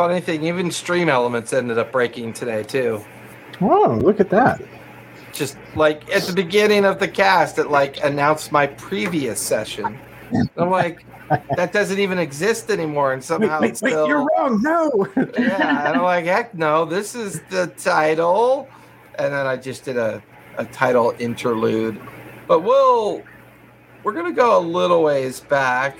funny thing, even stream elements ended up breaking today too. Oh, look at that. Just like at the beginning of the cast, it like announced my previous session. I'm like, that doesn't even exist anymore, and somehow wait, it's wait, still. you're wrong. No. yeah, and I'm like, heck no, this is the title. And then I just did a, a title interlude. But we'll we're gonna go a little ways back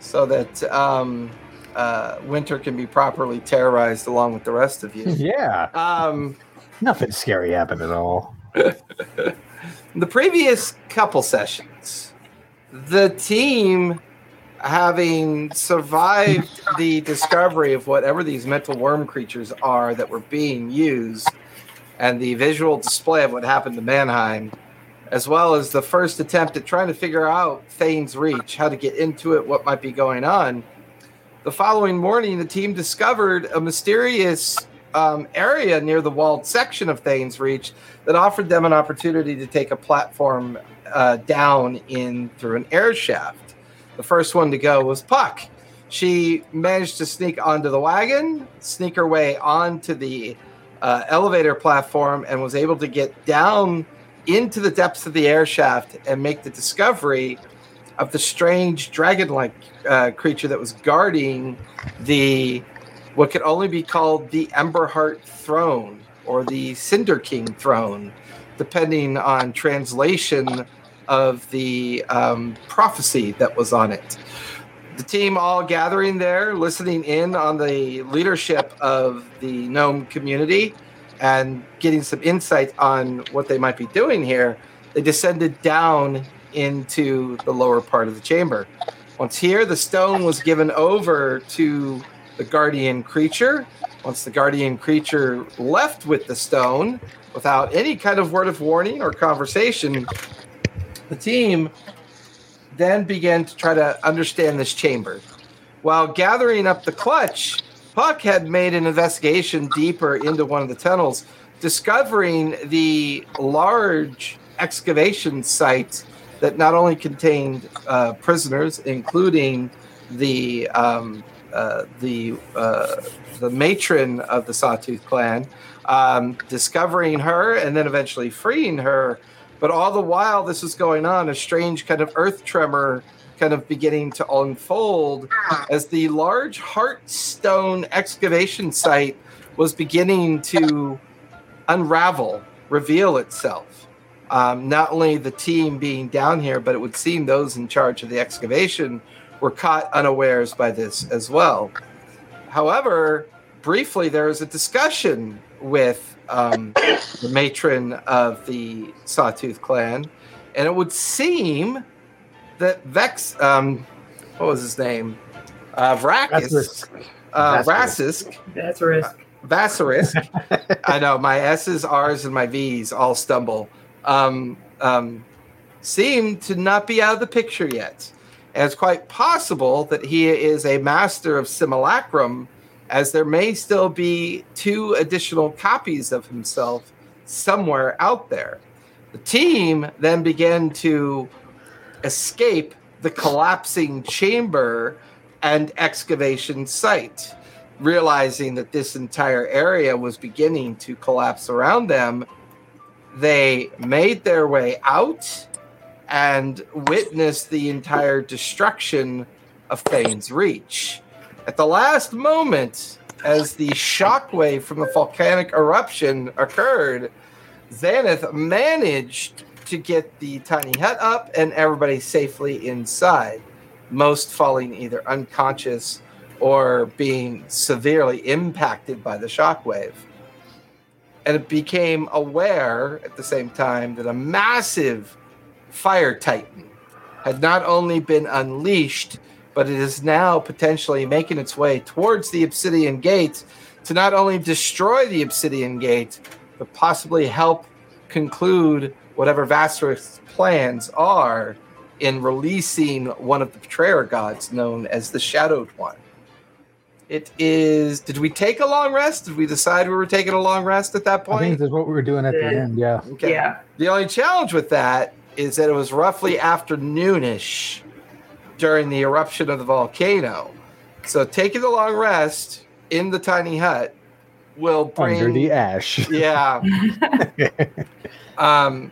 so that um uh winter can be properly terrorized along with the rest of you. yeah. Um Nothing scary happened at all. the previous couple sessions, the team having survived the discovery of whatever these mental worm creatures are that were being used and the visual display of what happened to Mannheim, as well as the first attempt at trying to figure out Thane's Reach, how to get into it, what might be going on. The following morning, the team discovered a mysterious um, area near the walled section of Thane's Reach that offered them an opportunity to take a platform uh, down in through an air shaft. The first one to go was Puck. She managed to sneak onto the wagon, sneak her way onto the uh, elevator platform, and was able to get down into the depths of the air shaft and make the discovery of the strange dragon-like uh, creature that was guarding the what could only be called the Emberheart Throne or the Cinder King Throne, depending on translation of the um, prophecy that was on it. The team all gathering there, listening in on the leadership of the gnome community and getting some insight on what they might be doing here. They descended down into the lower part of the chamber. Once here, the stone was given over to the guardian creature. Once the guardian creature left with the stone, without any kind of word of warning or conversation, the team then began to try to understand this chamber. While gathering up the clutch, Puck had made an investigation deeper into one of the tunnels, discovering the large excavation site that not only contained uh, prisoners, including the um, uh, the uh, the matron of the Sawtooth clan, um, discovering her and then eventually freeing her. But all the while this was going on, a strange kind of earth tremor kind of beginning to unfold as the large Heartstone excavation site was beginning to unravel, reveal itself. Um, not only the team being down here, but it would seem those in charge of the excavation were caught unawares by this as well. However, briefly, there was a discussion with um, the matron of the Sawtooth clan, and it would seem that Vex, um, what was his name? Uh, Vrakis, uh, Rasisk, That's a risk. Vassarisk. I know my S's, R's, and my V's all stumble. Um, um, seem to not be out of the picture yet. It's quite possible that he is a master of simulacrum, as there may still be two additional copies of himself somewhere out there. The team then began to escape the collapsing chamber and excavation site, realizing that this entire area was beginning to collapse around them. They made their way out and witnessed the entire destruction of Thane's Reach. At the last moment, as the shockwave from the volcanic eruption occurred, Xanath managed to get the tiny hut up and everybody safely inside, most falling either unconscious or being severely impacted by the shockwave. And it became aware at the same time that a massive fire titan had not only been unleashed, but it is now potentially making its way towards the obsidian gate to not only destroy the obsidian gate, but possibly help conclude whatever Vassar's plans are in releasing one of the betrayer gods known as the Shadowed One. It is. Did we take a long rest? Did we decide we were taking a long rest at that point? I think point? that's what we were doing at the end. Yeah. Okay. Yeah. The only challenge with that is that it was roughly afternoonish during the eruption of the volcano. So taking the long rest, in the tiny hut will bring Under the ash. yeah. um,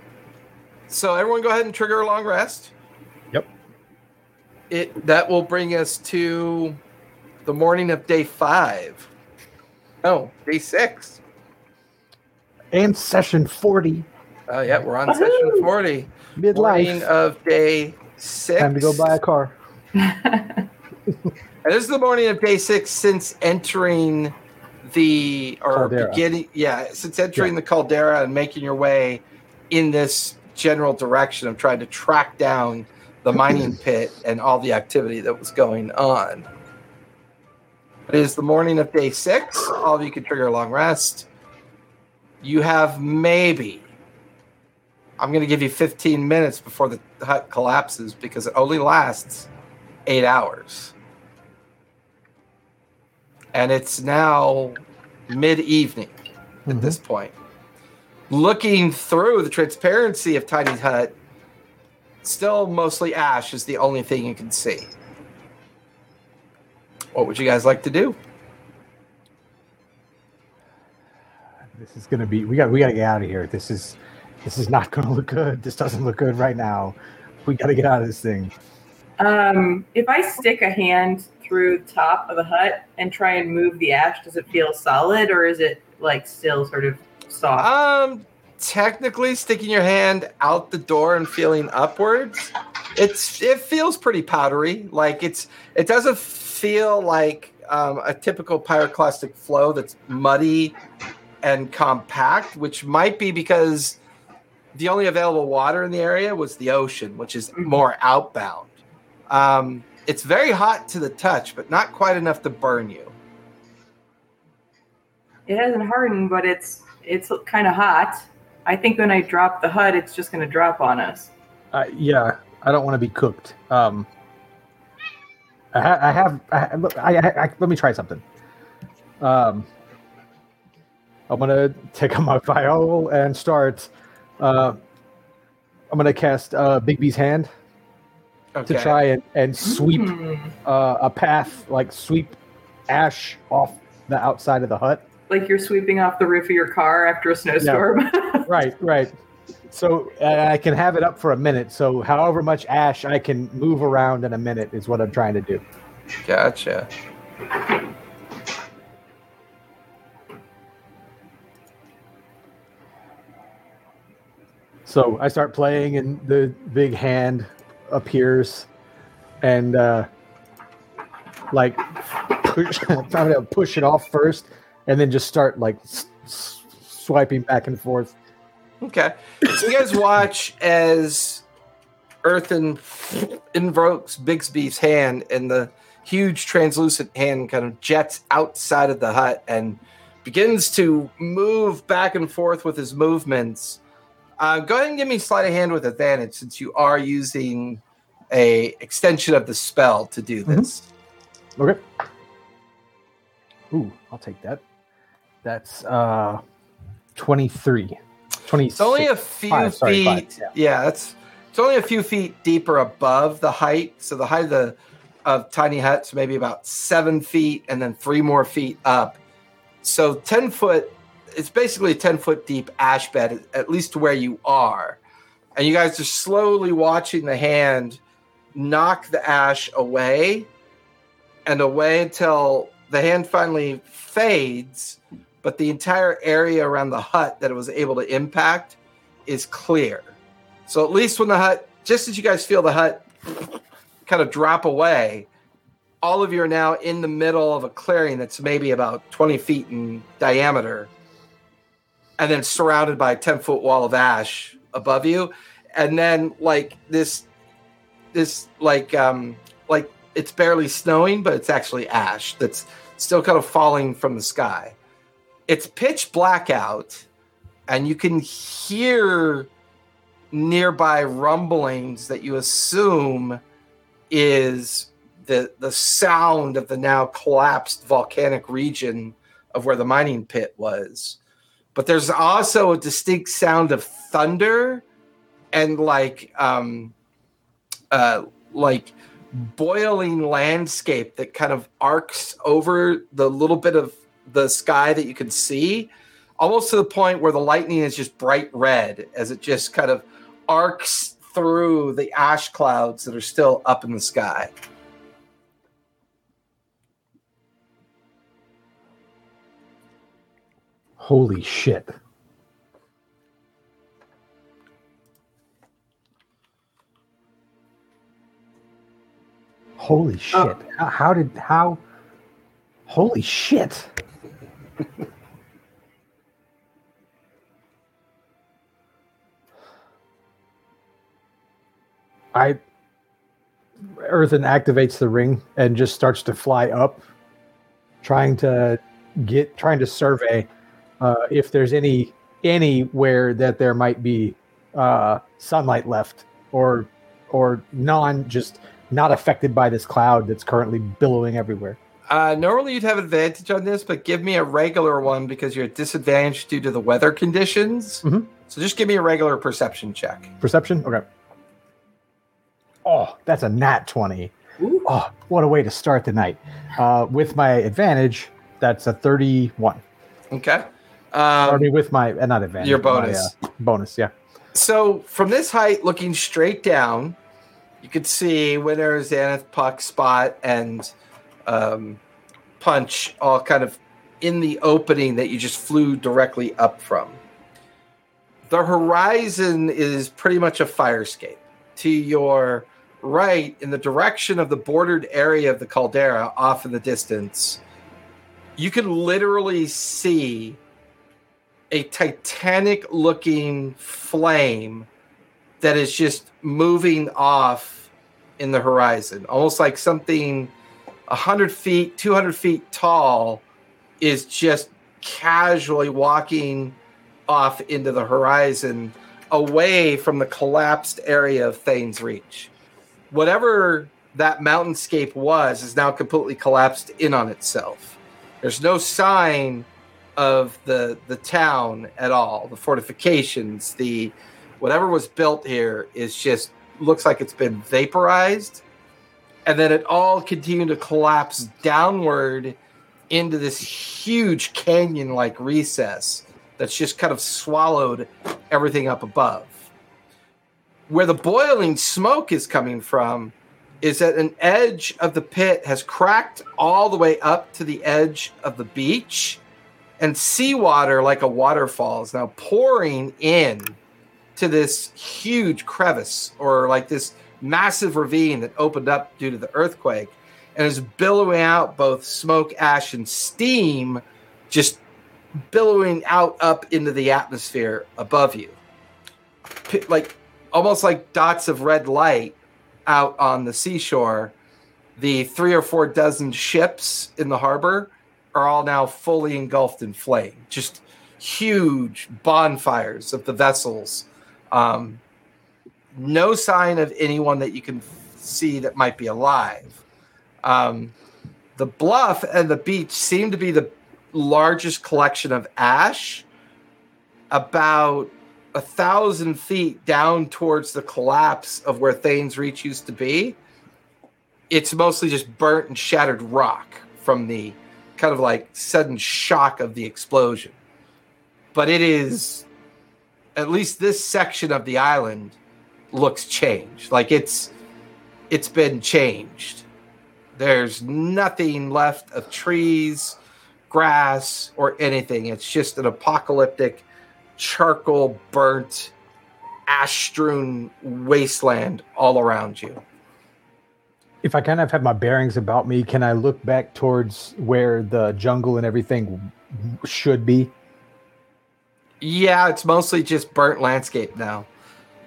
so everyone, go ahead and trigger a long rest. Yep. It that will bring us to the morning of day five. No, day six. And session 40. Oh yeah, we're on session forty. Morning Midlife. of day six. Time to go buy a car. And this is the morning of day six since entering the or Caldera. beginning. Yeah, since entering the caldera and making your way in this general direction of trying to track down the mining pit and all the activity that was going on. It is the morning of day six. All of you can trigger a long rest. You have maybe. I'm going to give you 15 minutes before the hut collapses because it only lasts eight hours. And it's now mid evening at Mhm. this point. Looking through the transparency of Tiny hut, still mostly ash is the only thing you can see. What would you guys like to do? This is gonna be. We got. We got to get out of here. This is. This is not gonna look good. This doesn't look good right now. We got to get out of this thing. Um, if I stick a hand through the top of the hut and try and move the ash, does it feel solid or is it like still sort of soft? Um, technically, sticking your hand out the door and feeling upwards, it's it feels pretty powdery. Like it's it doesn't feel like um, a typical pyroclastic flow that's muddy and compact, which might be because the only available water in the area was the ocean, which is more outbound. Um, it's very hot to the touch, but not quite enough to burn you. It hasn't hardened, but it's it's kind of hot. I think when I drop the hut, it's just going to drop on us. Uh, yeah, I don't want to be cooked. Um, I, ha- I have. I, I, I, I, let me try something. Um, I'm gonna take out my vial and start. Uh, I'm gonna cast uh, Bigby's hand Okay. to try and, and sweep Hmm. uh, a path, like sweep ash off the outside of the hut. Like you're sweeping off the roof of your car after a snowstorm. Right, right. So uh, I can have it up for a minute. So however much ash I can move around in a minute is what I'm trying to do. Gotcha. So I start playing, and the big hand appears, and uh, like push, I'm trying to push it off first, and then just start like s- s- swiping back and forth. Okay. So you guys watch as Earthen invokes Bigsby's hand, and the huge translucent hand kind of jets outside of the hut and begins to move back and forth with his movements. Uh, go ahead and give me sleight of hand with advantage since you are using a extension of the spell to do this. Okay. Ooh, I'll take that. That's uh, 23. 26. It's only a few Five, sorry, feet. five, yeah. yeah. that's it's only a few feet deeper above the height. So the height of the of tiny huts maybe about seven feet, and then three more feet up. So ten foot. It's basically a ten foot deep ash bed, at least to where you are, and you guys are slowly watching the hand knock the ash away and away until the hand finally fades but the entire area around the hut that it was able to impact is clear. So at least when the hut, just as you guys feel the hut kind of drop away, all of you are now in the middle of a clearing that's maybe about 20 feet in diameter and then surrounded by a 10 foot wall of ash above you. And then like this, this like, um, like it's barely snowing, but it's actually ash that's still kind of falling from the sky it's pitch black out and you can hear nearby rumblings that you assume is the the sound of the now collapsed volcanic region of where the mining pit was. But there's also a distinct sound of thunder and like um uh like boiling landscape that kind of arcs over the little bit of the sky that you can see, almost to the point where the lightning is just bright red as it just kind of arcs through the ash clouds that are still up in the sky. Holy shit. Holy oh. shit. How, how did how Holy shit. I Earthen activates the ring and just starts to fly up, trying to get trying to survey uh, if there's any anywhere that there might be uh, sunlight left or or non just not affected by this cloud that's currently billowing everywhere. Uh, normally you'd have advantage on this, but give me a regular one because you're at disadvantage due to the weather conditions. Mhm. So just give me a regular perception check. Perception? Okay. Oh, that's a nat 20. Ooh. Oh, what a way to start the night. Uh, with my advantage, that's a 31. Okay. I Um, mean, with my, uh, not advantage. your but my, bonus. uh, bonus, yeah. so from this height, looking straight down, you could see Winter, Xanath, Puck, Spot, and um, Punch all kind of in the opening that you just flew directly up from. The horizon is pretty much a firescape. To your right, in the direction of the bordered area of the caldera, off in the distance, you can literally see a titanic looking flame that is just moving off in the horizon almost like something 100 feet 200 feet tall is just casually walking off into the horizon away from the collapsed area of Thane's Reach. Whatever that mountainscape was is now completely collapsed in on itself. There's no sign of the the town at all. The fortifications, the whatever was built here is just looks like it's been vaporized, and then it all continued to collapse downward into this huge canyon-like recess that's just kind of swallowed everything up above. Where the boiling smoke is coming from is that an edge of the pit has cracked all the way up to the edge of the beach and seawater like a waterfall is now pouring in to this huge crevice or like this massive ravine that opened up due to the earthquake and is billowing out both smoke ash and steam just billowing out up into the atmosphere above you like almost like dots of red light out on the seashore the three or four dozen ships in the harbor are all now fully engulfed in flame. Just huge bonfires of the vessels. Um, no sign of anyone that you can see that might be alive. Um, the bluff and the beach seem to be the largest collection of ash, about a thousand feet down towards the collapse of where Thane's Reach used to be. It's mostly just burnt and shattered rock from the kind of like sudden shock of the explosion. But it is at least this section of the island looks changed. Like it's it's been changed. There's nothing left of trees, grass, or anything. It's just an apocalyptic, charcoal burnt, ash strewn wasteland all around you. If I kind of have my bearings about me, can I look back towards where the jungle and everything should be? Yeah, it's mostly just burnt landscape now.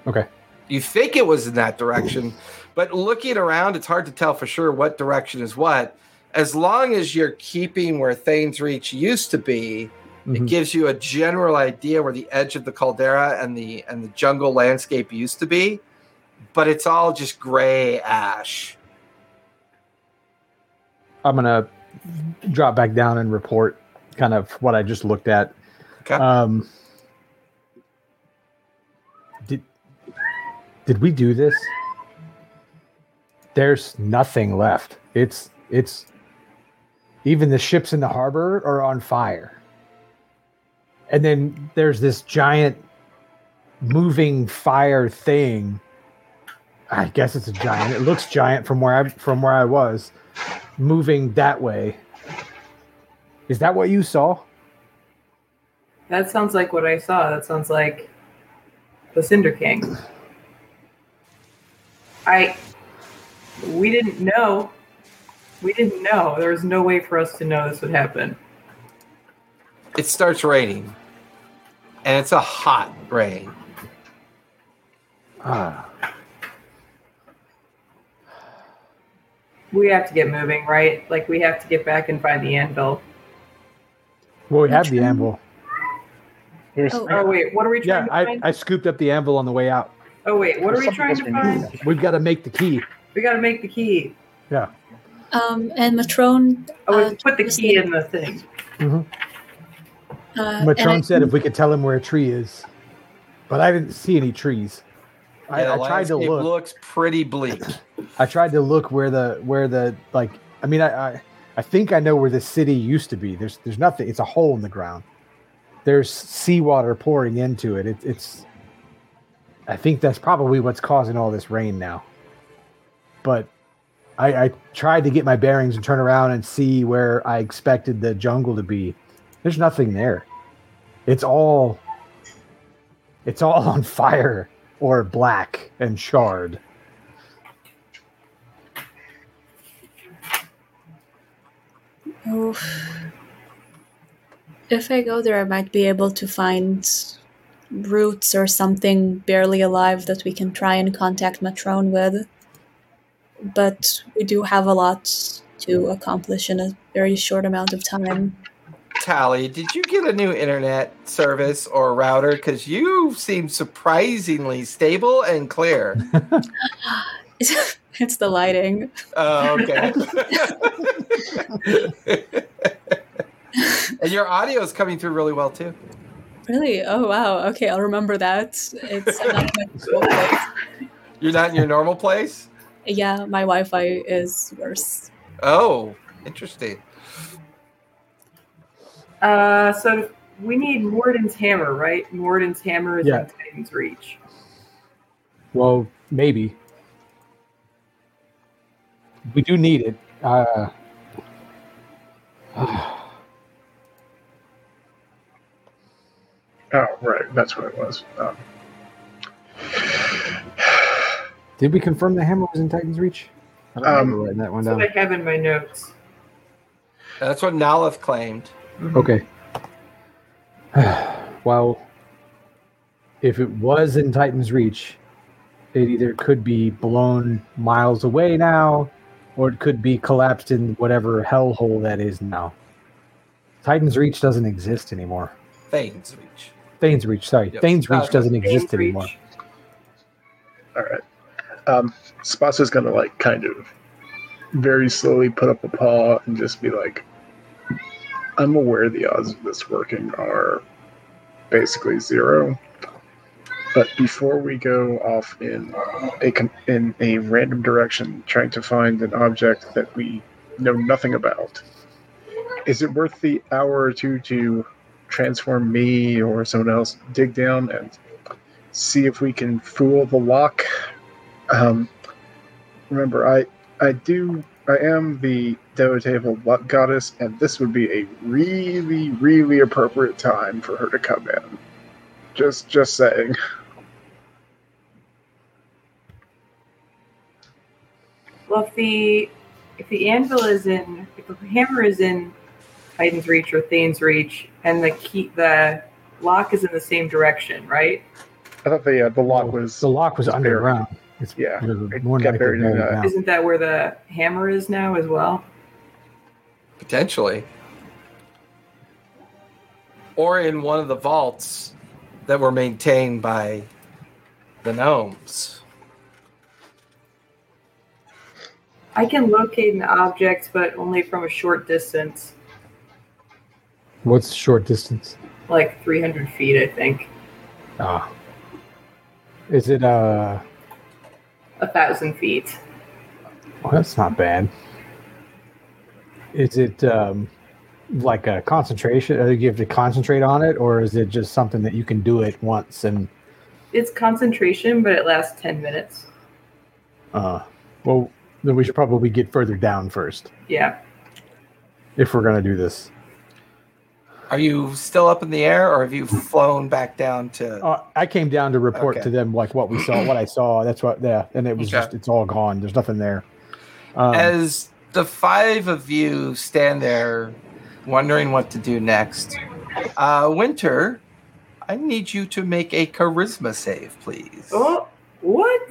Okay. You think it was in that direction, but looking around, it's hard to tell for sure what direction is what. As long as you're keeping where Thane's Reach used to be, it Mhm. gives you a general idea where the edge of the caldera and the and the jungle landscape used to be, but it's all just gray ash. I'm gonna drop back down and report kind of what I just looked at. Okay. Um, did we do this? there's nothing left. It's it's even the ships in the harbor are on fire. And then there's this giant moving fire thing. I guess it's a giant. It looks giant from where I from where I was, moving that way. Is that what you saw? That sounds like what I saw. That sounds like the Cinder King. I. We didn't know. We didn't know. There was no way for us to know this would happen. It starts raining, and it's a hot rain. Ah, We have to get moving, right? Like we have to get back and find the anvil. well, we have the anvil. Here's Oh. Oh wait, what are we Yeah, trying to I. I scooped up the anvil on the way out. Oh wait, what are we trying to find? need. We've got to make the key. We got to make the key. Yeah. Um, and Matrone. Oh, uh, we put the key like, in the thing. Mm-hmm. Uh, and Matron I- said if we could tell him where a tree is, but I didn't see any trees. I, Yeah, the I tried to landscape look. looks pretty bleak. I tried to look where the where the like. I mean, I, I I think I know where the city used to be. There's there's nothing. It's a hole in the ground. There's seawater pouring into it. it it's. I think that's probably what's causing all this rain now. But I, I tried to get my bearings and turn around and see where I expected the jungle to be. There's nothing there. It's all. It's all on fire or black and charred. Oh. If I go there, I might be able to find roots or something barely alive that we can try and contact Matrone with. But we do have a lot to accomplish in a very short amount of time. Tally, did you get a new internet service or router? Because you seem surprisingly stable and clear. it's the lighting. Oh, okay. and your audio is coming through really well too. Really? Oh wow. Okay, I'll remember that. It's not my usual place. You're not in your normal place. Yeah, my Wi-Fi is worse. Oh, interesting. Uh, so we need Morden's hammer, right? Morden's hammer is Yeah. in Titan's reach. Well, maybe. We do need it. Uh, Oh, right. That's what it was. Um, did we confirm the hammer was in Titan's Reach? I don't Um, remember writing that one That's down. what I have in my notes. That's what Nalith claimed. Okay. well, if it was in Titan's Reach, it either could be blown miles away now, or it could be collapsed in whatever hellhole that is now. Titan's Reach doesn't exist anymore. Thane's reach. Thane's Reach, sorry. Yep. Thane's Reach Uh, doesn't Titan's exist reach. anymore. all right. Um, Spots is gonna like kind of very slowly put up a paw and just be like, "I'm aware the odds of this working are basically zero, but before we go off in a in a random direction trying to find an object that we know nothing about, is it worth the hour or two to transform me or someone else, dig down and see if we can fool the lock. Um, remember, I I do I am the devotee of luck goddess, and this would be a really really appropriate time for her to come in. Just just saying. Well, if the if the anvil is in, if the hammer is in Titan's reach or Thane's reach, and the key, the lock is in the same direction, right? I thought the uh, the lock was the lock was was buried. underground. It's Yeah, it was it more got than likely buried in buried that. now. Isn't that where the hammer is now as well? Potentially. Or in one of the vaults that were maintained by the gnomes. I can locate an object, but only from a short distance, What's short distance? like 300 feet, I think. Ah. Is it uh A thousand feet. Well, that's not bad. Is it um, like a concentration? uh, You have to concentrate on it, or is it just something that you can do it once and? It's concentration, but it lasts 10 minutes. Uh, well, then we should probably get further down first Yeah. if we're gonna do this. Are you still up in the air, or have you flown back down to? Uh, I came down to report Okay. to them like what we saw, what I saw. That's what, yeah, and it was Okay. just it's all gone. There's nothing there. Um, As the five of you stand there, wondering what to do next, uh, Winter, I need you to make a charisma save, please. Oh, what?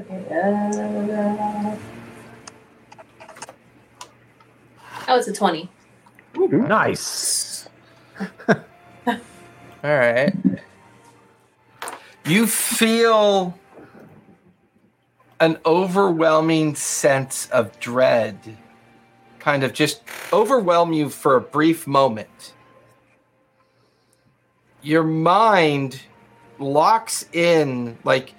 Okay. Uh, oh, it's a 20. nice. All right. You feel an overwhelming sense of dread kind of just overwhelm you for a brief moment. Your mind locks in, like,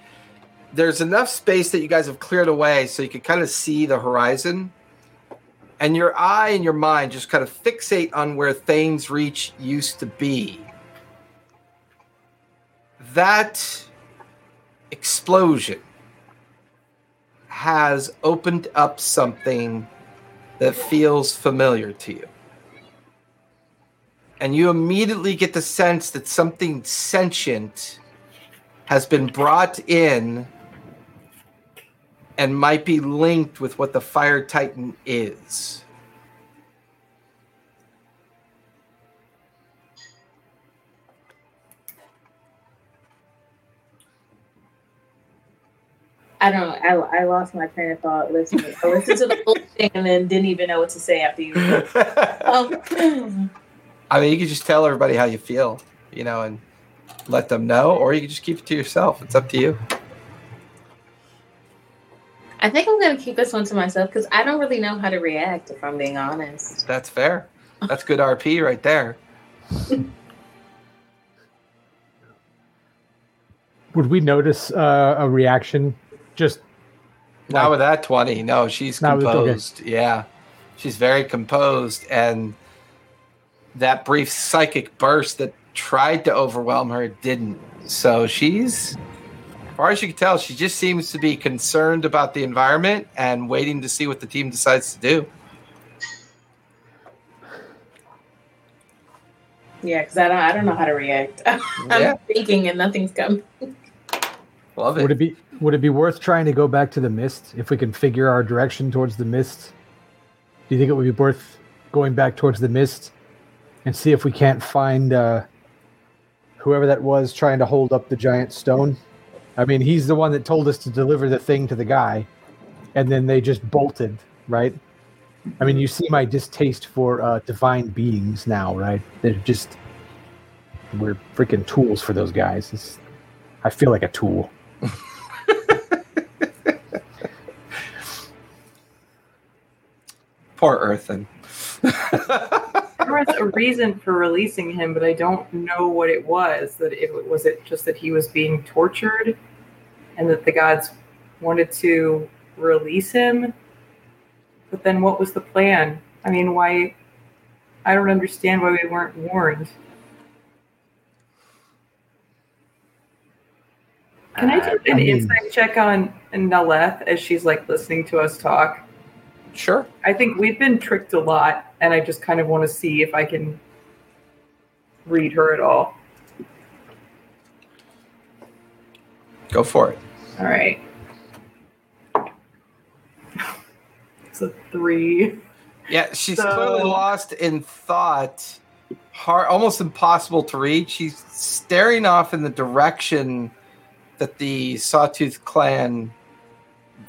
there's enough space that you guys have cleared away so you can kind of see the horizon. And your eye and your mind just kind of fixate on where Thane's Reach used to be that explosion has opened up something that feels familiar to you. And you immediately get the sense that something sentient has been brought in and might be linked with what the Fire Titan is. I don't know. I, I lost my train of thought listening. I listened to the whole thing and then didn't even know what to say after you. Um, I mean, you can just tell everybody how you feel, you know, and let them know, or you can just keep it to yourself. It's up to you. I think I'm going to keep this one to myself because I don't really know how to react, if I'm being honest. That's fair. That's good RP right there. Would we notice uh, a reaction? Just Not with that 20. No, she's Not with- okay. composed. Yeah. She's very composed. And that brief psychic burst that tried to overwhelm her didn't. So she's, as far as you can tell, she just seems to be concerned about the environment and waiting to see what the team decides to do. Yeah, because I don't, I don't know how to react. I'm Yeah. thinking and nothing's coming. Love it. would it. it be would it be worth trying to go back to the mist if we can figure our direction towards the mist? Do you think it would be worth going back towards the mist and see if we can't find uh, whoever that was trying to hold up the giant stone? I mean, he's the one that told us to deliver the thing to the guy, and then they just bolted, right? I mean, you see my distaste for uh, divine beings now, right? They're just we're freaking tools for those guys. It's, I feel like a tool. Poor Earthen. There was a reason for releasing him, but I don't know what it was. That it was it just that he was being tortured, and that the gods wanted to release him. But then, what was the plan? I mean, why? I don't understand why we weren't warned. Can I uh, do I an mean- insight check on Naleth as she's like listening to us talk? Sure. I think we've been tricked a lot, and I just kind of want to see if I can read her at all. Go for it. All right. It's a three. Yeah, she's So- clearly lost in thought. Hard, almost impossible to read. She's staring off in the direction that the Sawtooth clan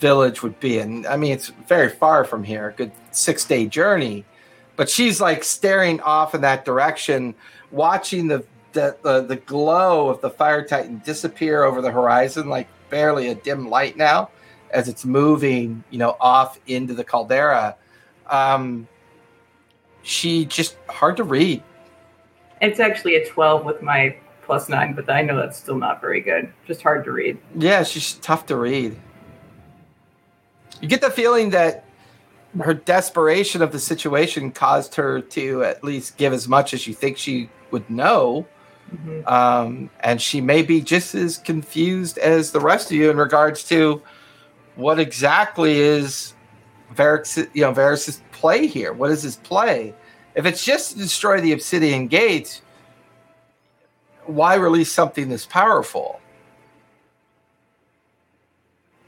village would be. And I mean, it's very far from here, a good six day journey. But she's like staring off in that direction, watching the the, the the glow of the fire titan disappear over the horizon, like barely a dim light now, as it's moving, you know, off into the caldera. Um, she just hard to read. It's actually a 12 with my plus nine, but I know that's still not very good. Just hard to read. Yeah, she's tough to read. You get the feeling that her desperation of the situation caused her to at least give as much as you think she would know. Mhm. Um, and she may be just as confused as the rest of you in regards to what exactly is Varys, you know, Varys's play here. What is his play? If it's just to destroy the Obsidian gates, why release something this powerful?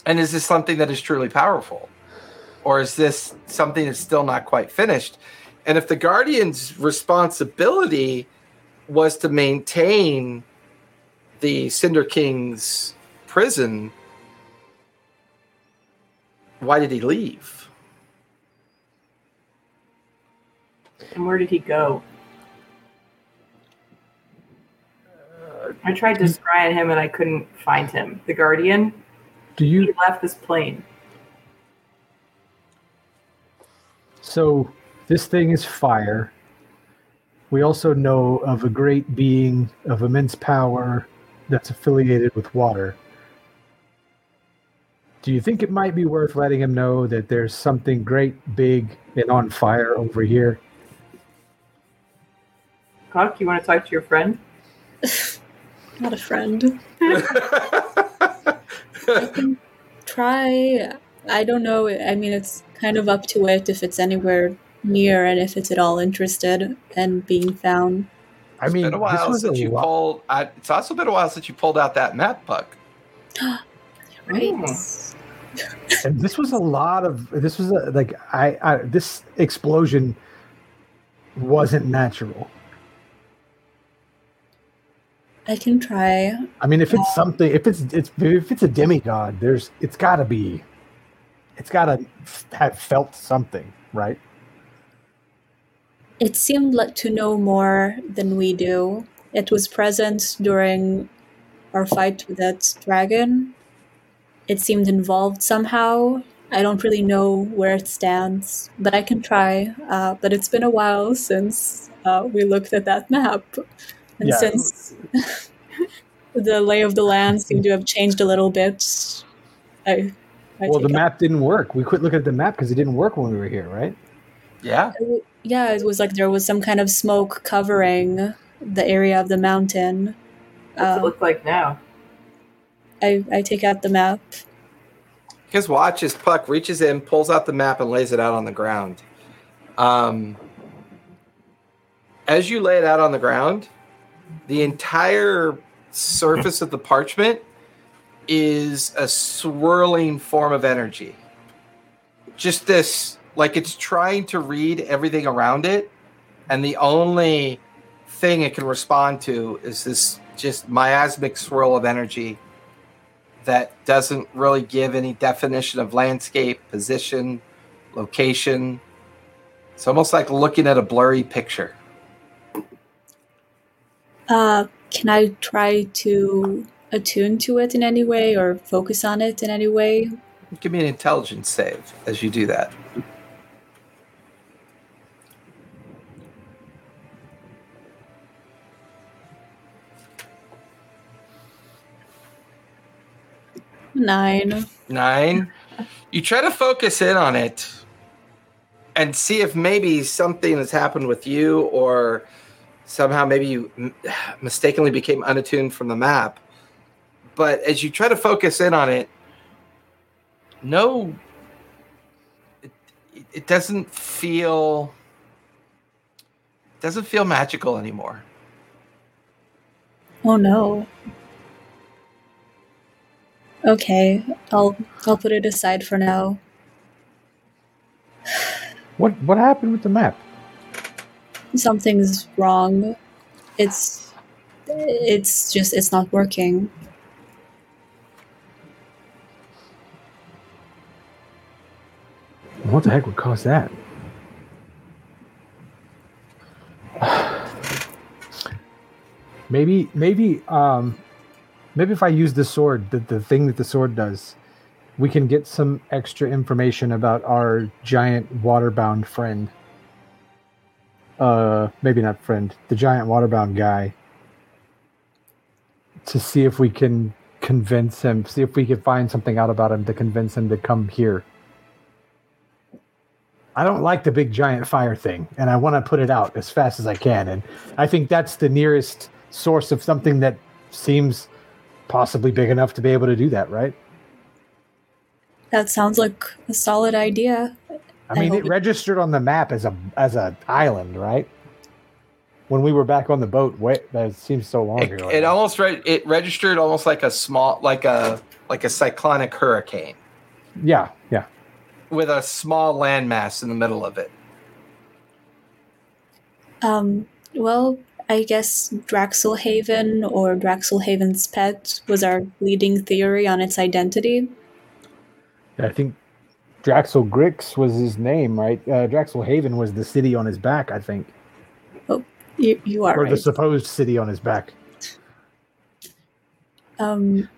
And is this something that is truly powerful? Or is this something that's still not quite finished? And if the Guardian's responsibility was to maintain the Cinder King's prison, why did he leave? And where did he go? I tried to scry at him and I couldn't find him. The Guardian, Do he you? left this plane. So this thing is fire. We also know of a great being of immense power that's affiliated with water. Do you think it might be worth letting him know that there's something great, big, and on fire over here? Cock, you want to talk to your friend? Not a friend. I can Try. I don't know. I mean, it's kind of up to it if it's anywhere near and if it's at all interested and being found. I mean, been a this while was a you lot- pulled. I, it's also been a while since you pulled out that map, Puck. Right. and this was a lot of this was a, like I, I this explosion wasn't natural I can try. i mean if it's something if it's it's if it's a demigod there's it's got to be it's got to have felt something right It seemed like to know more than we do. It was present during our fight with that dragon. It seemed involved somehow. I don't really know where it stands, but I can try. Uh, but it's been a while since uh, we looked at that map. And Yeah. since the lay of the land seemed to have changed a little bit, I, I well the take map didn't work we quit looking at the map because it didn't work when we were here right Yeah. Yeah, it was like there was some kind of smoke covering the area of the mountain. What's it Uh, look like now? I, I take out the map. His watch as Puck reaches in, pulls out the map, and lays it out on the ground. Um, as you lay it out on the ground, the entire surface of the parchment is a swirling form of energy. Just this, like it's trying to read everything around it, and the only thing it can respond to is this just miasmic swirl of energy that doesn't really give any definition of landscape, position, location. It's almost like looking at a blurry picture. Uh, can I try to attune to it in any way or focus on it in any way? Give me an intelligence save as you do that. Nine. Nine. You try to focus in on it and see if maybe something has happened with you or somehow maybe you mistakenly became unattuned from the map. But as you try to focus in on it, no, it, it doesn't feel doesn't feel magical anymore. Oh no. Okay, I'll I'll put it aside for now. what what happened with the map Something's wrong. It's it's just it's not working. What the heck would cause that? Maybe maybe um maybe if i use the sword the, the thing that the sword does we can get some extra information about our giant waterbound friend. Uh maybe not friend, the giant waterbound guy. To see if we can convince him, see if we can find something out about him to convince him to come here. I don't like the big giant fire thing, and I want to put it out as fast as I can. And I think that's the nearest source of something that seems possibly big enough to be able to do that, right? That sounds like a solid idea. I mean, I it registered on the map as a as an island, right? When we were back on the boat, wait, that seems so long It, ago. it almost re- it registered almost like a small like a like a cyclonic hurricane yeah, yeah. With a small landmass in the middle of it. Um, well, I guess Draxelhaven or Draxelhaven's pet was our leading theory on its identity. I think Draxel Grix was his name, right? Uh, Draxel Haven was the city on his back, I think, You, you are or the supposed city on his back. Um,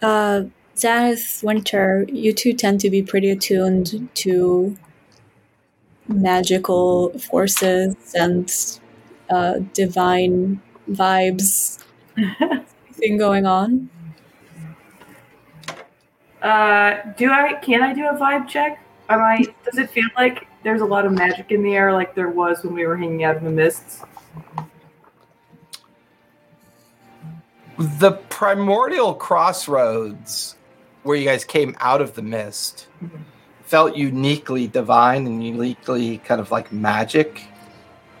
uh, Xanath Winter, you two tend to be pretty attuned to magical forces and uh, divine vibes. Anything going on? Uh, do I? Can I do a vibe check? Am I? Does it feel like there's a lot of magic in the air, like there was when we were hanging out in the mists? The primordial crossroads where you guys came out of the mist felt uniquely divine and uniquely kind of like magic.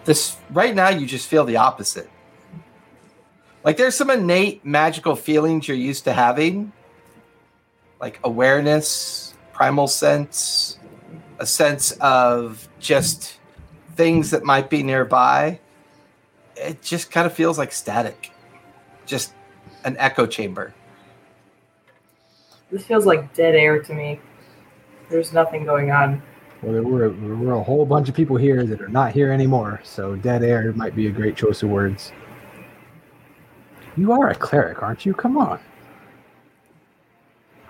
This right now you just feel the opposite. Like there's some innate magical feelings you're used to having, like awareness, primal sense, a sense of just things that might be nearby. It just kind of feels like static. Just an echo chamber. This feels like dead air to me. There's nothing going on. Well, there were, there were a whole bunch of people here that are not here anymore, so dead air might be a great choice of words. You are a cleric, aren't you? Come on.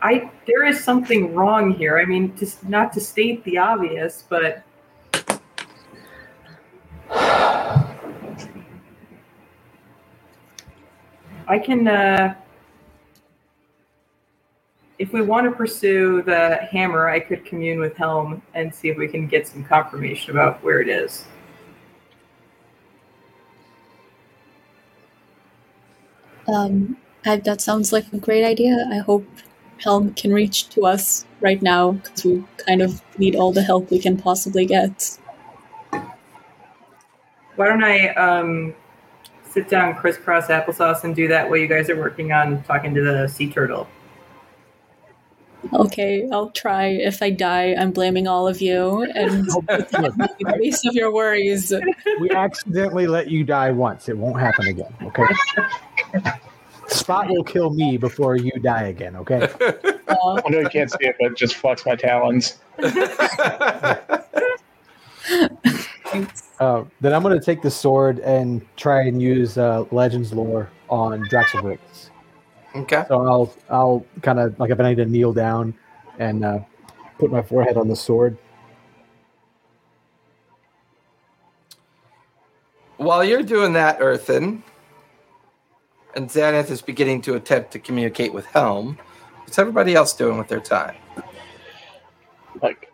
I there is something wrong here. I mean, just not to state the obvious, but I can. Uh, if we want to pursue the hammer, I could commune with Helm and see if we can get some confirmation about where it is. Um, I, that sounds like a great idea. I hope Helm can reach to us right now because we kind of need all the help we can possibly get. Why don't I um, sit down, crisscross applesauce, and do that while you guys are working on talking to the sea turtle? Okay, I'll try. If I die, I'm blaming all of you and the least of your worries. We accidentally let you die once. It won't happen again, okay? Spot will kill me before you die again, okay? Uh, I know you can't see it, but just flex my talons. Uh, then I'm going to take the sword and try and use uh, Legends lore on Draxelgrix. Okay. So I'll I'll kind of like if I need to kneel down and uh, put my forehead on the sword. While you're doing that, Earthen, and Xanath is beginning to attempt to communicate with Helm, what's everybody else doing with their time? Like,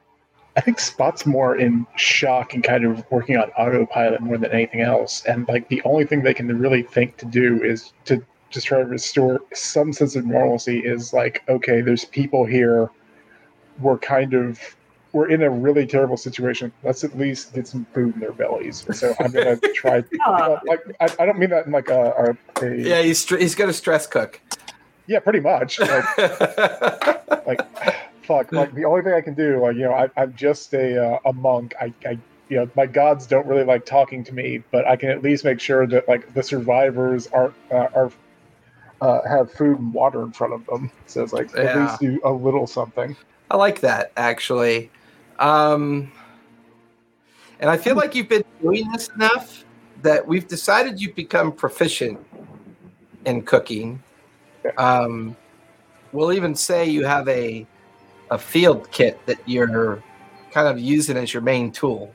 I think Spot's more in shock and kind of working on autopilot more than anything else. And like, the only thing they can really think to do is to just try to restore some sense of normalcy. Is like, okay, there's people here. We're kind of we're in a really terrible situation. Let's at least get some food in their bellies. So I'm gonna try. Ah. like, I, I don't mean that in like a, a, a Yeah, he's str- he's got a stress cook. yeah, pretty much. Like, like fuck like the only thing i can do like you know I, i'm just a uh, a monk I, I you know my gods don't really like talking to me but i can at least make sure that like the survivors aren't uh, are uh, have food and water in front of them so it's like at least do a little something I like that actually. Um, and I feel like you've been doing this enough that we've decided you've become proficient in cooking. Um, we'll even say you have a a field kit that you're kind of using as your main tool.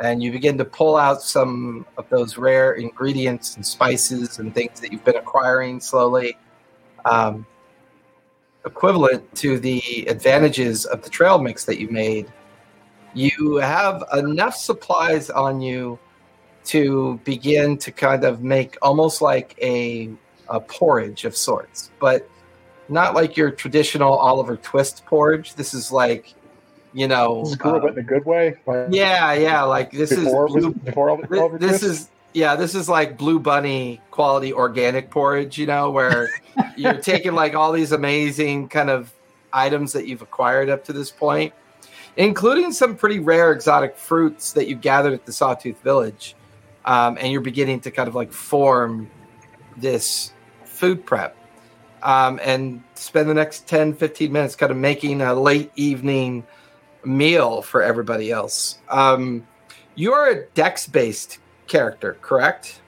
And you begin to pull out some of those rare ingredients and spices and things that you've been acquiring slowly, um, equivalent to the advantages of the trail mix that you made. You have enough supplies on you to begin to kind of make almost like a, a porridge of sorts, but not like your traditional Oliver Twist porridge. This is like, you know, Screw uh, it in a good way. Like yeah, yeah. Like this before, is blue, it before all the thi- this is yeah, this is like Blue Bunny quality organic porridge. You know, where you're taking like all these amazing kind of items that you've acquired up to this point, including some pretty rare exotic fruits that you gathered at the Sawtooth Village, um, and you're beginning to kind of like form this food prep. Um, and spend the next 10 15 minutes kind of making a late evening meal for everybody else. Um, you are a dex based character, correct?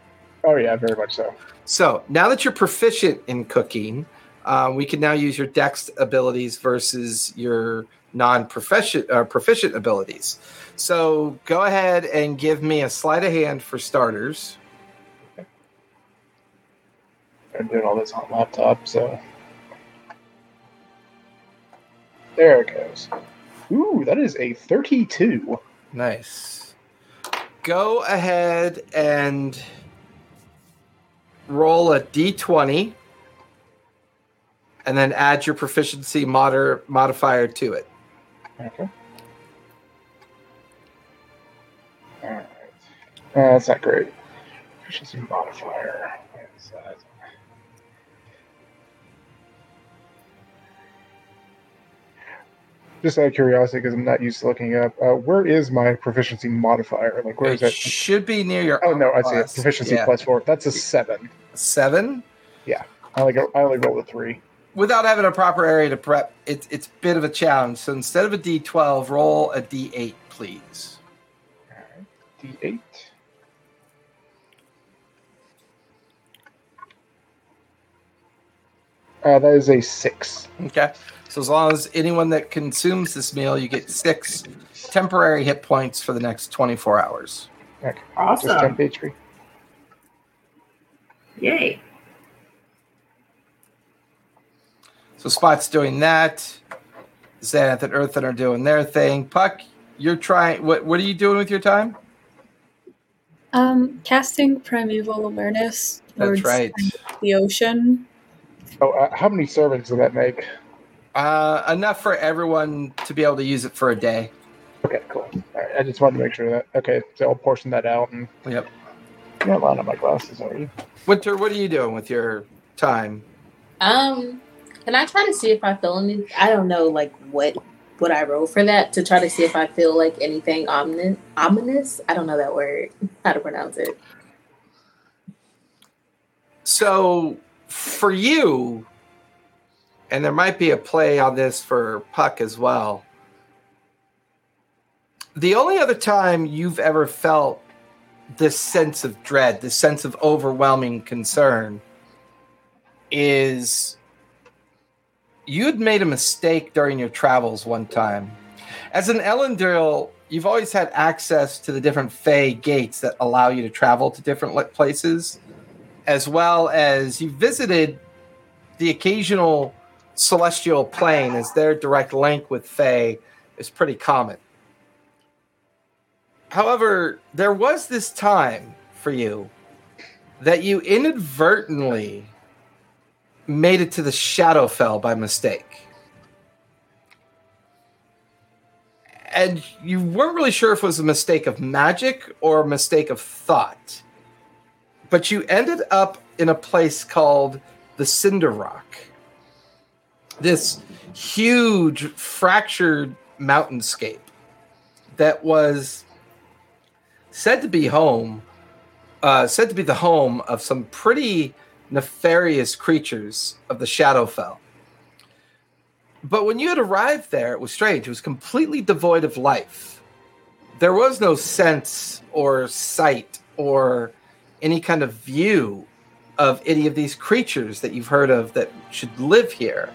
Oh yeah, very much so. So now that you're proficient in cooking, uh, we can now use your dex abilities versus your non-proficient uh, proficient abilities. So go ahead and give me a sleight of hand for starters. I'm doing all this on laptop, so there it goes. Ooh, that is a 32. Nice. Go ahead and roll a d20 and then add your proficiency moder- modifier to it. Okay. All right. Uh, that's not great. Efficiency modifier. Just out of curiosity, because I'm not used to looking up, uh, where is my proficiency modifier? Like, where is it that? should be near your Oh no, I see it. Proficiency Yeah. plus four. That's a seven. seven. I only go. I only roll a three. Without having a proper area to prep, it's it's a bit of a challenge. So instead of a d12, roll a d8, please. All right. D eight. Uh, that is a six. Okay. So as long as anyone that consumes this meal, you get six temporary hit points for the next 24 hours. Just Awesome. Yay. So Spot's doing that. Xanath and Earthen are doing their thing. Puck, you're trying. What What are you doing with your time? Um, casting primeval awareness That's towards right. the ocean. Oh, uh, how many servings did that make? Uh, enough for everyone to be able to use it for a day. Okay, cool. All right, I just wanted to make sure that. Okay, so I'll portion that out and Yep. yeah, line up my glasses already. Winter, what are you doing with your time? Um, can I try to see if I feel any? I don't know, like what what I wrote for that to try to see if I feel like anything ominous. Ominous. I don't know that word. How to pronounce it? So for you, and there might be a play on this for Puck as well. The only other time you've ever felt this sense of dread, this sense of overwhelming concern, is you'd made a mistake during your travels one time. As an Ellendale, you've always had access to the different Fey gates that allow you to travel to different places as well as you visited the occasional celestial plane, as their direct link with Fae is pretty common. However, there was this time for you that you inadvertently made it to the Shadowfell by mistake. And you weren't really sure if it was a mistake of magic or a mistake of thought but you ended up in a place called the Cinder Rock. This huge fractured mountainscape that was said to be home, uh, said to be the home of some pretty nefarious creatures of the Shadowfell. But when you had arrived there, it was strange. It was completely devoid of life. There was no sense or sight or any kind of view of any of these creatures that you've heard of that should live here.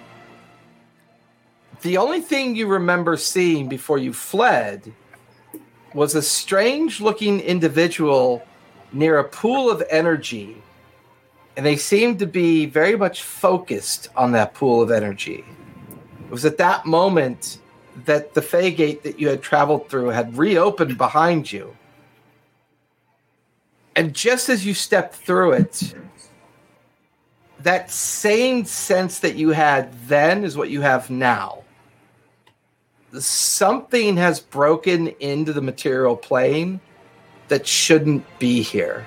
The only thing you remember seeing before you fled was a strange looking individual near a pool of energy. And they seemed to be very much focused on that pool of energy. It was at that moment that the Fey gate that you had traveled through had reopened behind you. And just as you stepped through it, that same sense that you had then is what you have now. Something has broken into the material plane that shouldn't be here.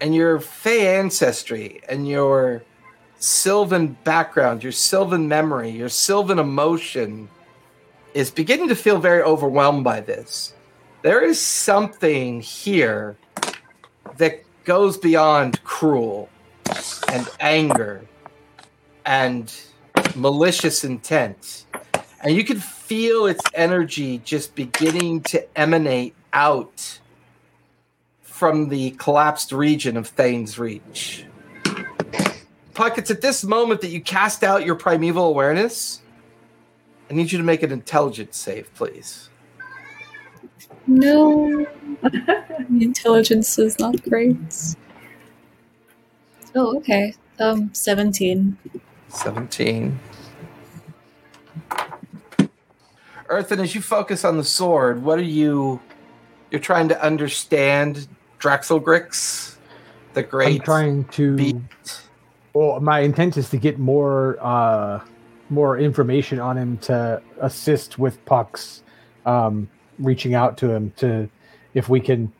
And your Fey ancestry and your Sylvan background, your Sylvan memory, your Sylvan emotion is beginning to feel very overwhelmed by this. There is something here that goes beyond cruel and anger and malicious intent. And you can feel its energy just beginning to emanate out from the collapsed region of Thane's Reach. Puck, it's at this moment that you cast out your primeval awareness. I need you to make an intelligence save, please. No. Intelligence is not great. Oh, okay. Um, 17. 17. Earthen, as you focus on the sword, what are you you're trying to understand Draxelgrix, the I'm great trying to. beast? Well, my intent is to get more uh, more information on him to assist with Puck's um, reaching out to him to if we can.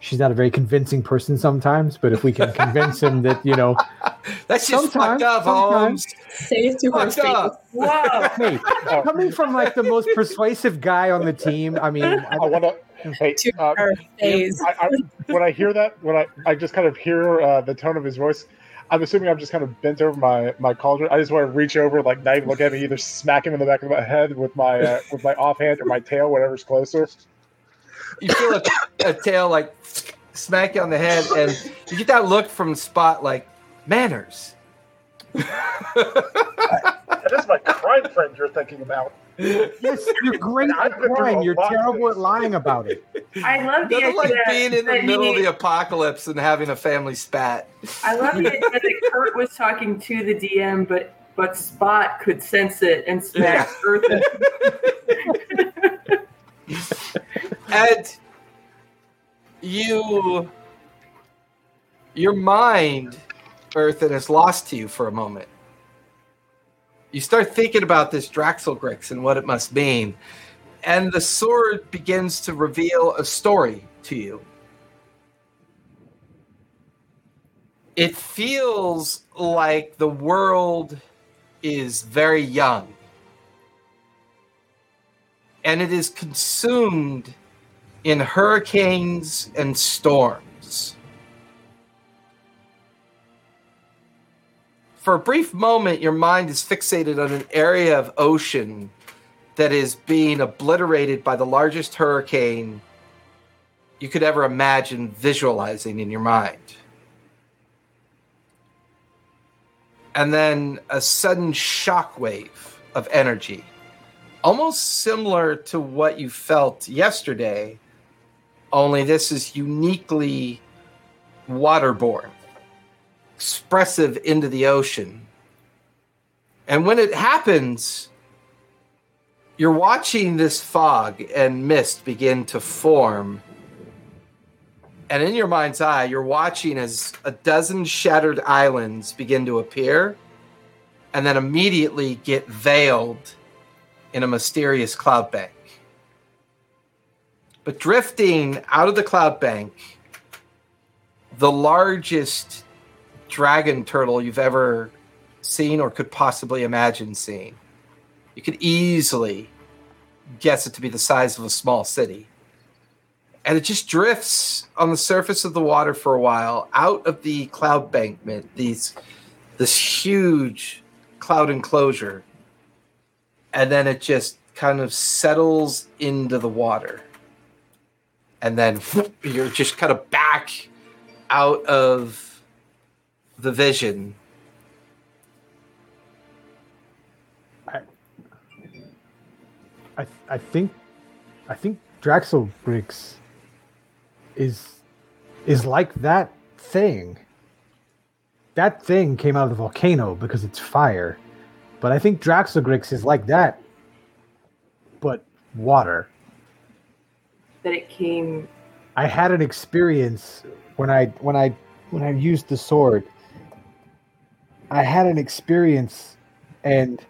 She's not a very convincing person sometimes, but if we can convince him that you know, That's just Sometimes, fucked up, sometimes. Holmes. Say it to her Fucked face. up. Whoa! hey, coming from like the most persuasive guy on the team, I mean, I, I want to. Hey, To uh, her face. I, I, when I hear that, when I, I just kind of hear uh, the tone of his voice, I'm assuming I'm just kind of bent over my my cauldron. I just want to reach over, like not even look at me, either smack him in the back of my head with my uh, with my offhand or my tail, whatever's closer. You feel a, a tail like smack you on the head, and you get that look from Spot like manners. That is my crime friend you're thinking about. yes, you're great I've at crime. You're terrible at lying about it. I love the Nothing like being in the that middle of the apocalypse and having a family spat. I love the idea that Kurt was talking to the DM, but but Spot could sense it and smack Earth. and you your mind earthen is lost to you for a moment you start thinking about this draxelgrix and what it must mean and the sword begins to reveal a story to you it feels like the world is very young and it is consumed in hurricanes and storms. For a brief moment, your mind is fixated on an area of ocean that is being obliterated by the largest hurricane you could ever imagine visualizing in your mind. And then a sudden shockwave of energy almost similar to what you felt yesterday, only this is uniquely waterborne, expressive into the ocean. And when it happens, you're watching this fog and mist begin to form. And in your mind's eye, you're watching as a dozen shattered islands begin to appear and then immediately get veiled in a mysterious cloud bank. But drifting out of the cloud bank, the largest dragon turtle you've ever seen or could possibly imagine seeing. You could easily guess it to be the size of a small city. And it just drifts on the surface of the water for a while out of the cloud bankment, these this huge cloud enclosure and then it just kind of settles into the water and then whoop, you're just kind of back out of the vision I I I think I think Draxel Grix is is like that thing. That thing came out of the volcano because it's fire. But I think Draxogrix is like that, but water. That it came. I had an experience when I when I when I used the sword. I had an experience, and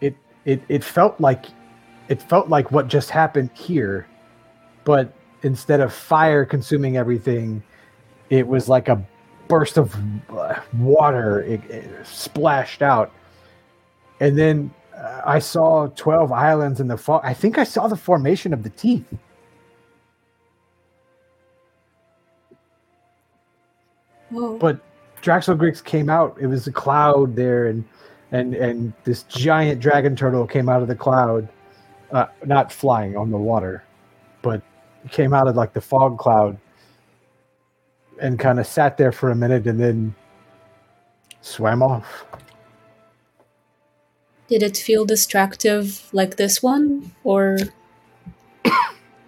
it it it felt like it felt like what just happened here, but instead of fire consuming everything, it was like a burst of water. It, it splashed out. And then uh, i saw 12 islands in the fall i think i saw the formation of the teeth. Whoa. but Draxel Grix came out it was a cloud there and and and this giant dragon turtle came out of the cloud uh, not flying on the water but came out of like the fog cloud and kind of sat there for a minute and then swam off Did it feel distractive like this one? Or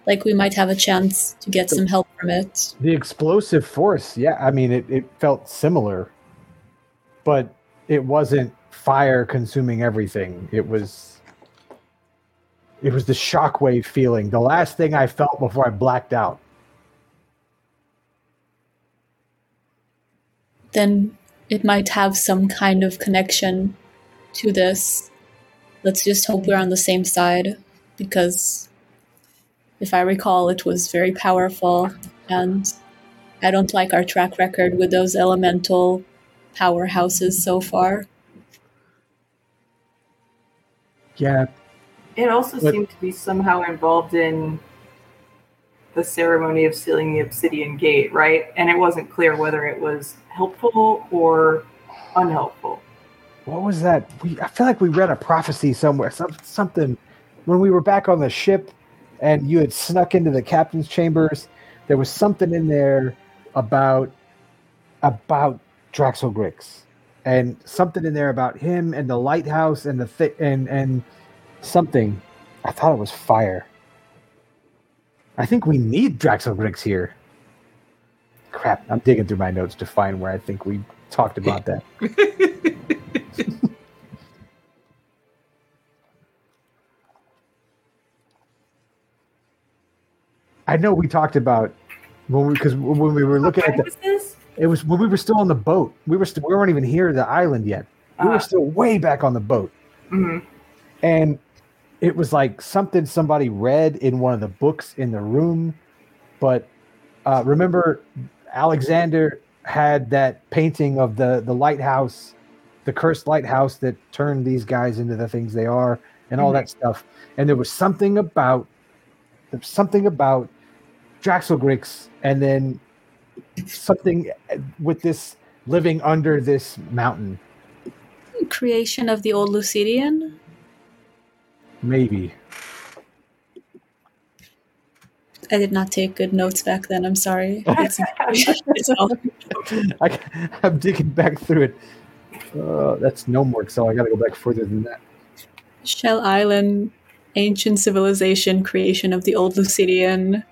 like we might have a chance to get some help from it? the explosive force yeah i mean it, it felt similar but it wasn't fire consuming everything it was it was the shockwave feeling the last thing i felt before i blacked out Then it might have some kind of connection to this. Let's just hope we're on the same side because if I recall, it was very powerful, and I don't like our track record with those elemental powerhouses so far. yeah It also But- seemed to be somehow involved in the ceremony of sealing the obsidian gate, right? And it wasn't clear whether it was helpful or unhelpful. what was that we i feel like we read a prophecy somewhere some, something when we were back on the ship and you had snuck into the captain's chambers. There was something in there about about Draxel Grix and something in there about him and the lighthouse and the thi- and and something. I thought it was fire. I think we need Draxel Grix here. Crap i'm digging through my notes to find where i think we talked about that I know we talked about when we because when we were looking at the was this? it was when we were still on the boat. We were st- we weren't even here the island yet. We Ah. were still way back on the boat, Mhm. and it was like something somebody read in one of the books in the room. But uh, remember, Alexander had that painting of the the lighthouse, the cursed lighthouse that turned these guys into the things they are, and all Mhm. that stuff. And there was something about something about Draxelgrix, and then something with this living under this mountain. Creation of the old Lucidian? Maybe. I did not take good notes back then. I'm sorry. It's, it's all- I, I'm digging back through it. Uh, that's no more Excel. I got to go back further than that. Shell Island, ancient civilization, creation of the old Lucidian,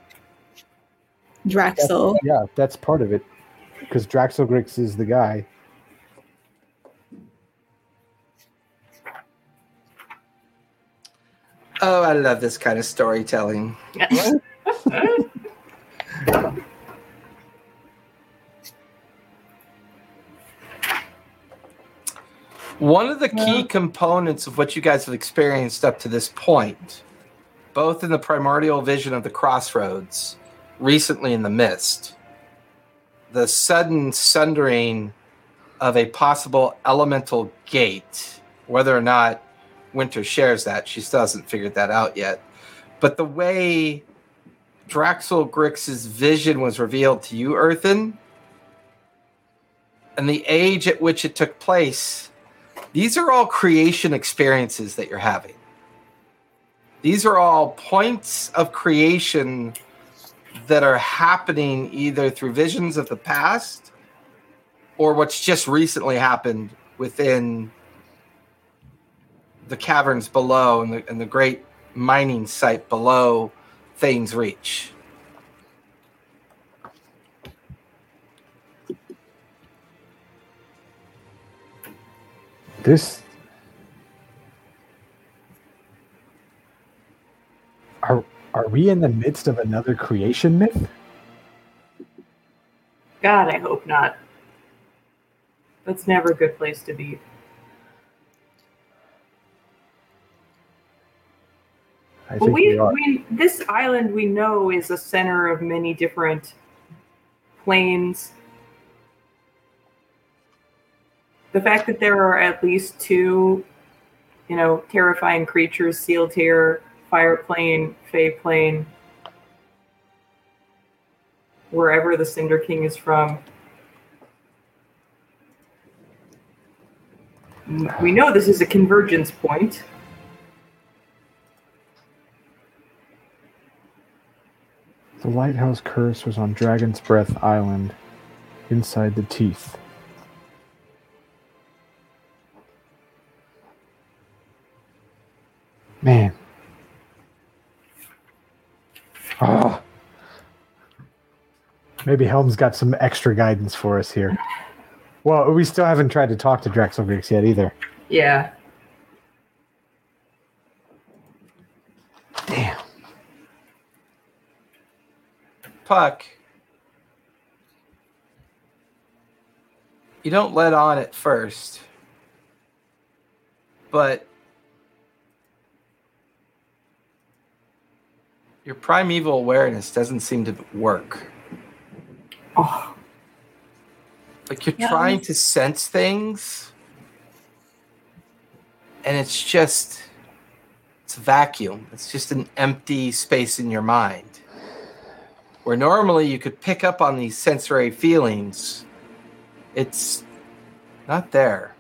Draxel. Yeah, that's part of it. Because Draxelgrix is the guy. Oh, I love this kind of storytelling. One of the key components of what you guys have experienced up to this point, both in the primordial vision of the crossroads, recently in the mist, the sudden sundering of a possible elemental gate, whether or not Winter shares that, she still hasn't figured that out yet. But the way Draxel Grix's vision was revealed to you, Earthen, and the age at which it took place, these are all creation experiences that you're having. These are all points of creation that are happening either through visions of the past or what's just recently happened within the caverns below and the, and the great mining site below Thane's Reach. This. Are are we in the midst of another creation myth? God, I hope not. That's never a good place to be. I Well, we, we this island we know is a center of many different planes. The fact that there are at least two, you know, terrifying creatures, sealed tear, fire plane, fey plane, wherever the Cinder King is from. We know this is a convergence point. The lighthouse curse was on Dragon's Breath Island, inside the teeth. Man. Ah. Maybe Helm's got some extra guidance for us here. Well, we still haven't tried to talk to Drexelgrix yet either. Yeah. Damn. Puck. You don't let on at first, but your primeval awareness doesn't seem to work. Oh, Like you're Yeah. trying um, to sense things, and it's just it's a vacuum. It's just an empty space in your mind. Where normally you could pick up on these sensory feelings, it's not there.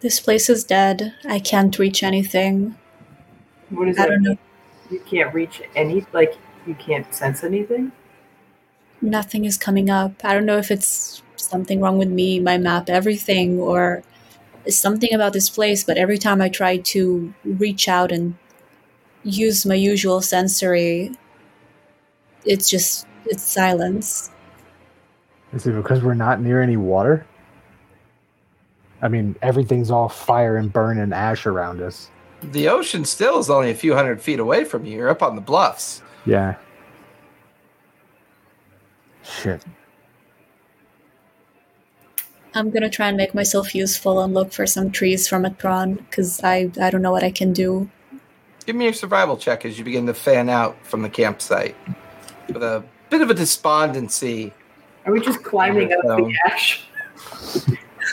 This place is dead. I can't reach anything. what is I that? don't know. You can't reach any, like, you can't sense anything? Nothing is coming up. I don't know if it's something wrong with me, my map, everything, or something about this place, but every time I try to reach out and use my usual sensory, it's just, it's silence. Is it because we're not near any water? I mean, everything's all fire and burn and ash around us. The ocean still is only a few hundred feet away from you. You're up on the bluffs. Yeah. Shit. I'm gonna try and make myself useful and look for some trees from a Tron, because I, I don't know what I can do. Give me your survival check as you begin to fan out from the campsite with a bit of a despondency. Are we just climbing up the ash?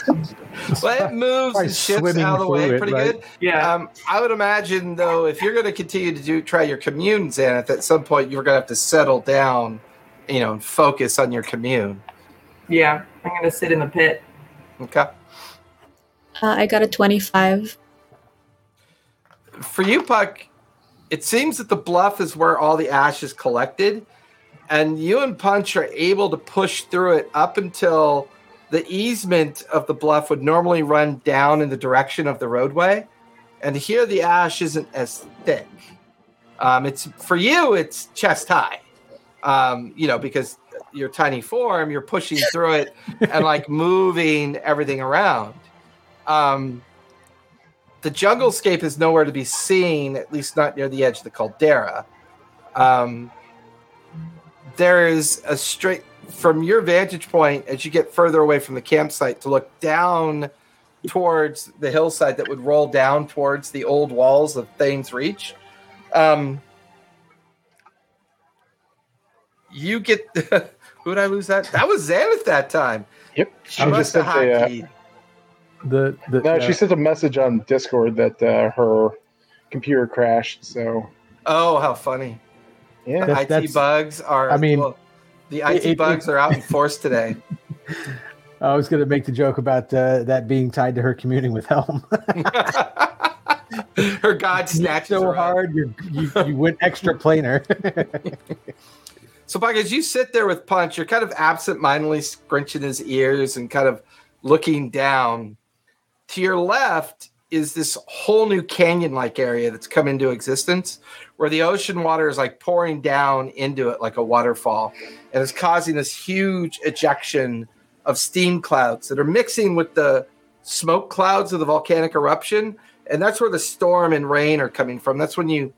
Well, it moves and shifts out of the way it, pretty right? good. Yeah. Um, I would imagine, though, if you're going to continue to do try your commune, Xanath, at some point you're going to have to settle down, you know, and focus on your commune. yeah. I'm going to sit in the pit. Okay. Uh, I got a 25. For you, Puck, it seems that the bluff is where all the ash is collected, and you and Punch are able to push through it up until the easement of the bluff would normally run down in the direction of the roadway, and here the ash isn't as thick. Um, it's for you, it's chest high, um, you know, because your tiny form, you're pushing through it and like moving everything around. Um, the jungle scape is nowhere to be seen, at least not near the edge of the caldera. Um, there is a straight from your vantage point as you get further away from the campsite to look down towards the hillside that would roll down towards the old walls of Thane's Reach. Um, you get who did I lose that? That was Xanath that time. Yep. She She just must have sent a, uh, hotkeyed. The the no, uh, she sent a message on Discord that uh, her computer crashed. So Oh, how funny! yeah, That- IT that's- bugs are. I mean, well, the it- IT it- bugs are out in force today. I was going to make the joke about uh, that being tied to her communing with Helm. Her God snatches so her hard, you, you you went extra planar. So, Puck, as you sit there with Punch, you're kind of absent-mindedly scrunching his ears and kind of looking down. To your left, is this whole new canyon like area that's come into existence where the ocean water is like pouring down into it like a waterfall and it's causing this huge ejection of steam clouds that are mixing with the smoke clouds of the volcanic eruption and that's where the storm and rain are coming from. That's when you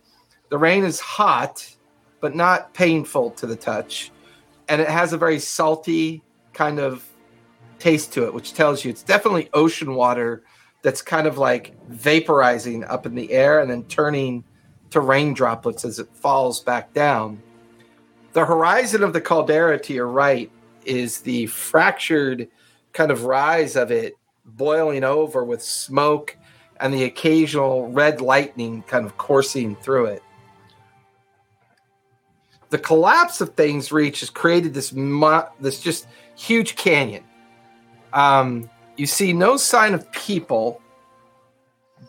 the rain is hot but not painful to the touch and it has a very salty kind of taste to it which tells you it's definitely ocean water that's kind of like vaporizing up in the air and then turning to rain droplets as it falls back down. The horizon of the caldera to your right is the fractured kind of rise of it boiling over with smoke and the occasional red lightning kind of coursing through it. The collapse of Thane's Reach has created this mo- this just huge canyon. Um, you see no sign of people,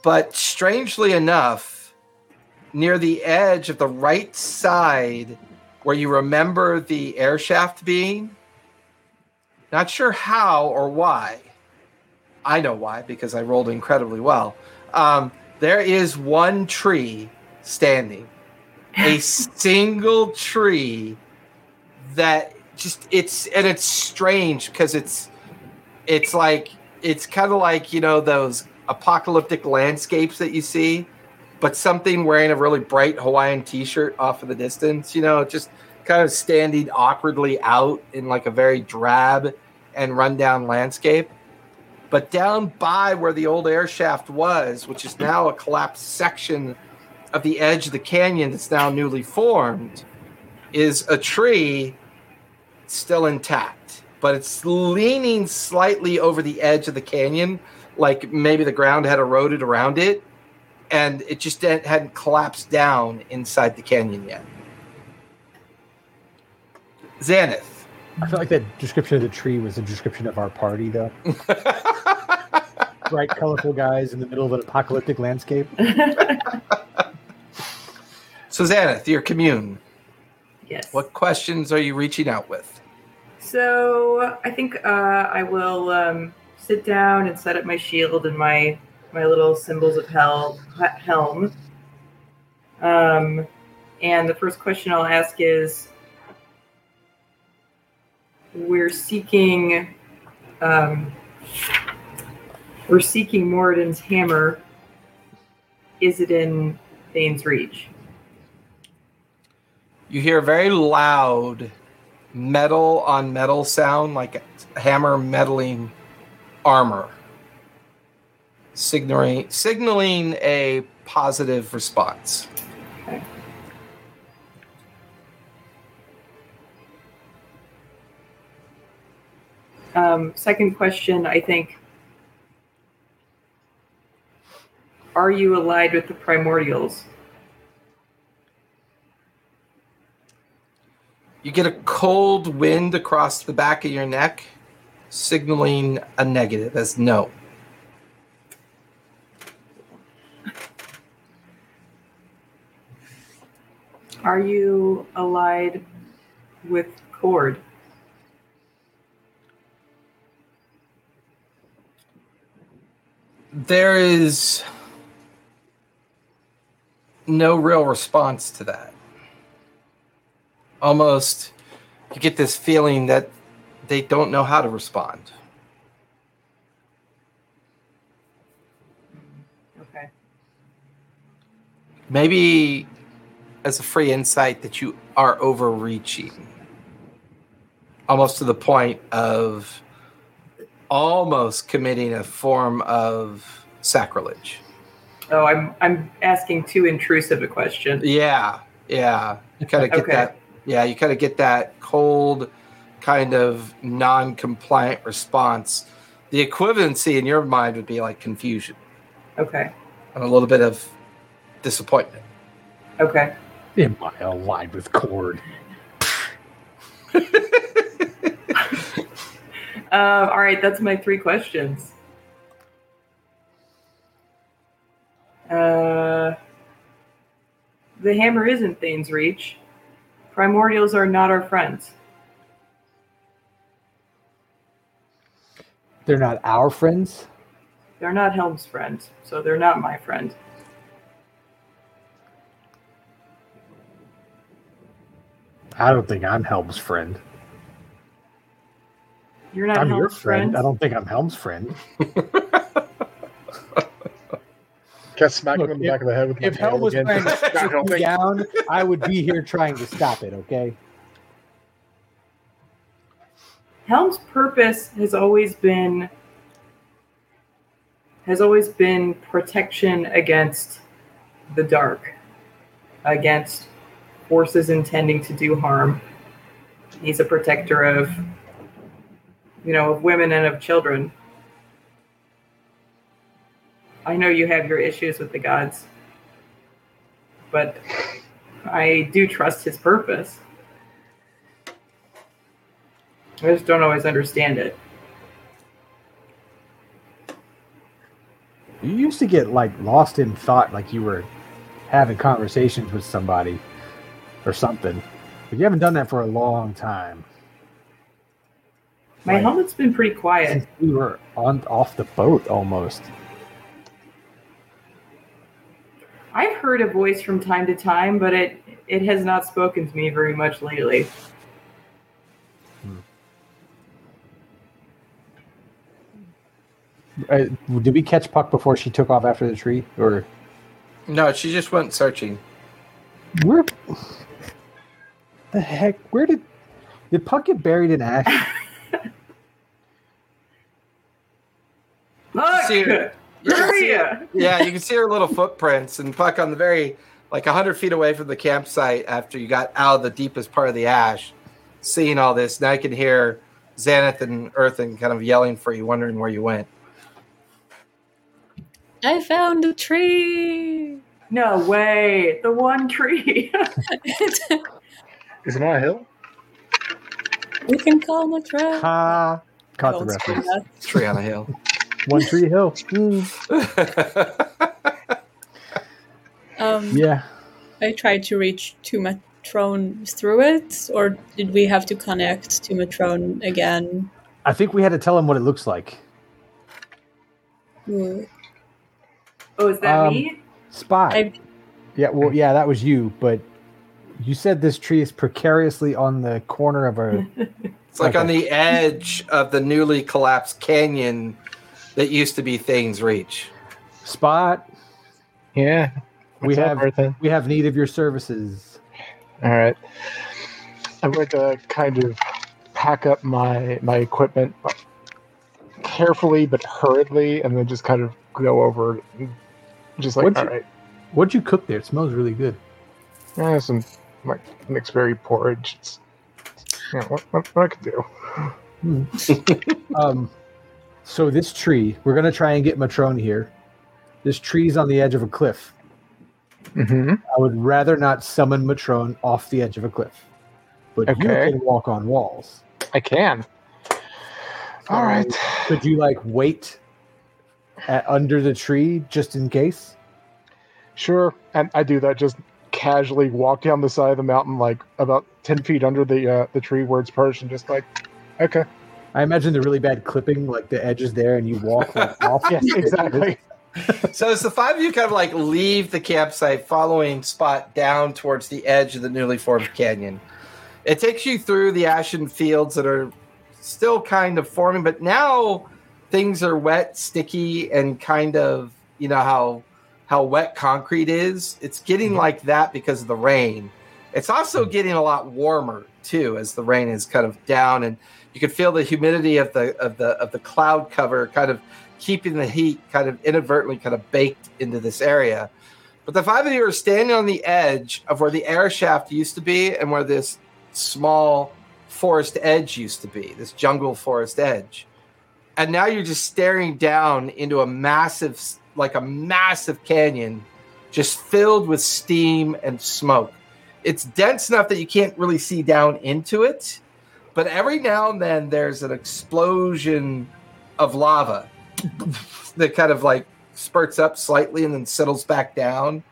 but strangely enough, near the edge of the right side where you remember the air shaft being, not sure how or why. I know why because I rolled incredibly well. Um, there is one tree standing, a single tree that just it's and it's strange because it's it's like it's kind of like you know those apocalyptic landscapes that you see but something wearing a really bright hawaiian t-shirt off in the distance you know just kind of standing awkwardly out in like a very drab and rundown landscape. But down by where the old air shaft was which is now a collapsed section of the edge of the canyon that's now newly formed is a tree still intact but it's leaning slightly over the edge of the canyon, like maybe the ground had eroded around it, and it just hadn't collapsed down inside the canyon yet. Xanath. I feel like that description of the tree was a description of our party, though. Bright, colorful guys in the middle of an apocalyptic landscape. so, Xanath, your commune. Yes. What questions are you reaching out with? So I think uh, I will um, sit down and set up my shield and my my little symbols of hell helm. Um, and the first question I'll ask is: We're seeking um, we're seeking Moradin's hammer. Is it in Thane's Reach? You hear a very loud metal on metal sound, like a hammer meddling armor, signaling signaling a positive response. Okay. Um, second question, I think. Are you allied with the primordials? You get a cold wind across the back of your neck, signaling a negative as no. Are you allied with Kord? There is no real response to that. Almost, you get this feeling that they don't know how to respond. Okay. Maybe as a free insight that you are overreaching, almost to the point of almost committing a form of sacrilege. Oh, I'm I'm asking too intrusive a question. Yeah, yeah. You kind of get Okay. that. Yeah, you kind of get that cold, kind of non-compliant response. The equivalency in your mind would be like confusion Okay. and a little bit of disappointment. Okay. Am I allied with Kord? Um, all right, that's my three questions. Uh, the hammer isn't Thane's reach. Primordials are not our friends. They're not our friends. They're not Helm's friends, so they're not my friend. I don't think I'm Helm's friend. You're not I'm Helm's your friend. friend. I don't think I'm Helm's friend. Kept smacking Look, him in the if- back of the head with my If Helm was again. trying to Not shoot me down, I would be here trying to stop it. Okay. Helm's purpose has always been has always been protection against the dark, against forces intending to do harm. He's a protector of you know, of women and of children. I know you have your issues with the gods, but I do trust his purpose. I just don't always understand it. You used to get like lost in thought, like you were having conversations with somebody or something, but you haven't done that for a long time. My Right. helmet's been pretty quiet. Since we were on off the boat almost. I've heard a voice from time to time, but it it has not spoken to me very much lately. Uh, did we catch Puck before she took off after the tree, or No, she just went searching. where? The heck? Where did did Puck get buried in ash? Look! See her- You can see her- yeah, you can see her little footprints and Puck on the very like hundred feet away from the campsite after you got out of the deepest part of the ash, seeing all this. Now you can hear Xanath and Earthen kind of yelling for you, wondering where you went. I found a tree. No way! The one tree. Is it on a hill? we can call Matra. Ha! Caught the Don't scream reference. Tree on a hill. One Tree Hill. Hmm. Um, Yeah. I tried to reach to Matrone through it, or did we have to connect to Matrone again? I think we had to tell him what it looks like. Ooh. oh, is that Um, me? Spot. I- Yeah, well, yeah, that was you, but you said this tree is precariously on the corner of a. It's like Okay. on the edge of the newly collapsed canyon that used to be Thane's Reach. Spot. Yeah. We What's up, have- Earthen? We have need of your services. All right. I'm going to kind of pack up my my equipment carefully but hurriedly, and then just kind of go over, just like, What'd all you- right, What'd you cook there? It smells really good. yeah, some like mixed berry porridge. It's, yeah, what, what, what I could do. Um, so this tree, we're gonna try and get Matrone here. This tree's on the edge of a cliff. Mm-hmm. I would rather not summon Matrone off the edge of a cliff, but Okay. you can walk on walls. I can. All right. Could you like wait at, under the tree just in case? Sure. And I do that. Just casually walk down the side of the mountain, like about ten feet under the uh, the tree where it's perched, and just like, okay. I imagine the really bad clipping, like the edge is there, and you walk like off. Yes, exactly. So as the five of you kind of like leave the campsite, following Spot down towards the edge of the newly formed canyon, it takes you through the ashen fields that are still kind of forming, but now things are wet, sticky, and kind of you know how how wet concrete is. It's getting mm-hmm. like that because of the rain. It's also mm-hmm. getting a lot warmer too as the rain is kind of down, and you can feel the humidity of the of the of the cloud cover kind of keeping the heat kind of inadvertently kind of baked into this area. But the five of you are standing on the edge of where the air shaft used to be and where this small forest edge used to be, this jungle forest edge. And now you're just staring down into a massive, like a massive canyon, just filled with steam and smoke. It's dense enough that you can't really see down into it, but every now and then there's an explosion of lava that kind of like spurts up slightly and then settles back down.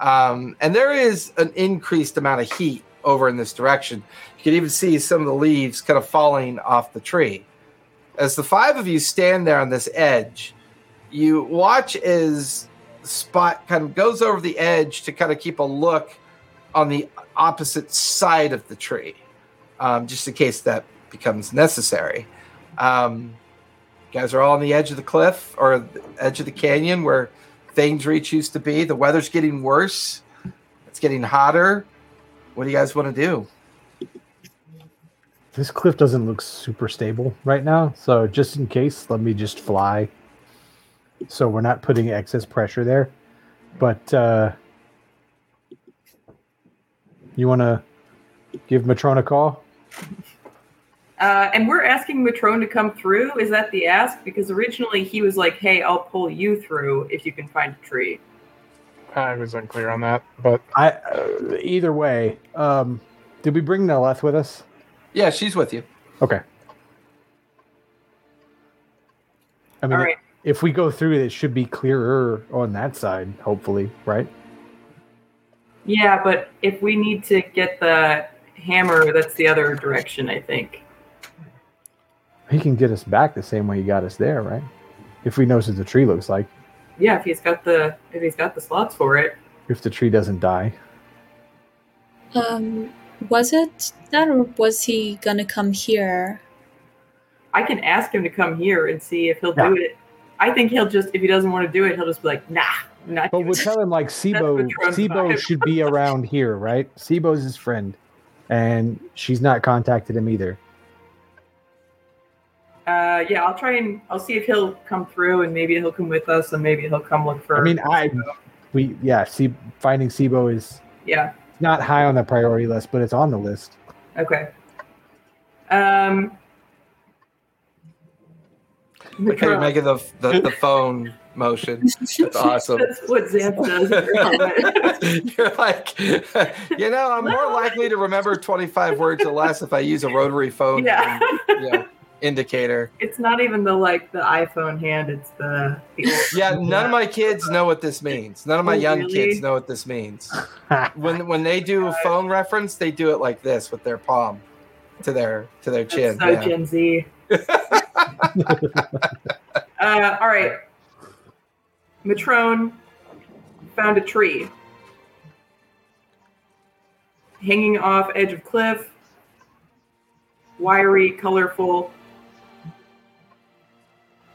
Um, and there is an increased amount of heat over in this direction. You can even see some of the leaves kind of falling off the tree. As the five of you stand there on this edge, you watch as Spot kind of goes over the edge to kind of keep a look on the opposite side of the tree, um, just in case that becomes necessary. Um, guys are all on the edge of the cliff or the edge of the canyon where Thane's Reach used to be. The weather's getting worse. It's getting hotter. What do you guys want to do? This cliff doesn't look super stable right now, so just in case, let me just fly. So we're not putting excess pressure there. But uh you want to give Matrone a call? Uh, and we're asking Matrone to come through. Is that the ask? Because originally he was like, "Hey, I'll pull you through if you can find a tree." I was unclear on that, but I uh, either way. Um did we bring Neleth with us? Yeah, she's with you. Okay. I mean, All right. If we go through it, it should be clearer on that side, hopefully, right? Yeah, but if we need to get the hammer, that's the other direction, I think. He can get us back the same way he got us there, right? If we knows what the tree looks like. Yeah, if he's got the if he's got the slots for it. If the tree doesn't die. Um, was it that, or was he gonna come here? I can ask him to come here and see if he'll Yeah. do it. I think he'll just if he doesn't want to do it, he'll just be like, "Nah, not." But we'll tell him like Sibo Sibo should be around here, right? Sibo's his friend. And she's not contacted him either. Uh, yeah, I'll try and I'll see if he'll come through, and maybe he'll come with us, and maybe he'll come look for. I mean, I we yeah, see finding Sibo is yeah, not high on the priority list, but it's on the list. okay. Um, Look how you're making the, the, the phone motion. That's awesome. That's what Xanth does. You're like, you know, I'm more likely to remember 25 words or less if I use a rotary phone Yeah. you know, indicator. it's not even the like the iPhone hand; it's the. the Yeah, none of my kids know what this means. None of my Oh, young really? kids know what this means. When when they do a phone reference, they do it like this with their palm to their to their That's chin. so yeah. Gen Z. uh, all right. Matrone found a tree hanging off edge of cliff, wiry, colorful.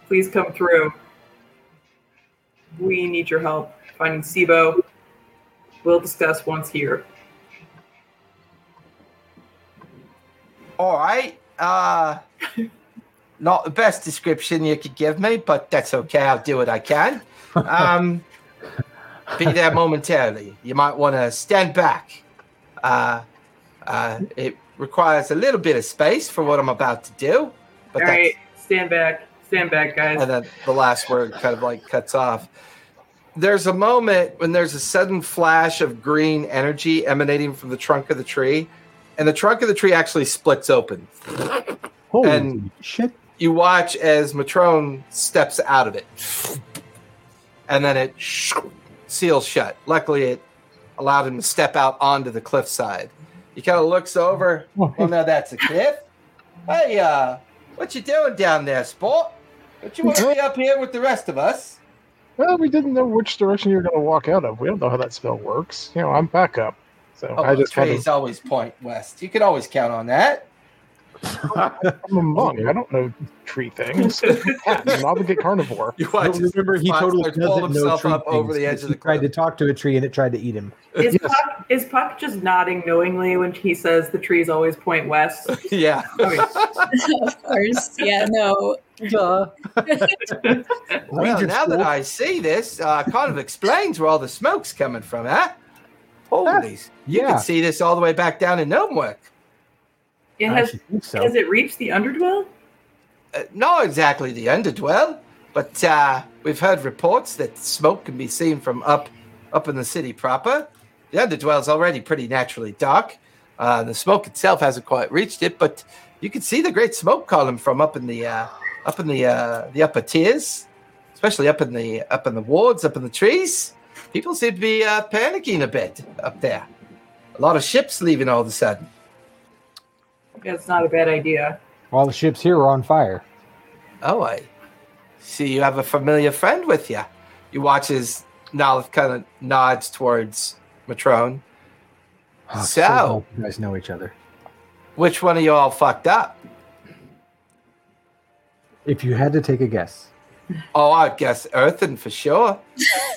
Please come through. We need your help finding Sibo. We'll discuss once here. All right. Uh, not the best description you could give me, but that's okay. I'll do what I can. Um, be there momentarily. You might want to stand back. Uh, uh, it requires a little bit of space for what I'm about to do, but All that's, right, stand back. Stand back, guys. and then the last word kind of like cuts off. There's a moment when there's a sudden flash of green energy emanating from the trunk of the tree, and the trunk of the tree actually splits open. Holy And- shit. You watch as Matrone steps out of it, and then it seals shut. Luckily, it allowed him to step out onto the cliffside. He kind of looks over. Oh, Well, now that's a cliff. Hey, uh, what you doing down there, sport? Don't you want to be up here with the rest of us? well, we didn't know which direction you were going to walk out of. We don't know how that spell works. You know, I'm back up, so Oh, I just trees always point west. You can always count on that. I'm a monk. I don't know tree things. yeah, I'm an obligate carnivore. You No, watch. as remember, he Spot totally starts doesn't pulling know himself tree up over things, the edge because of he the tried cliff. to talk to a tree and it tried to eat him. Is, Yes. Puck, is Puck just nodding knowingly when he says the trees always point west? yeah. Of course. Yeah, no. Well, now that. I see this, uh, kind of explains where all the smoke's coming from, huh? Holy, you can see this all the way back down in Gnomework. It has so. has it reached the underdwell? Uh, not exactly the Underdwell, but uh, we've heard reports that smoke can be seen from up up in the city proper. The Underdwell's already pretty naturally dark. Uh, the smoke itself hasn't quite reached it, but you can see the great smoke column from up in the uh, up in the uh, the upper tiers, especially up in the up in the wards, up in the trees. People seem to be uh, panicking a bit up there. A lot of ships leaving all of a sudden. That's not a bad idea. All the ships here are on fire. Oh, I See, you have a familiar friend with you. You watch as Nalith kind of nods towards Matrone. Oh, ah, So- glad you guys know each other. Which one of you all fucked up? If you had to take a guess, Oh, I guess Earthen for sure.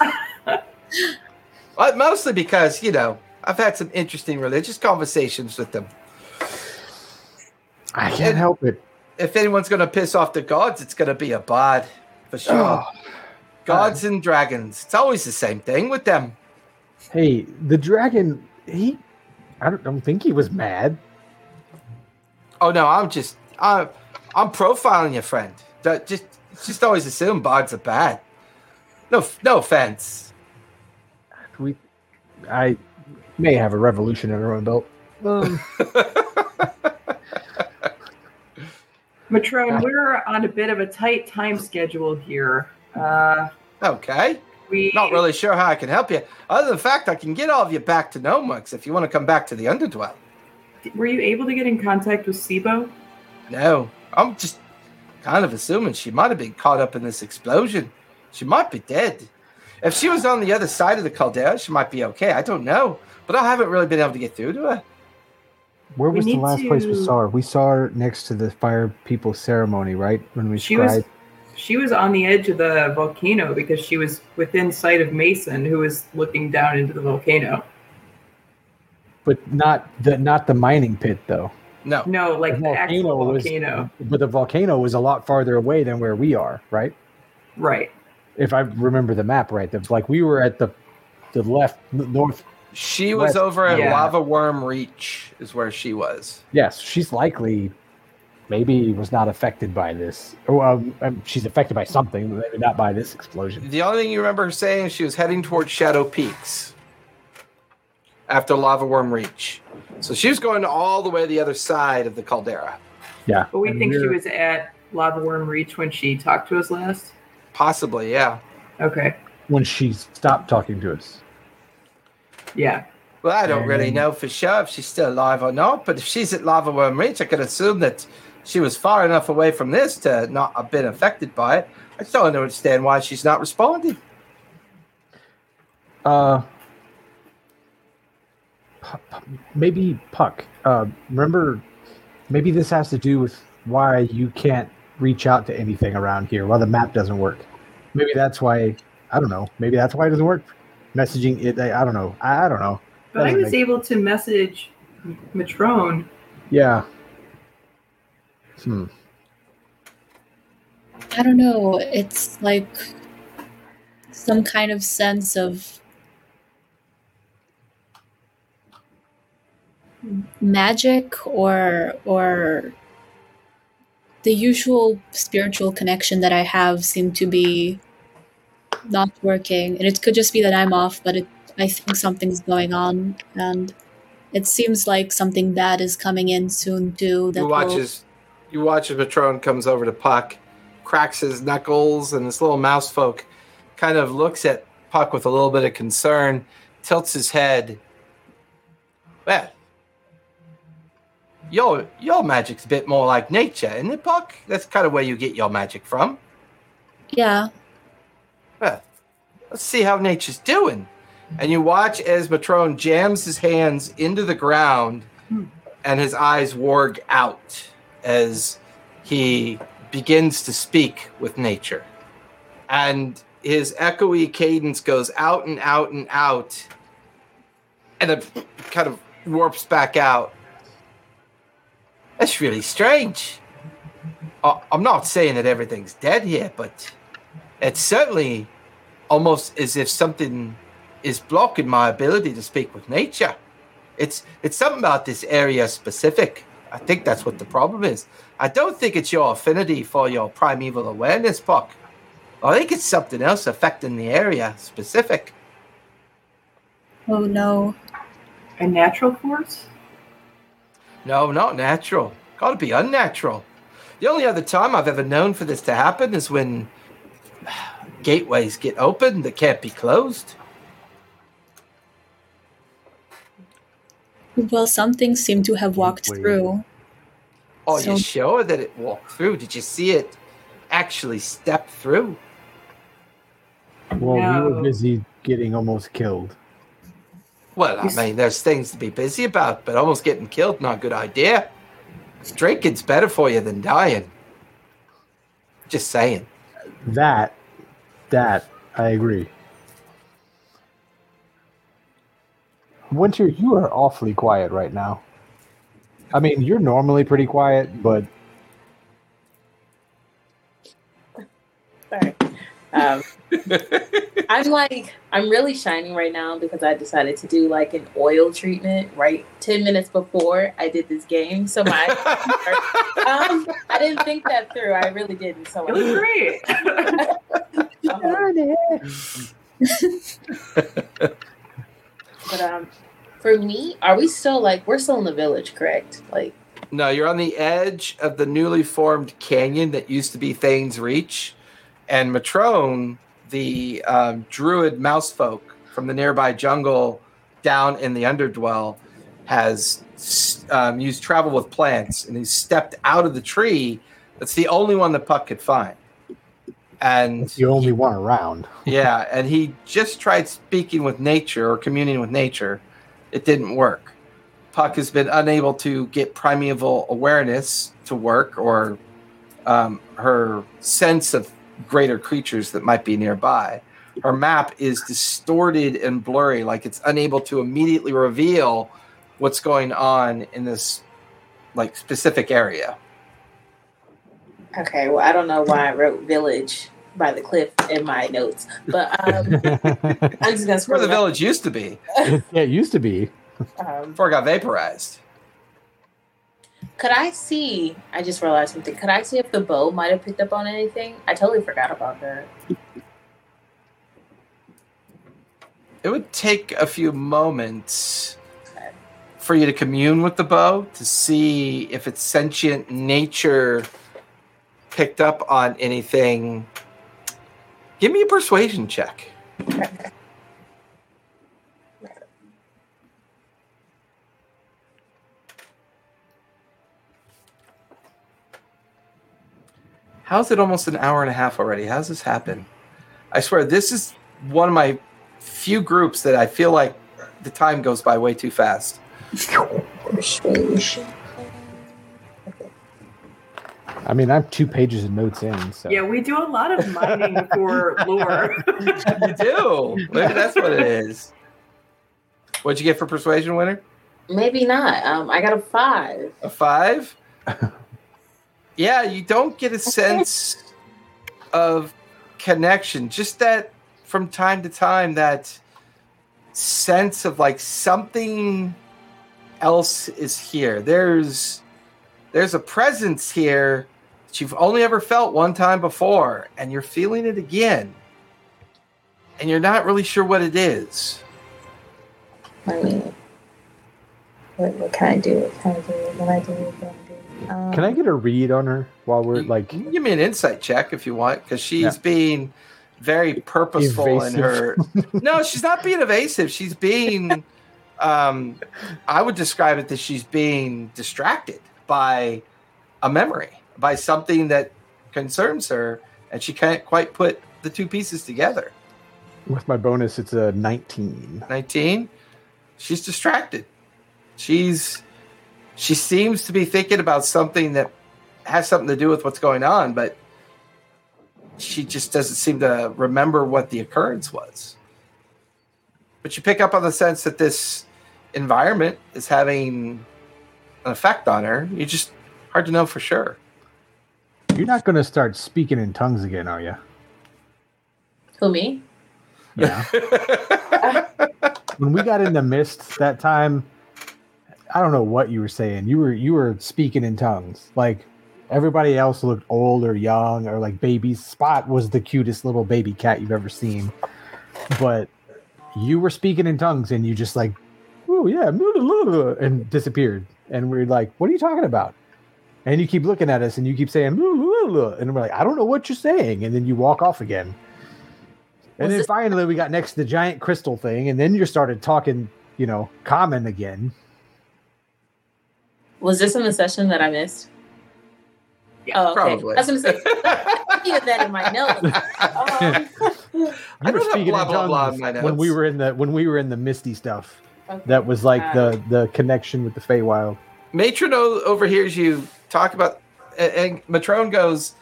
well, mostly because, you know, I've had some interesting religious conversations with them. I can't help it. If anyone's going to piss off the gods, it's going to be a bard for sure. Oh, gods and dragons. It's always the same thing with them. hey, the dragon. He, I don't, don't think he was mad. Oh no, I'm just I'm I'm profiling your friend. That just just always assume bards are bad. No, no offense. We, I may have a revolution in our own belt. Um, Matrone, we're on a bit of a tight time schedule here. Uh, Okay. we Not really sure how I can help you. Other than the fact I can get all of you back to Gnomeworks if you want to come back to the Underdwell. Were you able to get in contact with Sibo? No, I'm just kind of assuming she might have been caught up in this explosion. She might be dead. If she was on the other side of the caldera, she might be okay. I don't know. But I haven't really been able to get through to her. Where was the need last place we saw her? We saw her next to the fire people ceremony, right? When we She was she was on the edge of the volcano because she was within sight of Mason, who was looking down into the volcano. but not the not the mining pit though. No. No, like The the, actual volcano was- volcano. But the volcano was a lot farther away than where we are, right? Right. If I remember the map right, the, like we were at the the left north. She was West- over at Yeah. Lava Worm Reach, is where she was. Yes, she's likely maybe was not affected by this. Or, um, um, she's affected by something, but maybe not by this explosion. The only thing you remember her saying is she was heading towards Shadow Peaks after Lava Worm Reach. So she was going all the way to the other side of the caldera. Yeah, But we and think she we're- was at Lava Worm Reach when she talked to us last. Possibly, yeah. Okay. when she stopped talking to us. Yeah. Well, I don't really know for sure if she's still alive or not, but if she's at Lava Worm Reach, I can assume that she was far enough away from this to not have been affected by it. I just don't understand why she's not responding. Uh, Pu- Pu- maybe Puck. Uh, remember, maybe this has to do with why you can't reach out to anything around here. Why the map doesn't work. Maybe that's why. I don't know. Maybe that's why it doesn't work. Messaging it. I, I don't know. I, I don't know. But I was make- able to message Matrone. Yeah. Hmm. I don't know. It's like some kind of sense of magic or or the usual spiritual connection that I have seem to be not working. And it could just be that I'm off, but it, I think something's going on and it seems like something bad is coming in soon too. That You watch will- as you watch as Patron comes over to Puck, cracks his knuckles, and this little mouse folk kind of looks at Puck with a little bit of concern, tilts his head. Well, your your magic's a bit more like nature, isn't it, Puck? That's kind of where you get your magic from. yeah. Well, let's see how nature's doing. And you watch as Matrone jams his hands into the ground and his eyes warg out as he begins to speak with nature. And his echoey cadence goes out and out and out and it kind of warps back out. That's really strange. I'm not saying that everything's dead here, but it's certainly almost as if something is blocking my ability to speak with nature. It's it's something about this area specific. I think that's what the problem is. I don't think it's your affinity for your primeval awareness, Puck. I think it's something else affecting the area specific. Oh no. A natural force? No, not natural. Gotta be unnatural. The only other time I've ever known for this to happen is when gateways get open that can't be closed. Well, some things seem to have walked Wait. through. Are So- you sure that it walked through? Did you see it actually step through. Well, we were busy getting almost killed. Well, I mean, there's things to be busy about, but almost getting killed, not a good idea. Drinking's better for you than dying. Just saying. That, that I agree. Winter, you are awfully quiet right now. I mean, you're normally pretty quiet, but Sorry. Um, I'm like, I'm really shining right now because I decided to do like an oil treatment right 10 minutes before I did this game. So my, um, I didn't think that through. I really didn't. So It was great. um, but um, for me, are we still like, we're still in the village, correct? Like, no, you're on the edge of the newly formed canyon that used to be Thane's Reach. And Matrone, the um, druid mouse folk from the nearby jungle down in the Underdwell, has um, used travel with plants and he's stepped out of the tree. That's the only one that Puck could find. And it's the only one around. yeah, and he just tried speaking with nature or communing with nature. It didn't work. Puck has been unable to get primeval awareness to work or um, her sense of greater creatures that might be nearby. Her map is distorted and blurry, like it's unable to immediately reveal what's going on in this like specific area. okay, well, I don't know why I wrote village by the cliff in my notes, but um, I'm just gonna where the down. village used to be yeah, it used to be. Um, before it got vaporized. Could I see? I just realized something. Could I see if the bow might have picked up on anything? I totally forgot about that. it would take a few moments for you to commune with the bow to see if its sentient nature picked up on anything. Give me a persuasion check. How's it almost an hour and a half already? How's this happen? I swear, this is one of my few groups that I feel like the time goes by way too fast. I mean, I'm two pages of notes in. So Yeah, we do a lot of mining for lore. you do. Maybe that's what it is. What'd you get for persuasion Winter? Maybe not. Um, I got a five. A five? yeah, you don't get a sense of connection. Just that from time to time, that sense of like something else is here. There's there's a presence here that you've only ever felt one time before, and you're feeling it again. And you're not really sure what it is. I mean, what, what can I do? What can I do? What can I do? What can I? Um, can I get a read on her while we're like? give me an insight check if you want, because she's Yeah. being very purposeful in her. no, she's not being evasive. She's being, um, I would describe it that she's being distracted by a memory, by something that concerns her, and she can't quite put the two pieces together. With my bonus, it's a 19. 19 she's distracted she's she seems to be thinking about something that has something to do with what's going on but she just doesn't seem to remember what the occurrence was but you pick up on the sense that this environment is having an effect on her you just hard to know for sure You're not going to start speaking in tongues again, are you? Who me? Yeah. when we got in the mist that time, I don't know what you were saying. You were you were speaking in tongues. Like everybody else looked old or young or like babies. Spot was the cutest little baby cat you've ever seen. But you were speaking in tongues and you just like, oh yeah, and disappeared. And we're like, what are you talking about? And you keep looking at us and you keep saying, and we're like, I don't know what you're saying. And then you walk off again. And Was then this- finally, we got next to the giant crystal thing, and then you started talking, you know, common again. Was this in the session that I missed? Oh, okay. Probably. I was gonna say I hear that in my notes. Um, I were speaking blah, in blah, blah tongues in when we were in the when we were in the misty stuff. okay. That was like the the connection with the Feywild. Matrone o- overhears you talk about, and, and Matrone goes,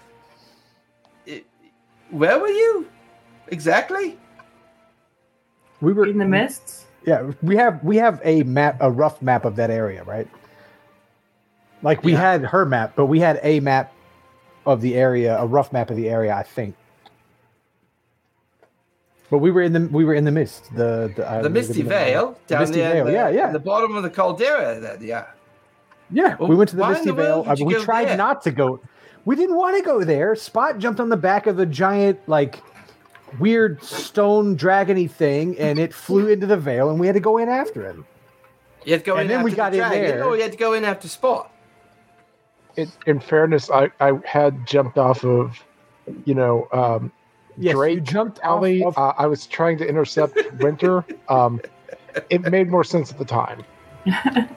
"Where were you exactly?" We were In the mists? Yeah, we have we have a map, a rough map of that area, right? Like we Yeah. had her map, but we had a map of the area, a rough map of the area, I think. But we were in the we were in the mist, the the, uh, the Misty Vale The down Misty there, Vale, the, yeah, yeah. the bottom of the caldera. Yeah, Yeah, Well, we went to the Misty the Vale. I mean, we tried there? not to go. We didn't want to go there. Spot jumped on the back of a giant, like, weird stone dragony thing, and it flew into the Vale, and we had to go in after him. you had to go And in then we got in dragon, there. or you had to go in after Spot. In, in fairness, I, I had jumped off of, you know, um, Yes, you Drake jumped alley. off of Uh, I was trying to intercept Winter. Um, it made more sense at the time.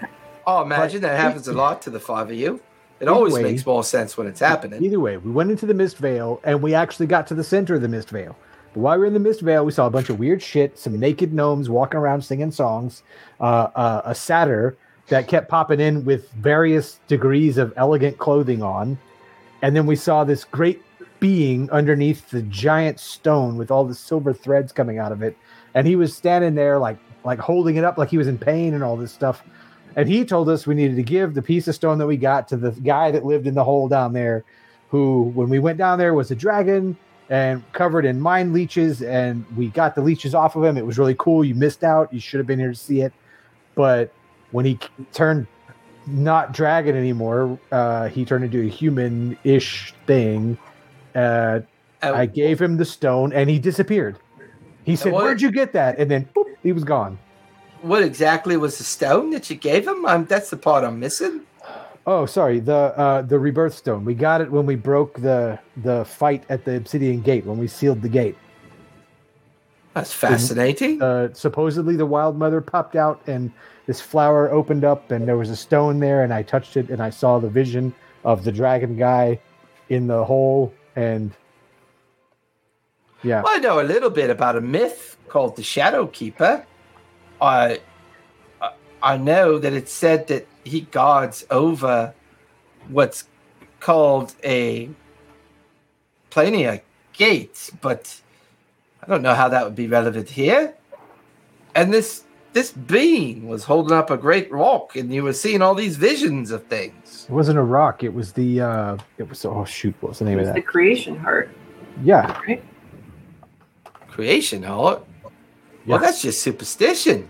Oh, imagine that happens a lot to the five of you. It always way- makes more sense when it's happening. Either way, we went into the Mist Vale and we actually got to the center of the Mist Vale. But while we were in the Mist Vale, we saw a bunch of weird shit, some naked gnomes walking around singing songs, uh, uh, a satyr that kept popping in with various degrees of elegant clothing on. And then we saw this great being underneath the giant stone with all the silver threads coming out of it. And he was standing there like like holding it up like he was in pain and all this stuff. And he told us we needed to give the piece of stone that we got to the guy that lived in the hole down there, who, when we went down there, was a dragon and covered in mind leeches. And we got the leeches off of him. It was really cool. You missed out. You should have been here to see it. But when he turned not dragon anymore, uh, he turned into a human ish thing. Uh, Uh, I gave him the stone and he disappeared. He said, what- Where'd you get that? And then boop, he was gone. what exactly was the stone that you gave him? Um, that's the part I'm missing. Oh, sorry. The uh, the rebirth stone. We got it when we broke the the fight at the obsidian gate when we sealed the gate. That's fascinating. Uh, supposedly the wild mother popped out and this flower opened up and there was a stone there and I touched it and I saw the vision of the dragon guy in the hole and yeah. Well, I know a little bit about a myth called the Shadow Keeper. I I- know that it's said that he guards over what's called a planar gate, but I don't know how that would be relevant here. And this this being was holding up a great rock, and you were seeing all these visions of things. It wasn't a rock. It was the uh it was oh shoot, what was the name It's of the creation heart, Yeah. right? Creation art. Well, that's just superstition.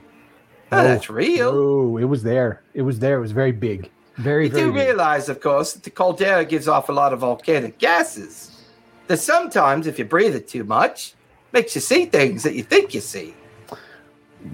Oh, No, that's real. Oh, it was there. It was there. It was very big. Very, You very do big. realize, of course, that the caldera gives off a lot of volcanic gases. That sometimes, if you breathe it too much, makes you see things that you think you see.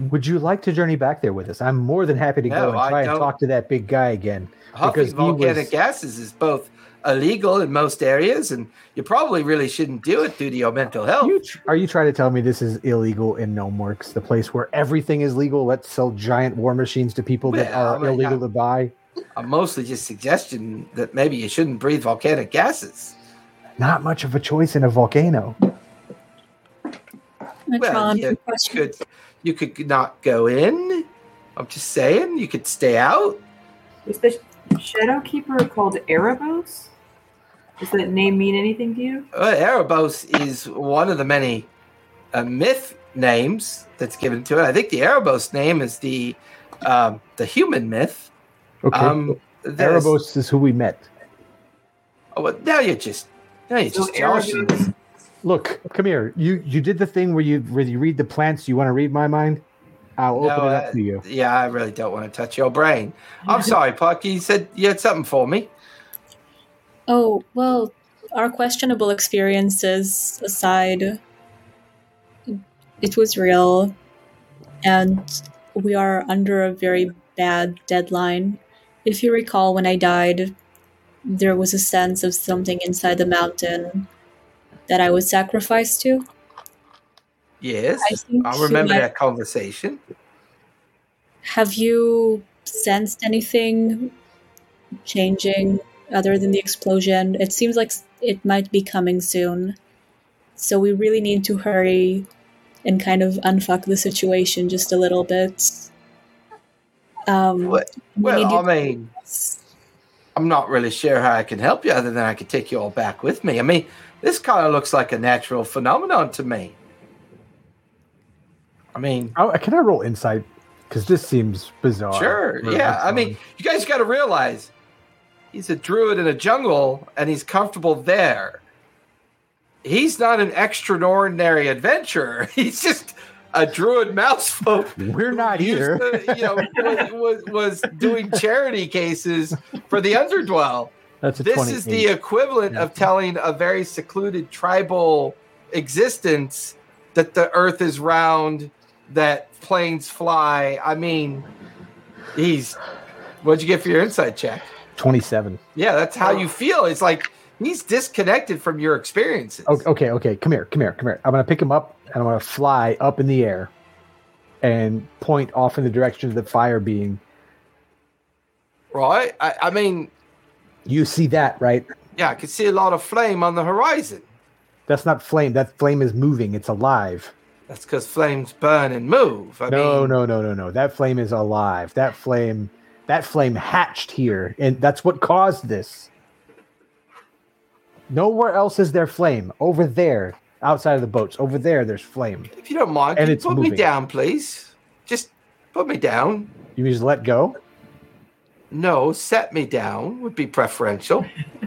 Would you like to journey back there with us? I'm more than happy to No, go and try and talk to that big guy again. Huffing Because volcanic was- gases is both illegal in most areas, and you probably really shouldn't do it due to your mental health. You tr- are you trying to tell me this is illegal in Gnomeworks, the place where everything is legal? Let's sell giant war machines to people that are I mean, illegal I'm- to buy. I'm mostly just suggesting that maybe you shouldn't breathe volcanic gases. Not much of a choice in a volcano. Well, yeah, quick question. could you could not go in. I'm just saying you could stay out. Is the Shadow Keeper called Erebos? Does that name mean anything to you? Uh, Erebos is one of the many uh, myth names that's given to it. I think the Erebos name is the um, the human myth. Okay. Um, Erebos is who we met. Oh, well, now you're just now you're So just joshing. Erebos, Look, come here. You you did the thing where you where you read the plants. You want to read my mind? I'll No, open it uh, up to you. Yeah, I really don't want to touch your brain. I'm sorry, Puck. You said you had something for me. Oh, well, our questionable experiences aside, it was real, and we are under a very bad deadline. If you recall, when I died, there was a sense of something inside the mountain that I was sacrificed to. Yes, I I remember that conversation. Have you sensed anything changing other than the explosion. It seems like it might be coming soon. So we really need to hurry and kind of unfuck the situation just a little bit. Um, Well, need I mean, I'm not really sure how I can help you other than I could take you all back with me. I mean, this kind of looks like a natural phenomenon to me. I mean, Oh, uh, can I roll insight? Because this seems bizarre. sure. Yeah. I mean, you guys got to realize he's a druid in a jungle and he's comfortable there. He's not an extraordinary adventurer. He's just a druid mouse folk we're not here. to, you know, was, was, was doing charity cases for the underdwell. That's a This 28. is the equivalent Yeah. of telling a very secluded tribal existence that the earth is round, that planes fly. I mean, he's what'd you get for your insight check? 27. Yeah, that's how you feel. It's like he's disconnected from your experiences. Okay, okay, okay. Come here, come here, come here. I'm gonna pick him up and I'm gonna fly up in the air and point off in the direction of the fire being. Right? I, I mean, You see that, right? yeah, I can see a lot of flame on the horizon. That's not flame. That flame is moving. It's alive. That's because flames burn and move. I no, mean, no, no, no, no. That flame is alive. That flame, that flame hatched here, and that's what caused this. Nowhere else is there flame. Over there, outside of the boats, over there, there's flame. If you don't mind, And can you it's put me down, please? Just put me down. You just let go. No, set me down would be preferential.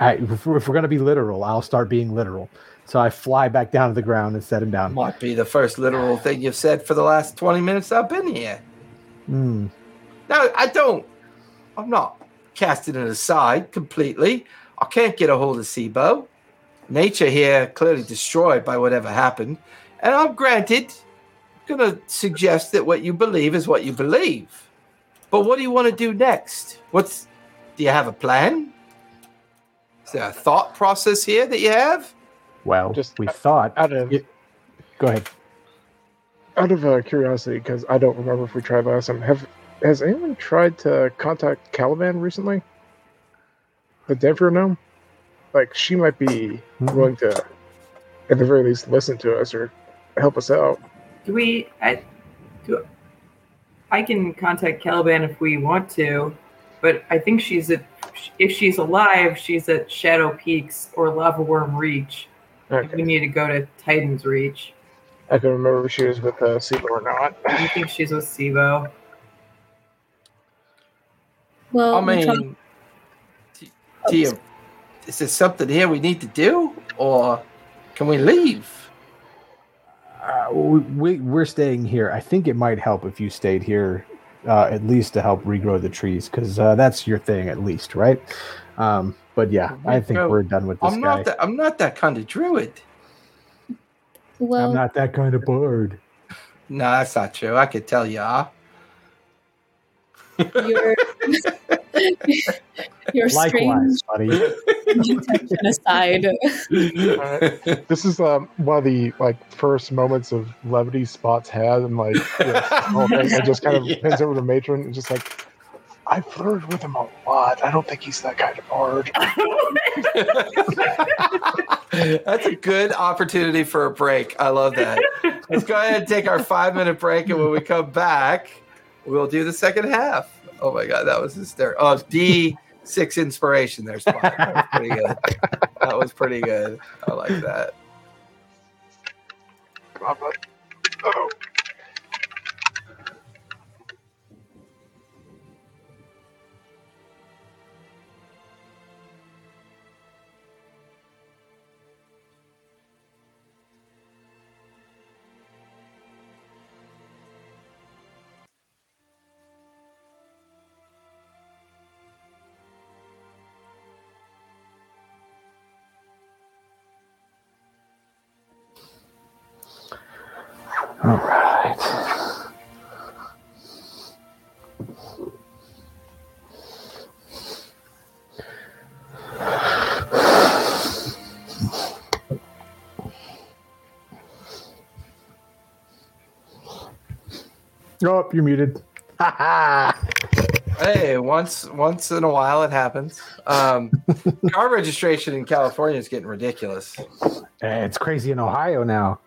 All right, if we're, if we're gonna be literal, I'll start being literal. So I fly back down to the ground and set him down. Might be the first literal thing you've said for the last 20 minutes I've been here. Hmm. No, I don't. I'm not casting it aside completely. I can't get a hold of Sibo. Nature here clearly destroyed by whatever happened. And I'm granted I'm going to suggest that what you believe is what you believe. But what do you want to do next? What's do you have a plan? Is there a thought process here that you have? Well, Just we thought. Out of it- Go ahead. out of uh, curiosity, because I don't remember if we tried last time. Have has anyone tried to contact Caliban recently? The Denver gnome? Like she might be Mhm. willing to, at the very least, listen to us or help us out. Do we? I, do, I can contact Caliban if we want to, but I think she's at. If she's alive, she's at Shadow Peaks or Lava Worm Reach. Okay. We need to go to Titan's Reach. I can remember if she was with uh, Sibo or not. I think she's with Sibo. well, I we tried- mean, do, do you, is there something here we need to do, or can we leave? Uh, we, we we're staying here. I think it might help if you stayed here, uh, at least to help regrow the trees, because uh, that's your thing, at least, right? Um, but yeah, I think we're done with this I'm guy. not that. I'm not that kind of druid. well, I'm not that kind of bird. No, that's not true. I could tell you are. your your Likewise, strange intention aside. Alright. This is um, one of the like first moments of levity Spots had, and like you know, the whole thing, it just kind of Yeah. pins over the matron and just like. I flirted with him a lot. I don't think he's that kind of bard. That's a good opportunity for a break. I love that. Let's go ahead and take our five minute break, and when we come back, we'll do the second half. Oh my god, that was hysterical. Oh, uh, D six inspiration there, Spot. That was pretty good. That was pretty good. I like that. Come. Oh. Oh, you're muted. Hey, once once in a while it happens. Um, car registration in California is getting ridiculous. Eh, It's crazy in Ohio now.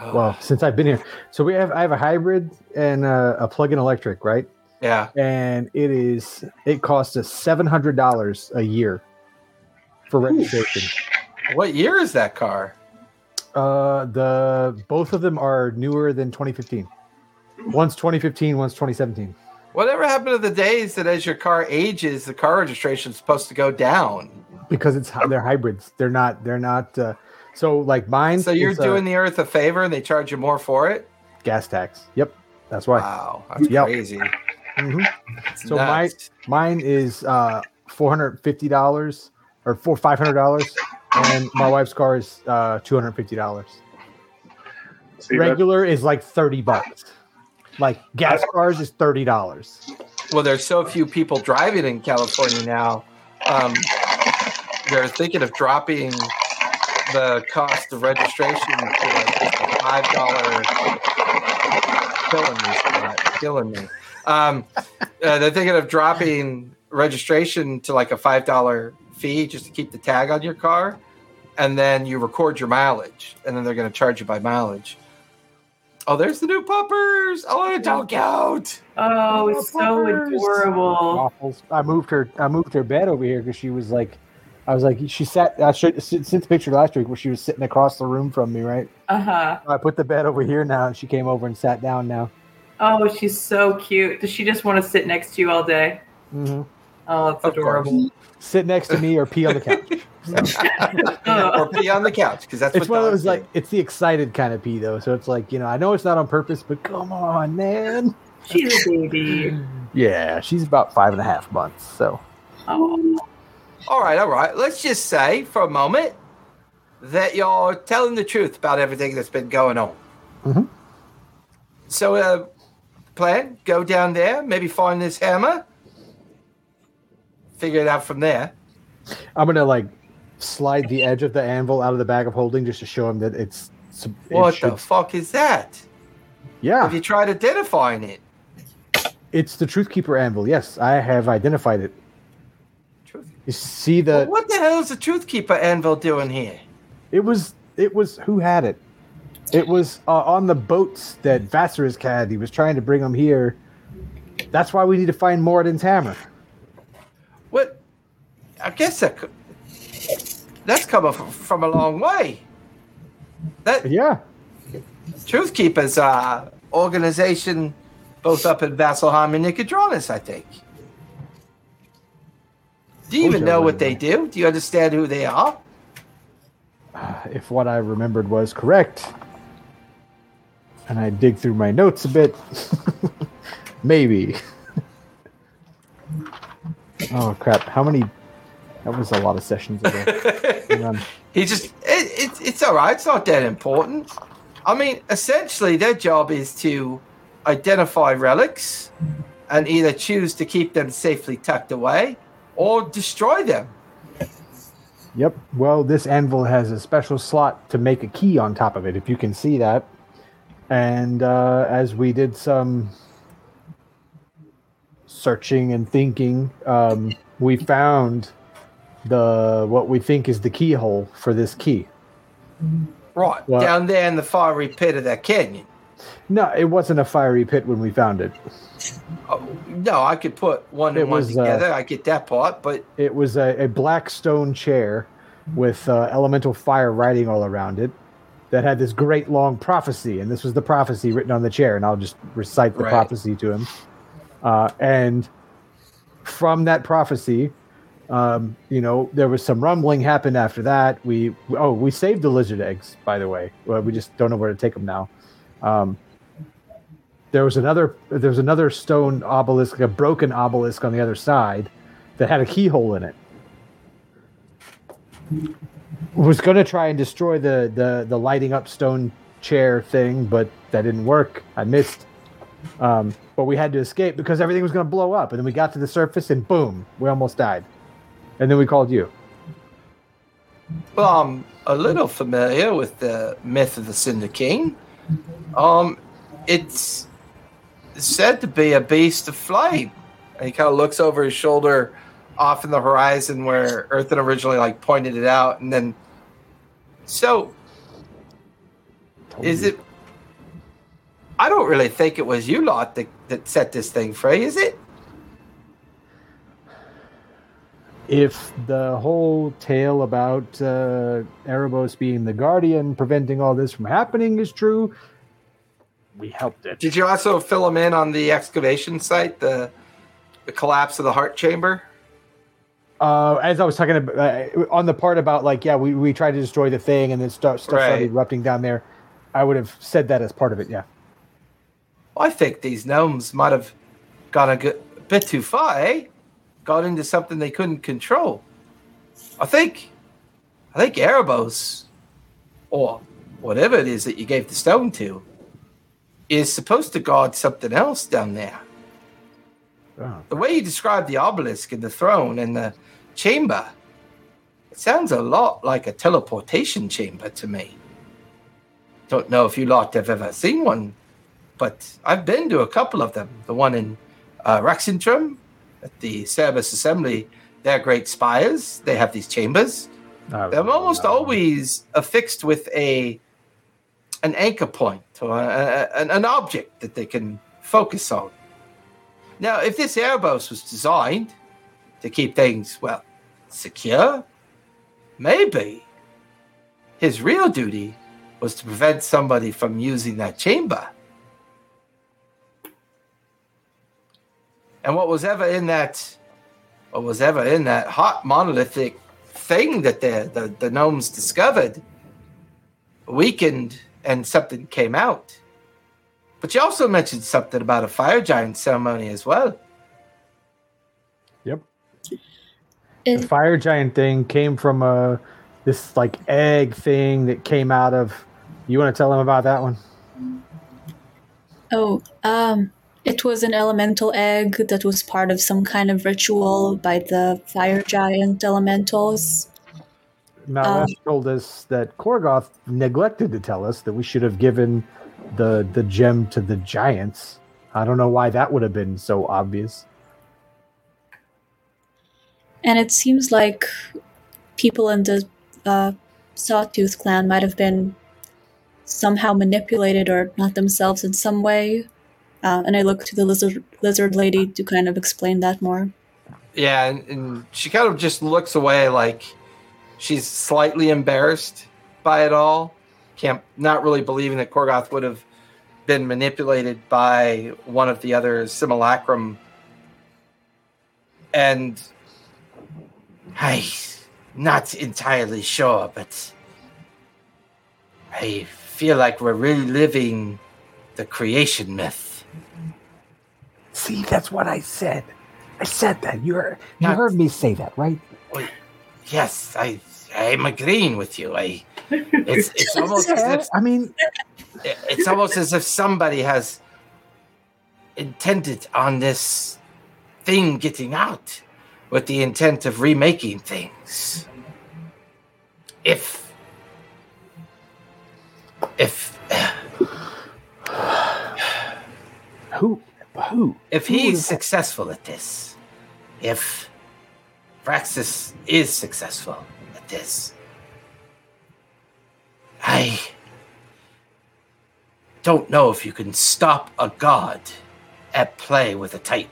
Oh, Well, since I've been here, so we have I have a hybrid and a, a plug-in electric, right? yeah. And it is it costs us seven hundred dollars a year for registration. What year is that car? Uh, the both of them are newer than 2015. One's 2015, one's 2017. Whatever happened to the days that as your car ages, the car registration is supposed to go down? Because it's they're hybrids. They're not. They're not. Uh, so like mine. So you're is, uh, doing the earth a favor and they charge you more for it? gas tax. Yep, that's why. Wow, that's Yep. crazy. Mhm. It's So my- Mine is uh, four hundred fifty dollars or four five hundred dollars, and my wife's car is uh, two hundred fifty dollars. Regular is like thirty bucks. Like gas cars is thirty dollars. well, there's so few people driving in California now. Um, they're thinking of dropping the cost of registration to like just a five dollar. Killing me, Scott. Killing me. Um, uh, they're thinking of dropping registration to like a five dollar fee just to keep the tag on your car, and then you record your mileage, and then they're going to charge you by mileage. Oh, there's the new puppers! Oh, they're so cute. Oh, it's so Puppers. adorable. Waffles. I moved her. I moved her bed over here because she was like, I was like, she sat. I showed sent the picture last week where she was sitting across the room from me, right? Uh huh. I put the bed over here now, and she came over and sat down now. Oh, she's so cute. Does she just want to sit next to you all day? hmm Oh, it's Of adorable. Sit next to me or pee on the couch. Or pee on the couch because that's it's what one of those do. like it's the excited kind of pee though. So it's like you know I know it's not on purpose, but come on, man. She's a baby. Yeah, she's about five and a half months. So Oh. All right, all right. Let's just say for a moment that you're telling the truth about everything that's been going on. Mhm. So, uh, plan go down there, maybe find this hammer, figure it out from there. I'm gonna like slide the edge of the anvil out of the bag of holding just to show him that it's. it What should- the fuck is that? Yeah, Have you tried identifying it? it's the Truth Keeper anvil. Yes, I have identified it. Truth. You see the? Well, what the hell is the Truth Keeper anvil doing here? It was. It was who had it. It was uh, on the boats that Vassarus had. He was trying to bring them here. That's why we need to find Moradin's hammer. What? I guess that could, that's coming from, from a long way. That Yeah, Truth Keepers uh, organization, both up in Vasselheim and Nicodranus, I think. Do you even know what they do? Do you understand who they are? if what I remembered was correct, and I dig through my notes a bit, maybe. Oh crap! How many? That was a lot of sessions ago. He just it, it, it's all right. It's not that important. I mean, essentially, their job is to identify relics and either choose to keep them safely tucked away or destroy them. Yep. Well, this anvil has a special slot to make a key on top of it, if you can see that. And uh, as we did some searching and thinking, um, we found the what we think is the keyhole for this key. Right Well- down there in the fiery pit of that canyon. No, it wasn't a fiery pit when we found it. Oh, no, I could put one It and one was, uh, together. I get that part, but It was a, a black stone chair with uh, elemental fire writing all around it that had this great long prophecy. And this was the prophecy written on the chair. And I'll just recite the Right. prophecy to him. Uh, and from that prophecy, um, you know, there was some rumbling happened after that. We, oh, we saved the lizard eggs, by the way. Well, we just don't know where to take them now. Um, there was another there was another stone obelisk, a broken obelisk on the other side that had a keyhole in it. Was going to try and destroy the, the the lighting up stone chair thing, but that didn't work. I missed. Um, but we had to escape because everything was going to blow up, and then we got to the surface, and boom, we almost died. And then we called you. well, I'm a little familiar with the myth of the Cinder King. Um, it's said to be a beast of flame. And he kind of looks over his shoulder off in the horizon where Earthen originally like pointed it out. And then, so is it? I don't really think it was you lot that, that set this thing free, is it? If the whole tale about uh, Erebos being the guardian, preventing all this from happening, is true, we helped it. Did you also fill him in on the excavation site, the the collapse of the heart chamber? Uh, as I was talking about uh, on the part about like, yeah, we, we tried to destroy the thing and then stuff, stuff Right. started erupting down there. I would have said that as part of it. Yeah. I think these gnomes might have gone a, good, a bit too far, eh? Got into something they couldn't control. I think, I think Erebos, or whatever it is that you gave the stone to, is supposed to guard something else down there. Oh. The way you describe the obelisk and the throne and the chamber, it sounds a lot like a teleportation chamber to me. Don't know if you lot have ever seen one, but I've been to a couple of them. The one in uh, Rexxentrum at the Cerberus Assembly, they're great spires. They have these chambers. Uh, They're almost always affixed with a an anchor point or a, a- an, an object that they can focus on. Now, if this Erebos was designed to keep things, well, secure, maybe his real duty was to prevent somebody from using that chamber. And what was ever in that, what was ever in that hot monolithic thing that the, the, the gnomes discovered weakened and something came out. But you also mentioned something about a fire giant ceremony as well. Yep. It- The fire giant thing came from a this like egg thing that came out of. You want to tell them about that one? Oh, um, it was an elemental egg that was part of some kind of ritual by the fire giant elementals. Now, Um, told us that Korgoth neglected to tell us that we should have given the the gem to the giants. I don't know why that would have been so obvious. And it seems like people in the uh, Sawtooth clan might have been somehow manipulated or not themselves in some way. Uh, and I look to the lizard, lizard lady to kind of explain that more. Yeah, and, and she kind of just looks away like she's slightly embarrassed by it all. Can't not really believing that Korgoth would have been manipulated by one of the other simulacrum. And I'm not entirely sure, but I feel like we're reliving the creation myth. See, that's what I said. I said that. You heard, you heard me say that, right? Yes, I I'm agreeing with you. I it's it's almost as if I mean, it's almost as if somebody has intended on this thing getting out with the intent of remaking things. If if who? Who? if Who he's successful at this, if Praxis is successful at this, I don't know if you can stop a god at play with a titan.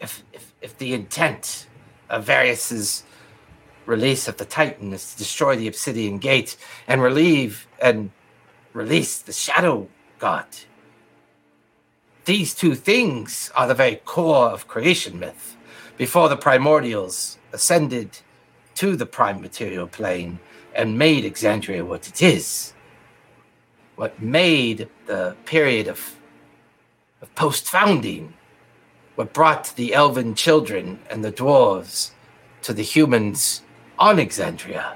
If if, if the intent of Varius's release of the Titan is to destroy the Obsidian Gate and relieve and release the Shadow God these two things are the very core of creation myth. Before the primordials ascended to the prime material plane and made Exandria what it is, what made the period of, of post founding, what brought the elven children and the dwarves to the humans on Exandria,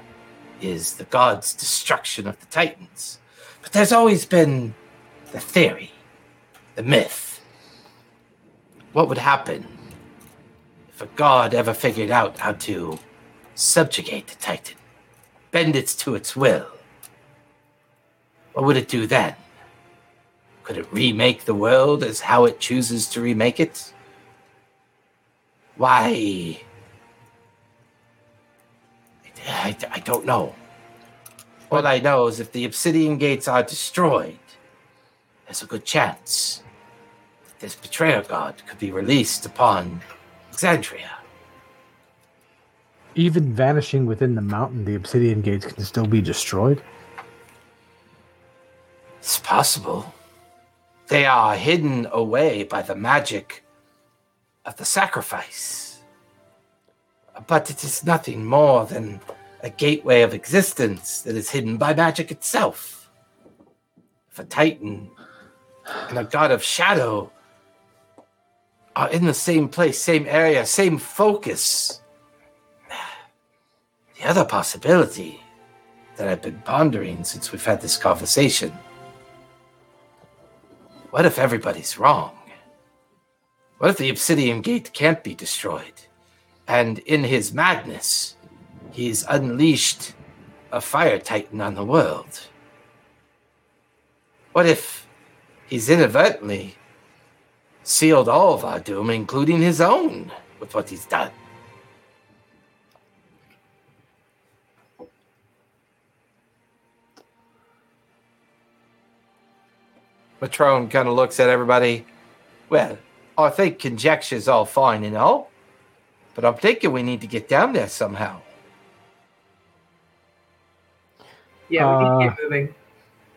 is the god's destruction of the Titans. But there's always been the theory the myth. What would happen if a god ever figured out how to subjugate the Titan, bend it to its will? What would it do then? Could it remake the world as how it chooses to remake it? Why? I, I don't know. All I know is if the obsidian gates are destroyed, there's a good chance this betrayer god could be released upon Exandria. Even vanishing within the mountain, the obsidian gates can still be destroyed. It's possible. They are hidden away by the magic of the sacrifice. But it is nothing more than a gateway of existence that is hidden by magic itself. If a titan and a god of shadow are in the same place, same area, same focus, the other possibility that I've been pondering since we've had this conversation what if everybody's wrong? What if the Obsidian Gate can't be destroyed? And in his madness, he's unleashed a fire titan on the world? What if he's inadvertently sealed all of our doom, including his own, with what he's done? Matrone kind of looks at everybody. Well, I think conjecture's all fine and all, but I'm thinking we need to get down there somehow. Yeah, we Uh, need to get moving.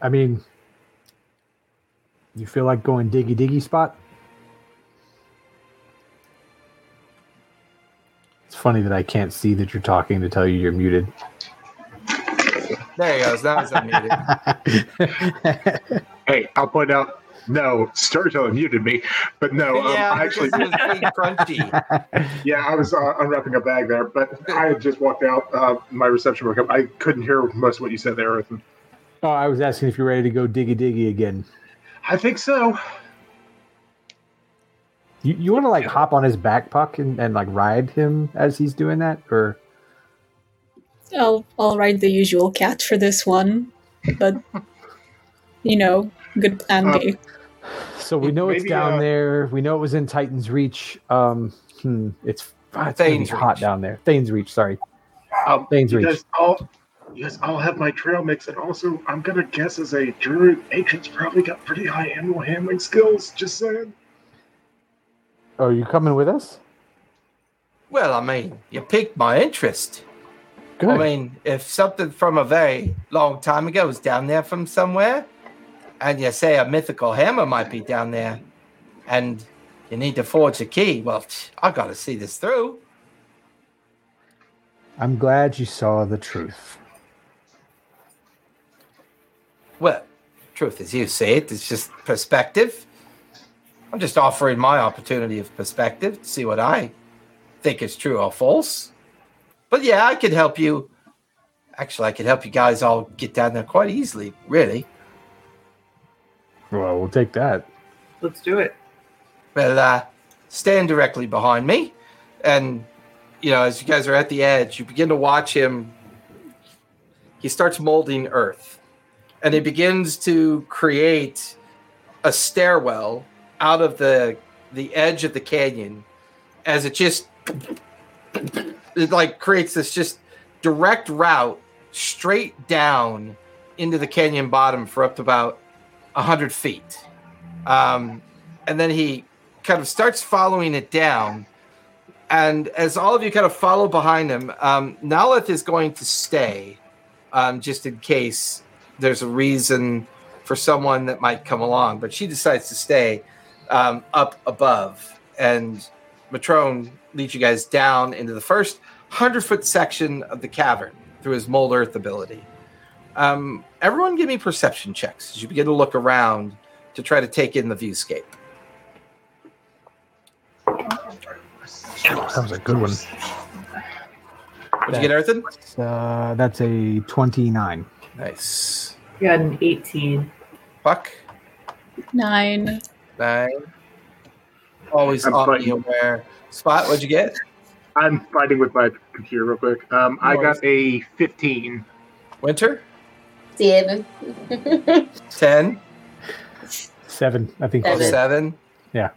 I mean, you feel like going diggy diggy spot? Funny that I can't see that you're talking to tell you you're muted. There he goes. Now he's unmuted. Hey, I'll point out. No, Storyteller muted me, but no, um, I actually, was crunchy. yeah, I was uh, unwrapping a bag there, but I had just walked out. Uh, my reception broke up. I couldn't hear most of what you said there, Ethan. oh, I was asking if you're ready to go diggy diggy again. I think so. You, you want to like hop on his back, Puck, and, and like ride him as he's doing that, or I'll I'll ride the usual cat for this one, but you know, good plan Uh, B. so we know it's down uh, there. We know it was in Titan's Reach. Um, hmm, it's ah, it's gonna Thane's hot Reach. down there. Thane's Reach, sorry, Um, Thane's you Reach. guys all, you guys all have my trail mix, and also I'm gonna guess as a druid, Atrium's probably got pretty high animal handling skills. Just saying. Oh, you coming with us? Well, I mean, you piqued my interest. Good. I mean, if something from a very long time ago is down there from somewhere, and you say a mythical hammer might be down there, and you need to forge a key, well, I got to see this through. I'm glad you saw the truth. Well, truth as you see it, it's just perspective. I'm just offering my opportunity of perspective to see what I think is true or false. But yeah, I could help you. Actually, I could help you guys all get down there quite easily, really. Well, we'll take that. Let's do it. Well, uh, stand directly behind me. And, you know, as you guys are at the edge, you begin to watch him. He starts molding earth. And he begins to create a stairwell out of the the edge of the canyon as it just it like creates this just direct route straight down into the canyon bottom for up to about 100 feet um, and then he kind of starts following it down. And as all of you kind of follow behind him, um, Nalith is going to stay, um, just in case there's a reason for someone that might come along. But she decides to stay um, up above, and Matrone leads you guys down into the first hundred foot section of the cavern through his mold earth ability. Um, everyone, give me perception checks as you begin to look around to try to take in the viewscape. That was a good one. What'd you get, Earthen? Uh, that's a 29. Nice. We got an 18. Puck, Nine. Nine. Always I'm on fighting. the aware. Spot, what'd you get? I'm fighting with my computer real quick. Um, I got a 15. Winter, Seven. 10, Seven, I think. Seven. seven. Yeah.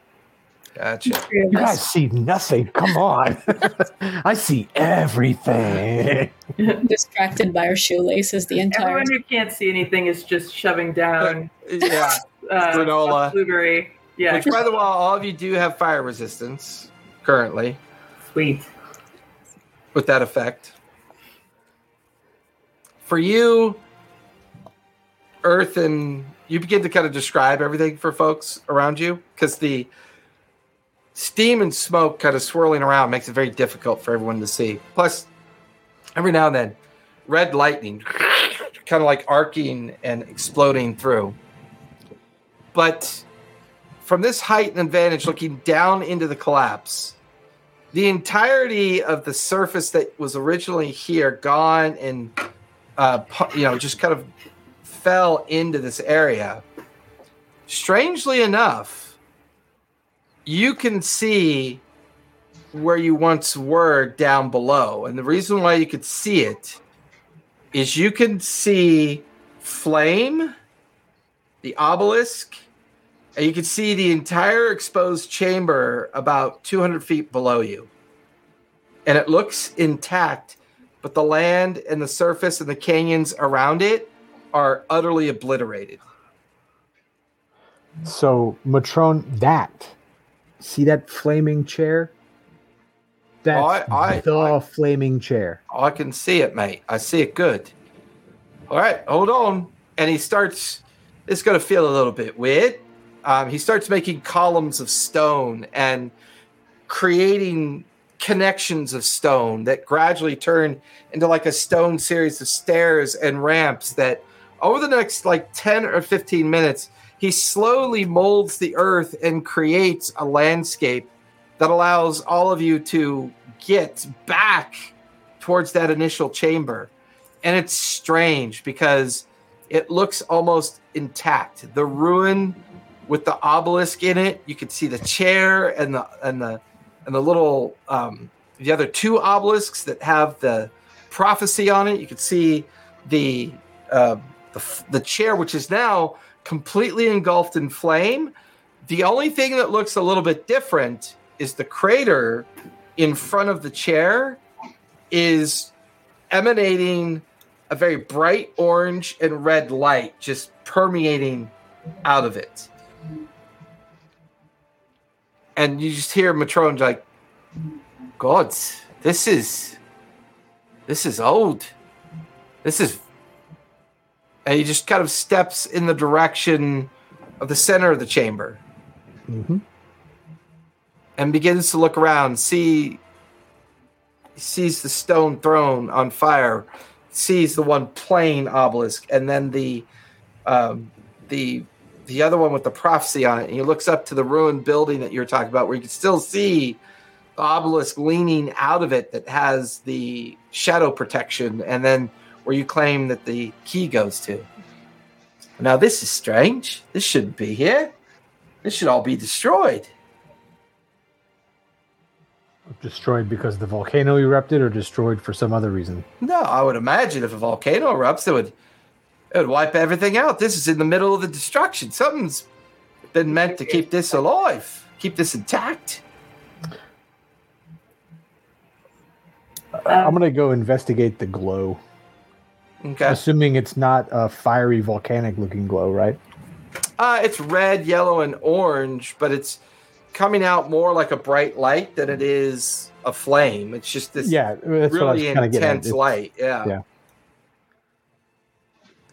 Gotcha. You guys see nothing. Come on. I see everything. distracted by our shoelaces the entire Everyone who can't see anything is just shoving down Yeah. uh, Granola. blueberry. Yeah, Which, by the way, all of you do have fire resistance currently sweet. with that effect. For you, Earthen you begin to kind of describe everything for folks around you because the steam and smoke kind of swirling around makes it very difficult for everyone to see. Plus, every now and then, red lightning kind of like arcing and exploding through. But from this height and advantage, looking down into the collapse, the entirety of the surface that was originally here gone and uh, you know just kind of fell into this area. Strangely enough, you can see where you once were down below, and the reason why you could see it is you can see flame, the obelisk, and you can see the entire exposed chamber about 200 feet below you. And it looks intact, but the land and the surface and the canyons around it are utterly obliterated. So, Matrone, that. See that flaming chair? That's I- I- the I- flaming chair. I can see it, mate. I see it good. All right, hold on. And he starts, it's going to feel a little bit weird. Um, he starts making columns of stone and creating connections of stone that gradually turn into like a stone series of stairs and ramps that over the next like 10 or 15 minutes, he slowly molds the earth and creates a landscape that allows all of you to get back towards that initial chamber. And it's strange because it looks almost intact. The ruin with the obelisk in it, you can see the chair and the and the and the little um, the other two obelisks that have the prophecy on it. You can see the uh, the, the chair, which is now completely engulfed in flame. The only thing that looks a little bit different is the crater in front of the chair is emanating a very bright orange and red light just permeating out of it. And you just hear Matrone like, God, this is this is old. This is and he just kind of steps in the direction of the center of the chamber hmm and begins to look around, see sees the stone throne on fire, sees the one plain obelisk, and then the um, the the other one with the prophecy on it. And he looks up to the ruined building that you're talking about, where you can still see the obelisk leaning out of it that has the shadow protection, and then where you claim that the key goes to. Now this is strange. This shouldn't be here. This should all be destroyed. Destroyed because the volcano erupted or destroyed for some other reason? No, I would imagine if a volcano erupts, it would it would wipe everything out. This is in the middle of the destruction. Something's been meant to keep this alive, keep this intact. I'm to go investigate the glow. Okay, Assuming it's not a fiery volcanic looking glow, right? uh, it's red, yellow, and orange, but it's coming out more like a bright light than it is a flame. It's just this yeah, that's what I was really kind of getting at. intense light. Yeah. yeah.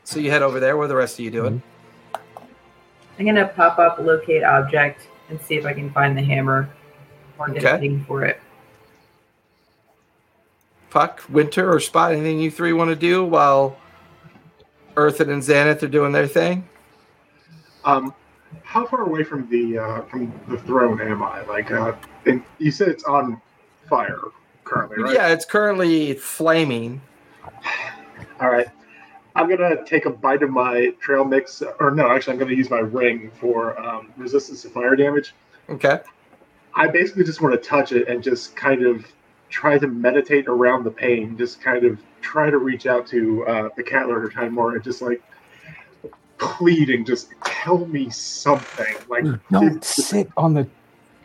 So you head over there. What are the rest of you doing? I'm gonna pop up locate object and see if I can find the hammer or get Okay. a thing for it. Puck, Winter, or Spot? Anything you three want to do while Earthen and Xanath are doing their thing? Um, how far away from the uh, from the throne am I? Like, uh, and you said it's on fire currently, right? Yeah, it's currently flaming. All right. I'm gonna take a bite of my trail mix, or no, actually, I'm gonna use my ring for um, resistance to fire damage. Okay. I basically just want to touch it and just kind of try to meditate around the pain, just kind of try to reach out to uh, the cat learner time more and just like pleading, just tell me something. Like, Don't give- sit on the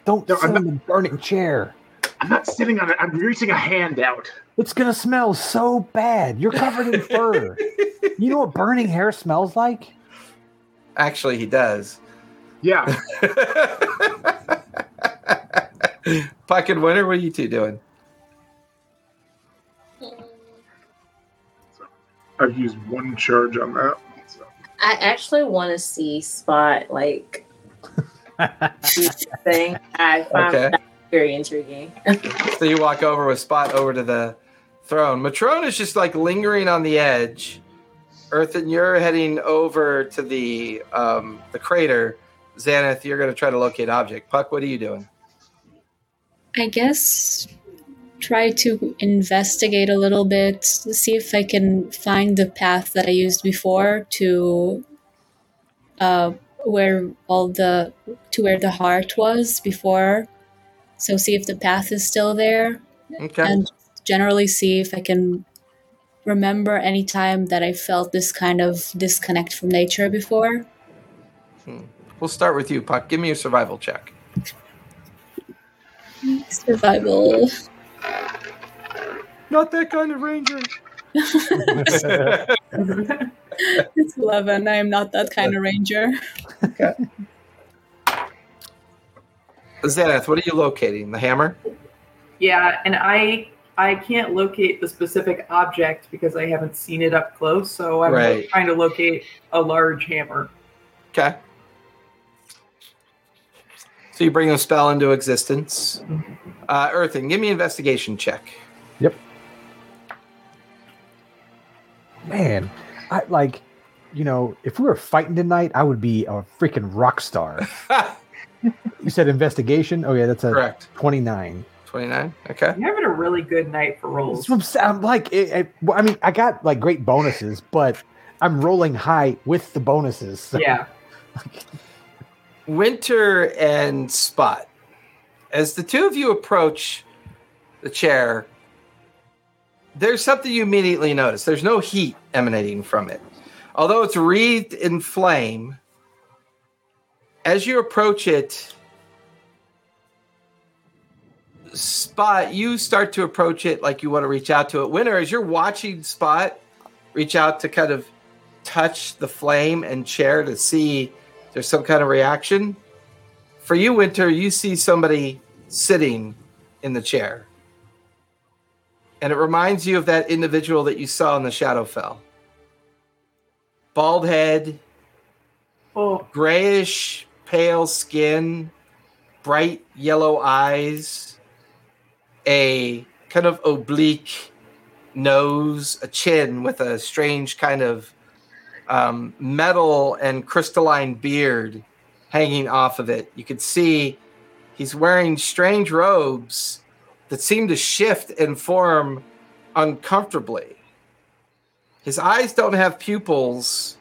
Don't No, I'm sit not- on the burning chair. I'm not sitting on it. I'm reaching a hand out. It's gonna smell so bad. You're covered in fur. You know what burning hair smells like? Actually, he does. Yeah. Puck and Winter, what are you two doing? I've used one charge on that. So. I actually want to see Spot like thing. I find Okay. that very intriguing. So you walk over with Spot over to the throne. Matrone is just like lingering on the edge. Earthen you're heading over to the um, the crater. Xanath, you're going to try to locate object. Puck, what are you doing? I guess try to investigate a little bit, see if I can find the path that I used before to uh, where all the to where the heart was before. So see if the path is still there, Okay. and generally see if I can remember any time that I felt this kind of disconnect from nature before. Hmm. We'll start with you, Puck. Give me a survival check. Survival. Not that kind of ranger. It's eleven. I am not that kind of ranger. Xanath, what are you locating? The hammer? Yeah, and I I can't locate the specific object because I haven't seen it up close. So I'm Right. trying to locate a large hammer. Okay. So you bring a spell into existence. Uh, Earthen, give me investigation check. Yep. Man, I like, you know, if we were fighting tonight, I would be a freaking rock star. You said investigation? Oh yeah, that's a Correct. 29. 29. Okay. You're having a really good night for rolls. I'm like, it, it- I mean, I got like great bonuses, but I'm rolling high with the bonuses. so- Yeah. Winter and Spot, as the two of you approach the chair, there's something you immediately notice. There's no heat emanating from it. Although it's wreathed in flame, as you approach it, Spot, you start to approach it like you want to reach out to it. Winter, as you're watching Spot reach out to kind of touch the flame and chair to see if there's some kind of reaction. For you, Winter, you see somebody sitting in the chair. And it reminds you of that individual that you saw in the Shadowfell. Bald head, Oh, grayish pale skin, bright yellow eyes, a kind of oblique nose, a chin with a strange kind of um, metal and crystalline beard hanging off of it. You could see he's wearing strange robes that seem to shift and form uncomfortably. His eyes don't have pupils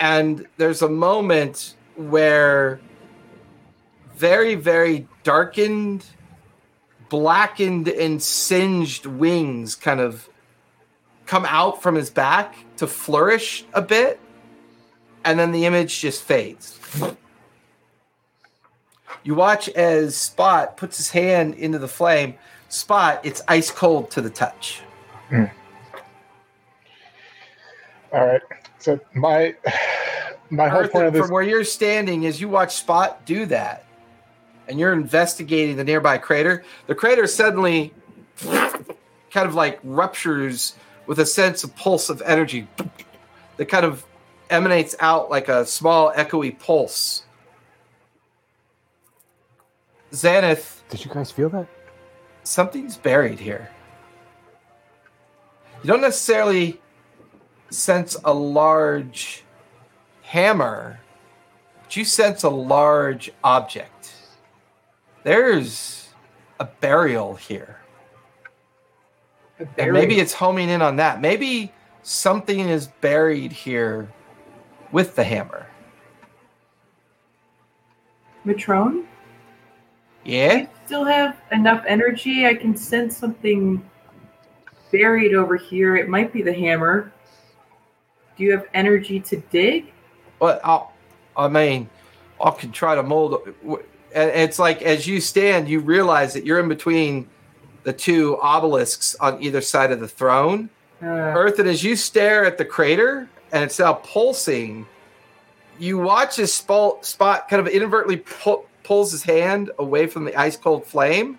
and there's a moment where very very darkened blackened and singed wings kind of come out from his back to flourish a bit and then the image just fades. You watch as spot puts his hand into the flame. Spot it's ice cold to the touch. Hmm. All right. So my my whole Earth, point of this from where you're standing is you watch Spot do that, and you're investigating the nearby crater. The crater suddenly kind of like ruptures with a sense of pulse of energy that kind of emanates out like a small echoey pulse. Xanath, Did you guys feel that? something's buried here. You don't necessarily sense a large hammer, but you sense a large object. There's a burial here. And maybe it's homing in on that. Maybe something is buried here with the hammer. Matrone, Yeah? you still have enough energy. I can sense something buried over here. It might be the hammer. Do you have energy to dig? Well, I'll, I mean, I can try to mold. And it's like as you stand, you realize that you're in between the two obelisks on either side of the throne. Uh, Earth, and as you stare at the crater and it's now pulsing, you watch his spot, spot kind of inadvertently pull, pulls his hand away from the ice cold flame.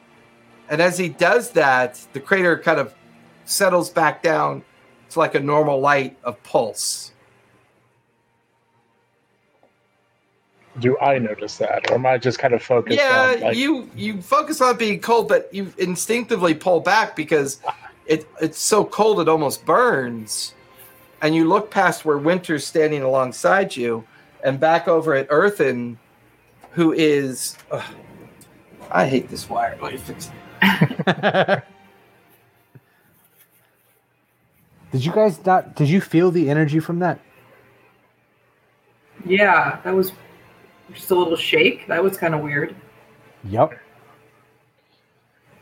And as he does that, the crater kind of settles back down to like a normal light of pulse. Do I notice that, or am I just kind of focused yeah, on like you you focus on being cold, but you instinctively pull back because it it's so cold it almost burns. And you look past where Winter's standing alongside you, and back over at Earthen, who is. ugh, I hate this wire. Let me fix it. did you guys not? Did you feel the energy from that? yeah, that was just a little shake. That was kind of weird. Yep.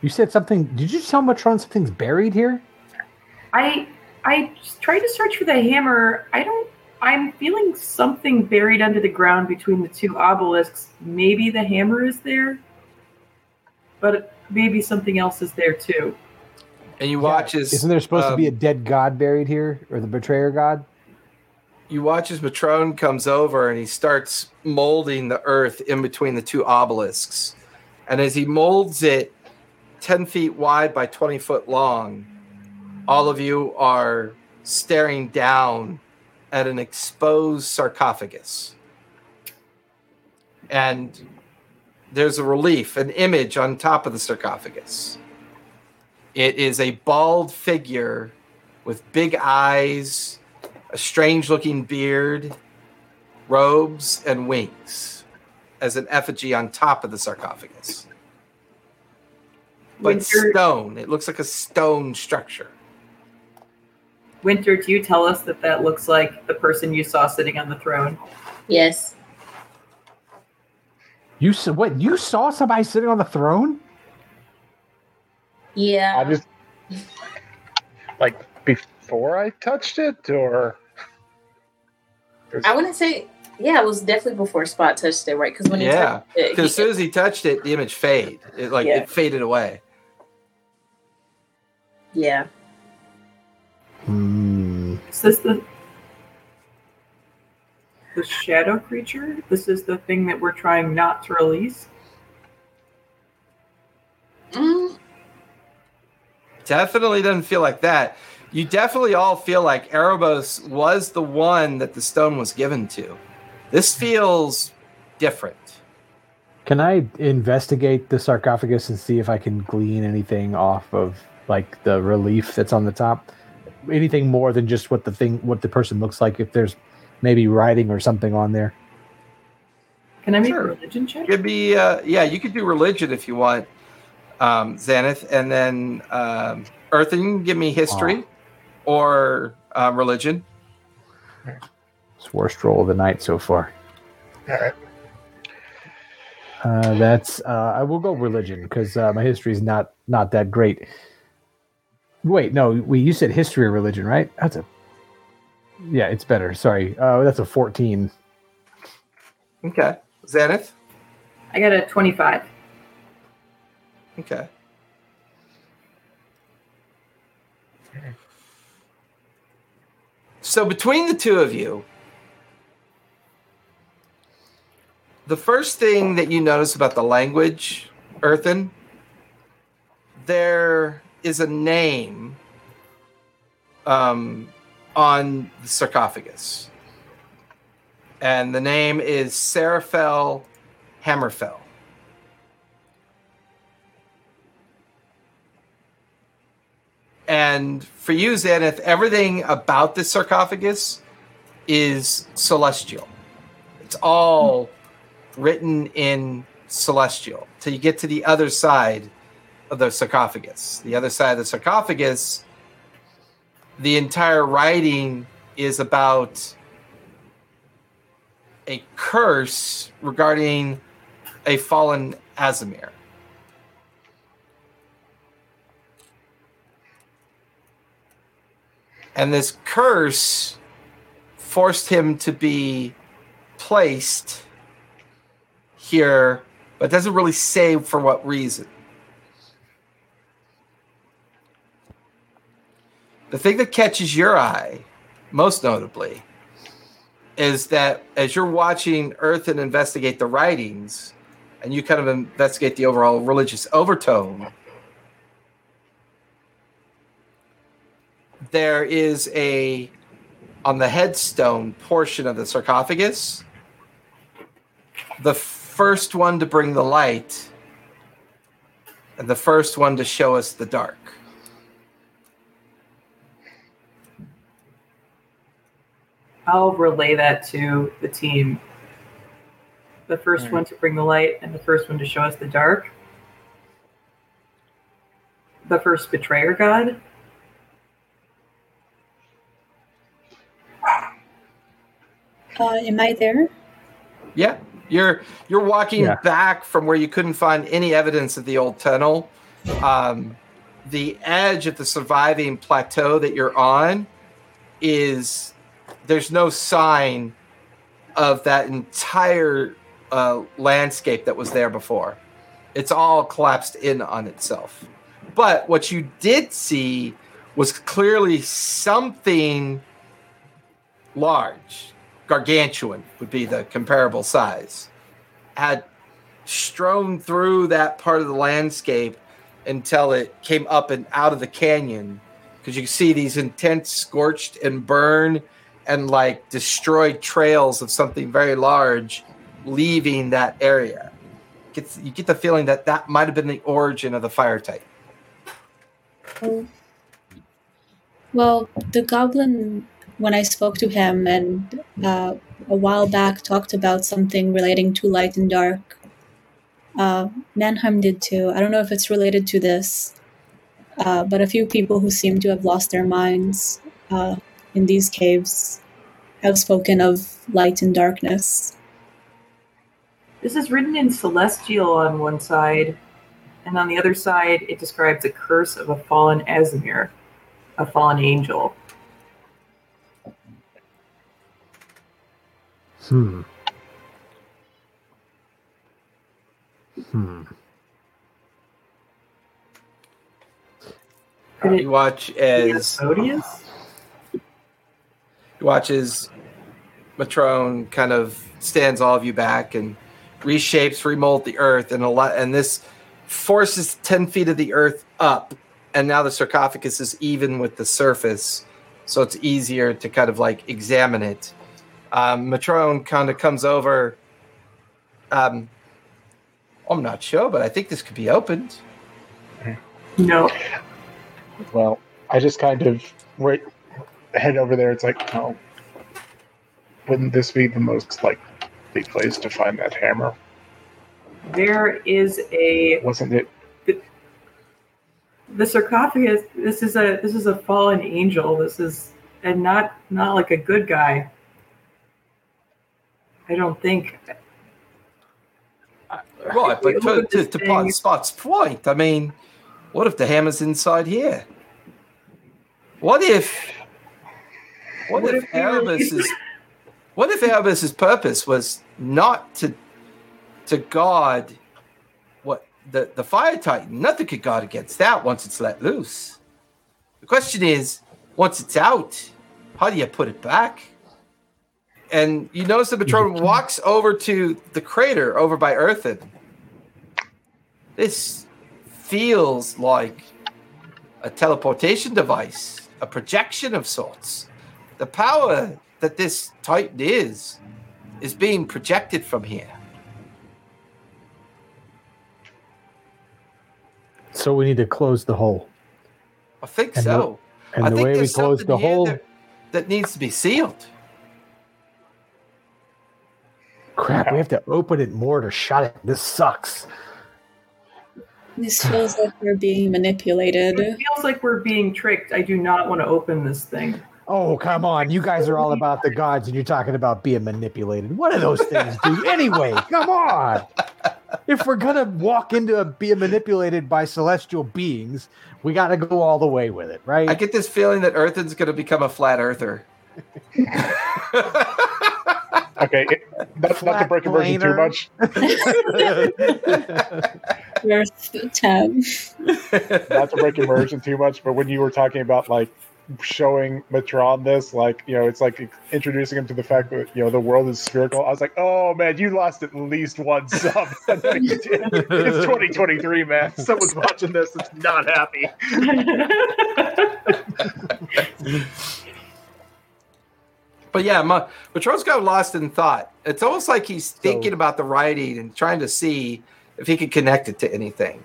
You said something. Did you tell Matrone something's buried here? I I just tried to search for the hammer. I don't. I'm feeling something buried under the ground between the two obelisks. Maybe the hammer is there, but maybe something else is there too. And you watch as Isn't there supposed to be a um, dead god buried here, or the betrayer god? You watch as Matrone comes over and he starts molding the earth in between the two obelisks. And as he molds it 10 feet wide by 20 foot long, all of you are staring down at an exposed sarcophagus. And there's a relief, an image on top of the sarcophagus. It is a bald figure with big eyes, a strange looking beard, robes, and wings as an effigy on top of the sarcophagus. But Winter, stone. It looks like a stone structure. Winter, do you tell us that that looks like the person you saw sitting on the throne? Yes. You s- what? You saw somebody sitting on the throne? Yeah. I just like before I touched it, or 'Cause- I wouldn't say. Yeah, it was definitely before Spot touched it, right? Because when he Yeah, Because as soon as he touched it, the image faded. It like Yeah. it faded away. yeah, Hmm. Is this the the shadow creature? This is the thing that we're trying not to release. Mm, Definitely doesn't feel like that. You definitely all feel like Erebos was the one that the stone was given to. This feels different. Can I investigate the sarcophagus and see if I can glean anything off of like the relief that's on the top? Anything more than just what the thing, what the person looks like? If there's maybe writing or something on there. Can I make Sure. a religion check? Could be, uh, yeah, you could do religion if you want, um, Xanath, and then um, Earthen, you can give me history or um, religion. It's worst roll of the night so far. all right. Uh, that's uh, I will go religion because uh, my history is not not that great. Wait, no, we you said history or religion, right? That's a yeah, it's better. Sorry, uh, that's a fourteen. Okay. Xanath? I got a twenty-five. Okay. So between the two of you, the first thing that you notice about the language, Earthen, there is a name um, on the sarcophagus. And the name is Seraphel Hammerfell. And for you, Xanath, everything about this sarcophagus is celestial. It's all written in celestial till you get to the other side of the sarcophagus. The other side of the sarcophagus, the entire writing is about a curse regarding a fallen Aasimar. And this curse forced him to be placed here but doesn't really say for what reason. The thing that catches your eye, most notably, is that as you're watching Earth and investigate the writings and you kind of investigate the overall religious overtone, there is a on the headstone portion of the sarcophagus the first one to bring the light and the first one to show us the dark I'll relay that to the team. The first one to bring the light and the first one to show us the dark. The first betrayer god. Uh, am I there? Yeah, you're you're walking Yeah. back from where you couldn't find any evidence of the old tunnel. Um, the edge of the surviving plateau that you're on is there's no sign of that entire uh, landscape that was there before. It's all collapsed in on itself. But what you did see was clearly something large, gargantuan would be the comparable size, had strewn through that part of the landscape until it came up and out of the canyon. Because you can see these intense scorched and burn and like destroyed trails of something very large leaving that area. You get the feeling that that might have been the origin of the fire type. Well, the goblin, when I spoke to him and uh, a while back talked about something relating to light and dark. Uh, Manheim did too. I don't know if it's related to this, uh, but a few people who seem to have lost their minds uh, in these caves have spoken of light and darkness. This is written in celestial on one side, and on the other side, it describes a curse of a fallen Aasimar, a fallen angel. Hmm. Hmm. It You watch as Asmodeus? you watch as Matrone kind of stands all of you back and reshapes, remold the earth, and a lot, and this forces ten feet of the earth up, and now the sarcophagus is even with the surface, so it's easier to kind of like examine it. Um, Matrone kind of comes over. Um, I'm not sure, but I think this could be opened. No. Well, I just kind of wait, head over there. It's like, oh, wouldn't this be the most likely place to find that hammer? There is a Wasn't it? the sarcophagus. This is a this is a fallen angel. This is and not not like a good guy. I don't think. Uh, right, but to, to, to thing. Spot's point, I mean, what if the hammer's inside here? What if, what, What if, if Erebus's, what if Erebus's purpose was not to, to guard what the the fire titan? Nothing could guard against that once it's let loose. The question is, once it's out, how do you put it back? And you notice the Patron mm-hmm. walks over to the crater over by Earthen. This feels like a teleportation device, a projection of sorts. The power that this Titan is, is being projected from here. So we need to close the hole. I think And so. And I the think way we close the hole, that needs to be sealed. Crap, we have to open it more to shut it. This sucks. This feels like we're being manipulated. It feels like we're being tricked. I do not want to open this thing. Oh, come on. You guys are all about the gods and you're talking about being manipulated. What do those things do anyway? Come on. If we're going to walk into a, being manipulated by celestial beings, we got to go all the way with it, right? I get this feeling that Earthen's going to become a flat earther. Okay, it, that's not to break immersion too much. Worth 10. Not to break immersion too much, but when you were talking about like showing Matrone this, like you know, it's like introducing him to the fact that you know the world is spherical. I was like, oh man, you lost at least one sub. I know you did. It's 2023, man. Someone's watching this that's not happy. But yeah, Ma- Matrone's got lost in thought. It's almost like he's So- thinking about the writing and trying to see if he could connect it to anything.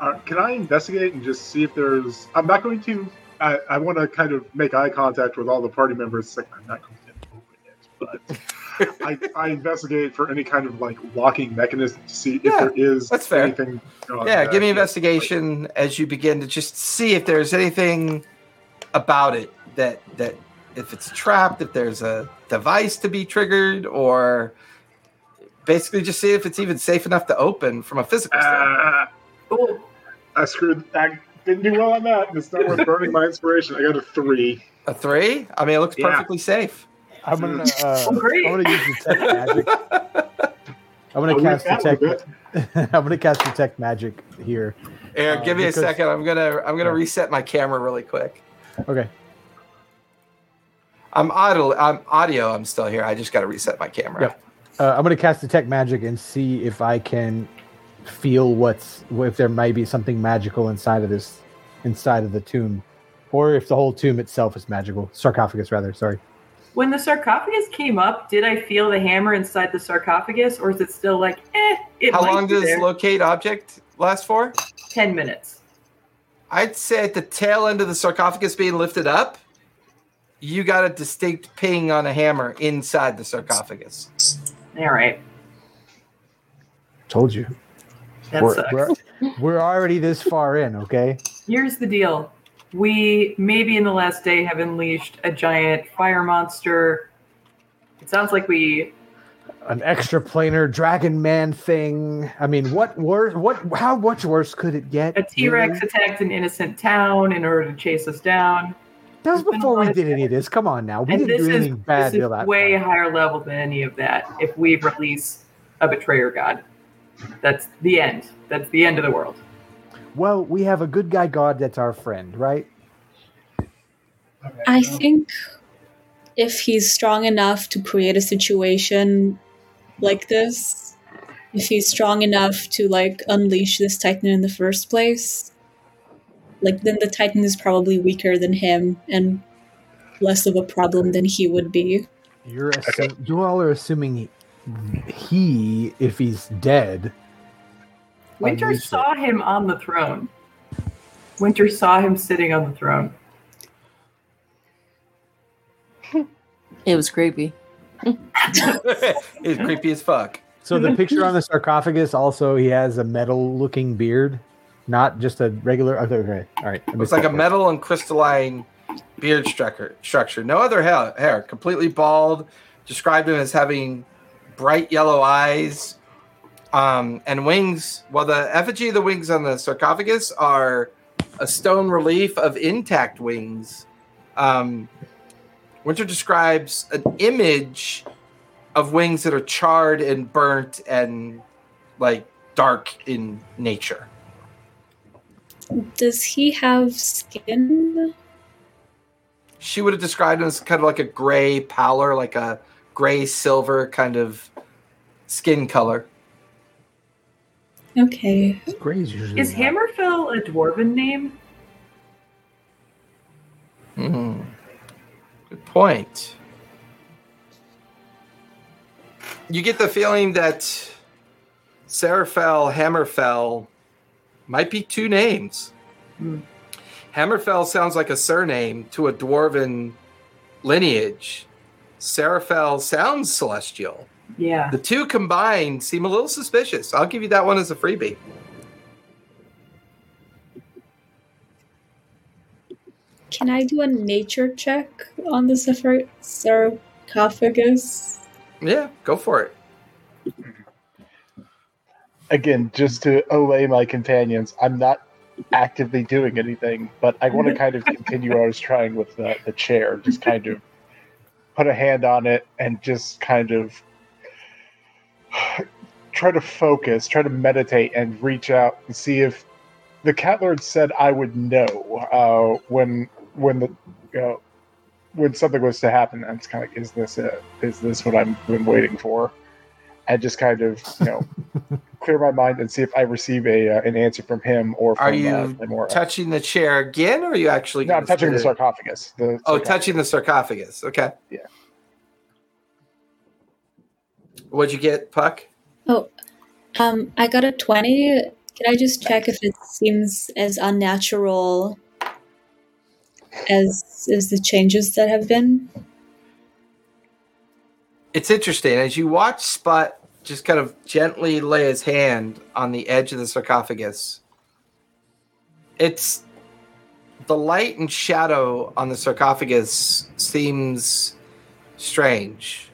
Uh, can I investigate and just see if there's? I'm not going to. I, I want to kind of make eye contact with all the party members. It's like I'm not going to open it, but I, I investigate for any kind of like locking mechanism to see if there is that's fair. anything. Yeah, give me investigation as you begin to just see if there's anything about it that that if it's trapped, if there's a device to be triggered, or basically just see if it's even safe enough to open from a physical standpoint. Ah, Oh, I screwed. I didn't do well on that. It's not worth burning my inspiration. I got a three. A three? I mean, it looks Yeah. perfectly safe. I'm gonna. Uh, Oh, great. I'm gonna use detect magic. I'm gonna I'll cast leave that detect. I'm gonna cast detect magic here. Eric, Uh, give me a second. I'm gonna I'm gonna Yeah. reset my camera really quick. Okay. I'm audio. I'm audio. I'm still here. I just got to reset my camera. Yep. Uh, I'm gonna cast detect magic and see if I can feel what's if there might be something magical inside of this inside of the tomb, or if the whole tomb itself is magical. Sarcophagus, rather. Sorry. when the sarcophagus came up, did I feel the hammer inside the sarcophagus, or is it still like, eh? It How might long be does there. locate object last for? Ten minutes. I'd say at the tail end of the sarcophagus being lifted up, you got a distinct ping on a hammer inside the sarcophagus. All right, Told you. that We're, sucks. we're, we're already this far in. Okay. Here's the deal. We maybe in the last day have unleashed a giant fire monster. It sounds like we An extra planar dragon man thing. I mean, what worse? What? How much worse could it get? a T Rex really? attacked an innocent town in order to chase us down. That was There's been a before we did any of this. Come on now. We and didn't this do is, anything bad this is that way point. higher level than any of that. If we release a betrayer god, that's the end. That's the end of the world. Well, we have a good guy god that's our friend, right? I think if he's strong enough to create a situation like this, if he's strong enough to like unleash this titan in the first place, like then the titan is probably weaker than him and less of a problem than he would be. You're assu- you all are assuming he, if he's dead, Winter Unleash it. saw him on the throne. Winter saw him sitting on the throne. It was creepy. it's creepy as fuck. So the picture on the sarcophagus also he has a metal-looking beard, not just a regular. Okay, okay. all right. It's like a metal and crystalline beard structure. Structure. No other hair. Hair. Completely bald. Described him as having bright yellow eyes, um, and wings. Well, the effigy of the wings on the sarcophagus are a stone relief of intact wings. Um, Winter describes an image of wings that are charred and burnt and like dark in nature. Does he have skin? she would have described him as kind of like a gray pallor, like a gray silver kind of skin color. Okay. Gray's usually Is. Hammerfell a dwarven name? Hmm. Good point. You get the feeling that Serafel, Hammerfell might be two names. Hmm. Hammerfell sounds like a surname to a dwarven lineage. Serafel sounds celestial. Yeah. The two combined seem a little suspicious. I'll give you that one as a freebie. Can I do a nature check on the sarcoph- sarcophagus? Yeah, go for it. Again, just to allay my companions, I'm not actively doing anything, but I want to kind of continue what I was trying with the, the chair, just kind of put a hand on it and just kind of try to focus, try to meditate, and reach out and see if the cat lord said I would know uh, when when the you know when something was to happen. And it's kind of like, is this it? Is this what I've been waiting for? And just kind of you know clear my mind and see if I receive a uh, an answer from him or from Are you uh, touching the chair again, or are you actually? no, I'm touching the sarcophagus. The Oh, sarcophagus. touching the sarcophagus. Okay. Yeah. What'd you get, Puck? Oh, um, I got a 20. Can I just check if it seems as unnatural as as the changes that have been? It's interesting as you watch Spot just kind of gently lay his hand on the edge of the sarcophagus. It's the light and shadow on the sarcophagus seems strange.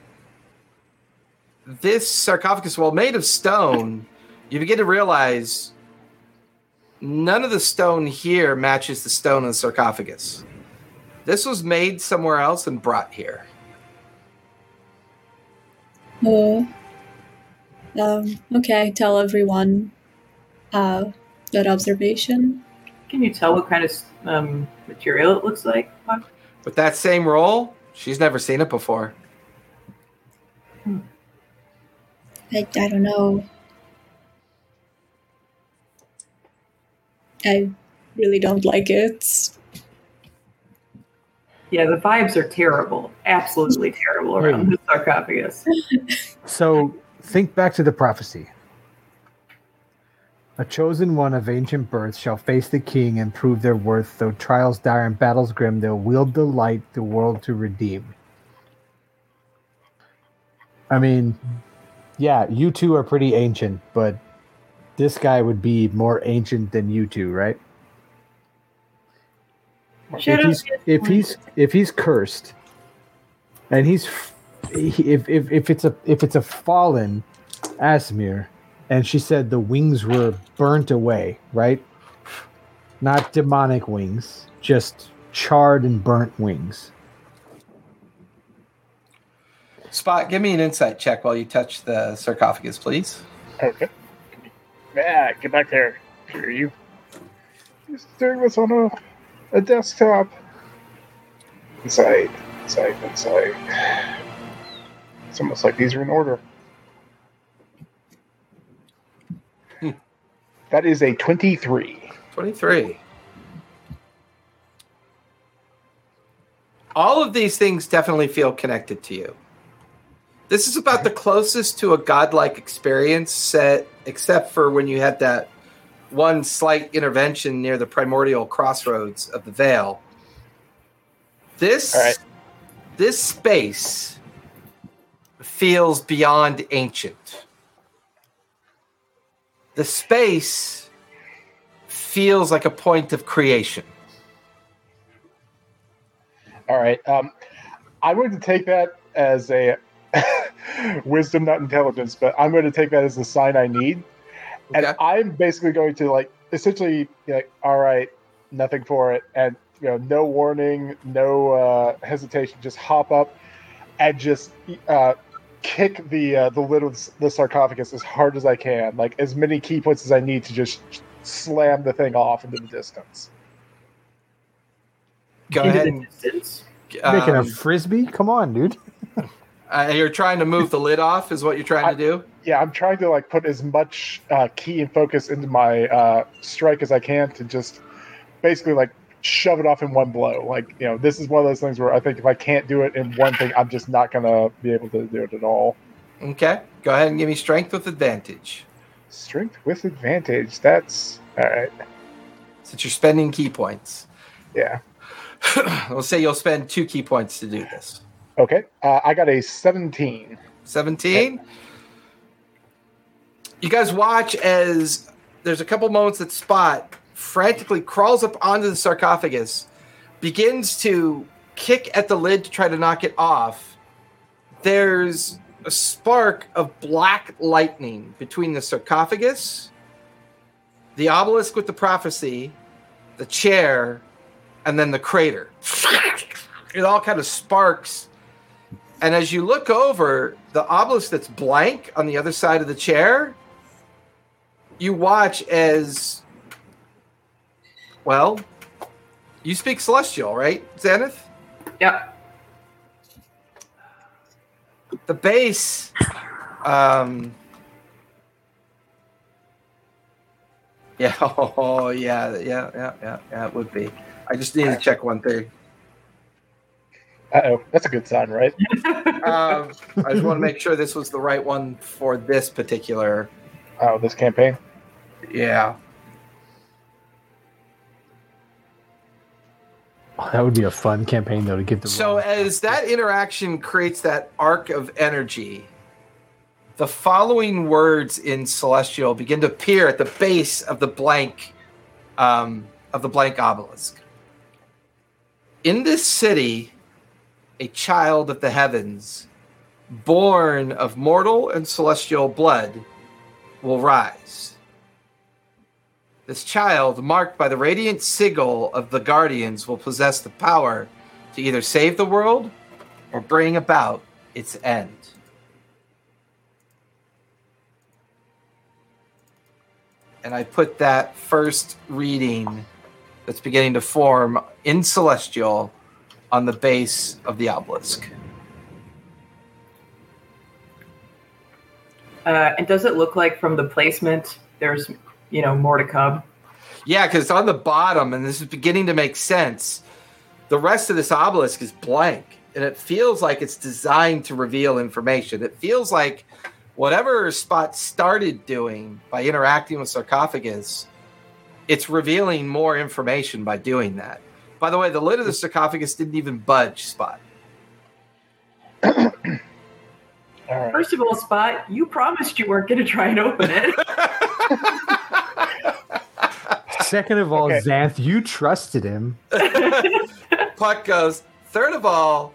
This sarcophagus, while made of stone, you begin to realize none of the stone here matches the stone in the sarcophagus. This was made somewhere else and brought here. Oh. Um, okay, tell everyone uh, that observation. Can you tell what kind of um, material it looks like? With that same role, she's never seen it before. I, I don't know. I really don't like it. Yeah, the vibes are terrible. Absolutely terrible around the sarcophagus. So think back to the prophecy. A chosen one of ancient birth shall face the king and prove their worth. Though trials dire and battles grim, they'll wield the light, the world to redeem. I mean, yeah, you two are pretty ancient, but this guy would be more ancient than you two, right? If he's if he's if he's cursed, and he's he- if if if it's a if it's a fallen Aasimar, and she said the wings were burnt away, right? Not demonic wings, just charred and burnt wings. Spot, give me an insight check while you touch the sarcophagus, please. Okay. Yeah, get back there. Hear you. He's doing this on a, a desktop. Inside, inside, inside. It's almost like these are in order. Hmm. That is a 23. 23. All of these things definitely feel connected to you. This is about the closest to a godlike experience set, except for when you had that one slight intervention near the primordial crossroads of the Vale. This right. this space feels beyond ancient. The space feels like a point of creation. All right. Um, I'm going to take that as a wisdom, not intelligence, but I'm going to take that as the sign I need. And I'm basically going to like essentially like, all right, nothing for it, and you know, no warning, no uh, hesitation, just hop up and just uh, kick the uh, the lid of the sarcophagus as hard as I can, like as many ki points as I need to just slam the thing off into the distance. Go Into ahead the and distance. Making a um, frisbee? Come on, dude. uh, you're trying to move the lid off, is what you're trying to do. yeah, I'm trying to like put as much uh, ki and focus into my uh, strike as I can to just basically like shove it off in one blow. Like you know, this is one of those things where I think if I can't do it in one thing, I'm just not gonna be able to do it at all. Okay, go ahead and give me strength with advantage, Strength with advantage. That's all right. since you're spending ki points. Yeah. we'll say you'll spend two ki points to do this. Okay. Uh, I got a 17. 17. You guys watch as there's a couple moments that Spot frantically crawls up onto the sarcophagus, begins to kick at the lid to try to knock it off. There's a spark of black lightning between the sarcophagus, the obelisk with the prophecy, the chair, and then the crater. It all kind of sparks And as you look over the obelisk that's blank on the other side of the chair, you watch as well. You speak celestial, right, Zenith? Yep. The base. Um, yeah. Oh, yeah. Yeah. Yeah. Yeah. Yeah. It would be. I just need to check one thing. Uh oh, that's a good sign, right? Um, I just want to make sure this was the right one for this particular. Oh, this campaign. Yeah. Oh, that would be a fun campaign though to get the. So as that interaction creates that arc of energy, the following words in celestial begin to appear at the base of the blank um, of the blank obelisk. In this city, a child of the heavens, born of mortal and celestial blood, will rise. This child, marked by the radiant sigil of the guardians, will possess the power to either save the world or bring about its end. And I put that first reading that's beginning to form in Celestial on the base of the obelisk. Uh, and does it look like from the placement there's, you know, more to come? Yeah, because on the bottom, and this is beginning to make sense. The rest of this obelisk is blank, and it feels like it's designed to reveal information. It feels like whatever Spot started doing by interacting with sarcophagus, it's revealing more information by doing that. By the way, the lid of the sarcophagus didn't even budge, Spot. All right. First of all, Spot, you promised you weren't going to try and open it. Second of all, Okay. Xanth, you trusted him. Puck goes, third of all,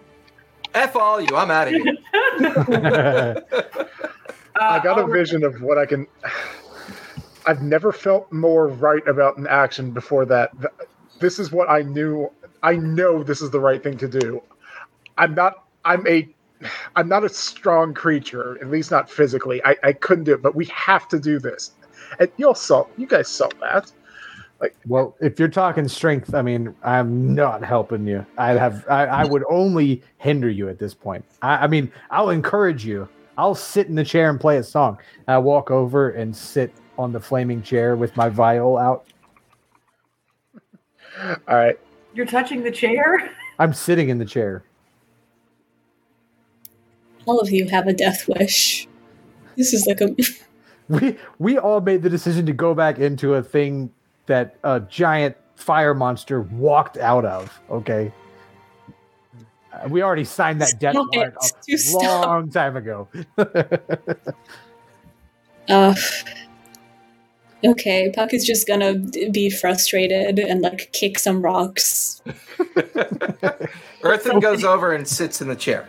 F all you, I'm out of here. I got a Uh, vision of what I can. I've never felt more right about an action before that. This is what I knew. I know this is the right thing to do. I'm not. I'm a. I'm not a strong creature, at least not physically. I, I couldn't do it, but we have to do this. And you all saw. You guys saw that. Well, if you're talking strength, I mean, I'm not helping you. I have. I, I would only hinder you at this point. I, I mean, I'll encourage you. I'll sit in the chair and play a song. I walk over and sit on the flaming chair with my viol out. All right. You're touching the chair? I'm sitting in the chair. All of you have a death wish. This is like a we we all made the decision to go back into a thing that a giant fire monster walked out of. Okay, Uh, we already signed that death warrant a You stop. long time ago. uh Okay, Puck is just gonna be frustrated and like kick some rocks. Earthen goes over and sits in the chair.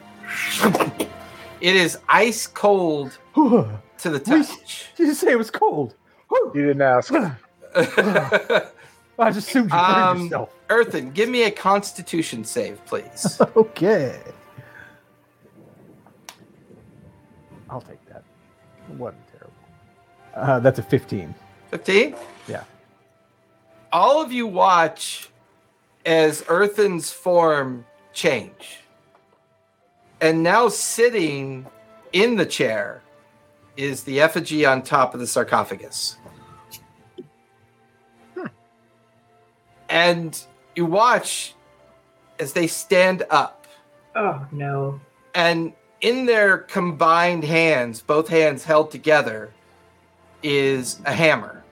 It is ice cold to the touch. Did you say it was cold? You didn't ask. I just assumed you Um, yourself. Earthen, give me a constitution save, please. Okay. I'll take that. Wasn't terrible. Uh, that's a 15. 15? Yeah. All of you watch as Earthen's form change. And now sitting in the chair is the effigy on top of the sarcophagus. And you watch as they stand up. Oh, no. And in their combined hands, both hands held together, is a hammer.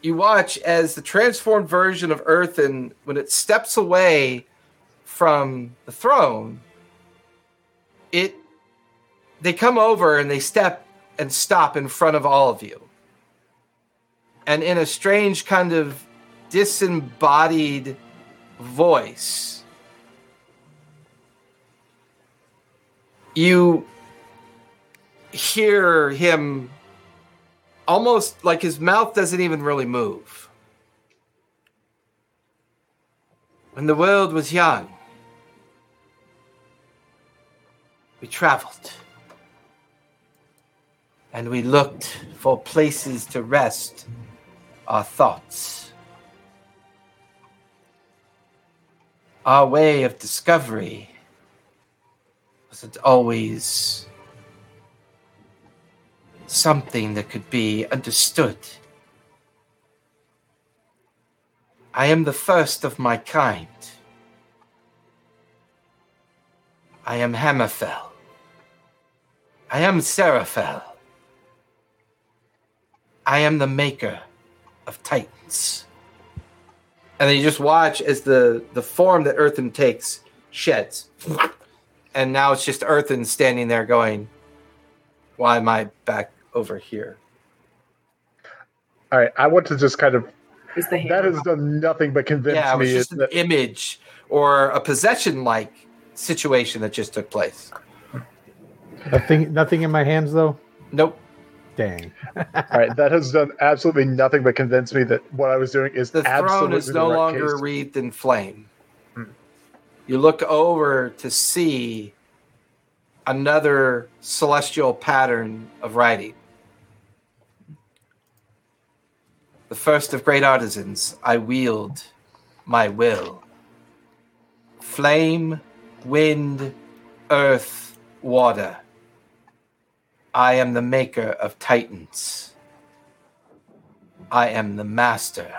You watch as the transformed version of Earthen, when it steps away from the throne, it they come over and they step and stop in front of all of you. And in a strange kind of disembodied voice, you hear him almost like his mouth doesn't even really move. When the world was young, we traveled. And we looked for places to rest our thoughts. Our way of discovery wasn't always something that could be understood. I am the first of my kind. I am Hammerfell. I am Seraphel. I am the maker of titans. And then you just watch as the, the form that Earthen takes sheds. And now it's just Earthen standing there going, Why am I back over here? All right, I want to just kind of. Is the That has done nothing but convince yeah, it was me just an that image or a possession like situation that just took place. Nothing, nothing in my hands though. Nope. Dang. all right, that has done absolutely nothing but convince me that what I was doing is The throne is no right longer case. wreathed in flame. Hmm. You look over to see another celestial pattern of writing. The first of great artisans, I wield my will. Flame, wind, earth, water. I am the maker of titans. I am the master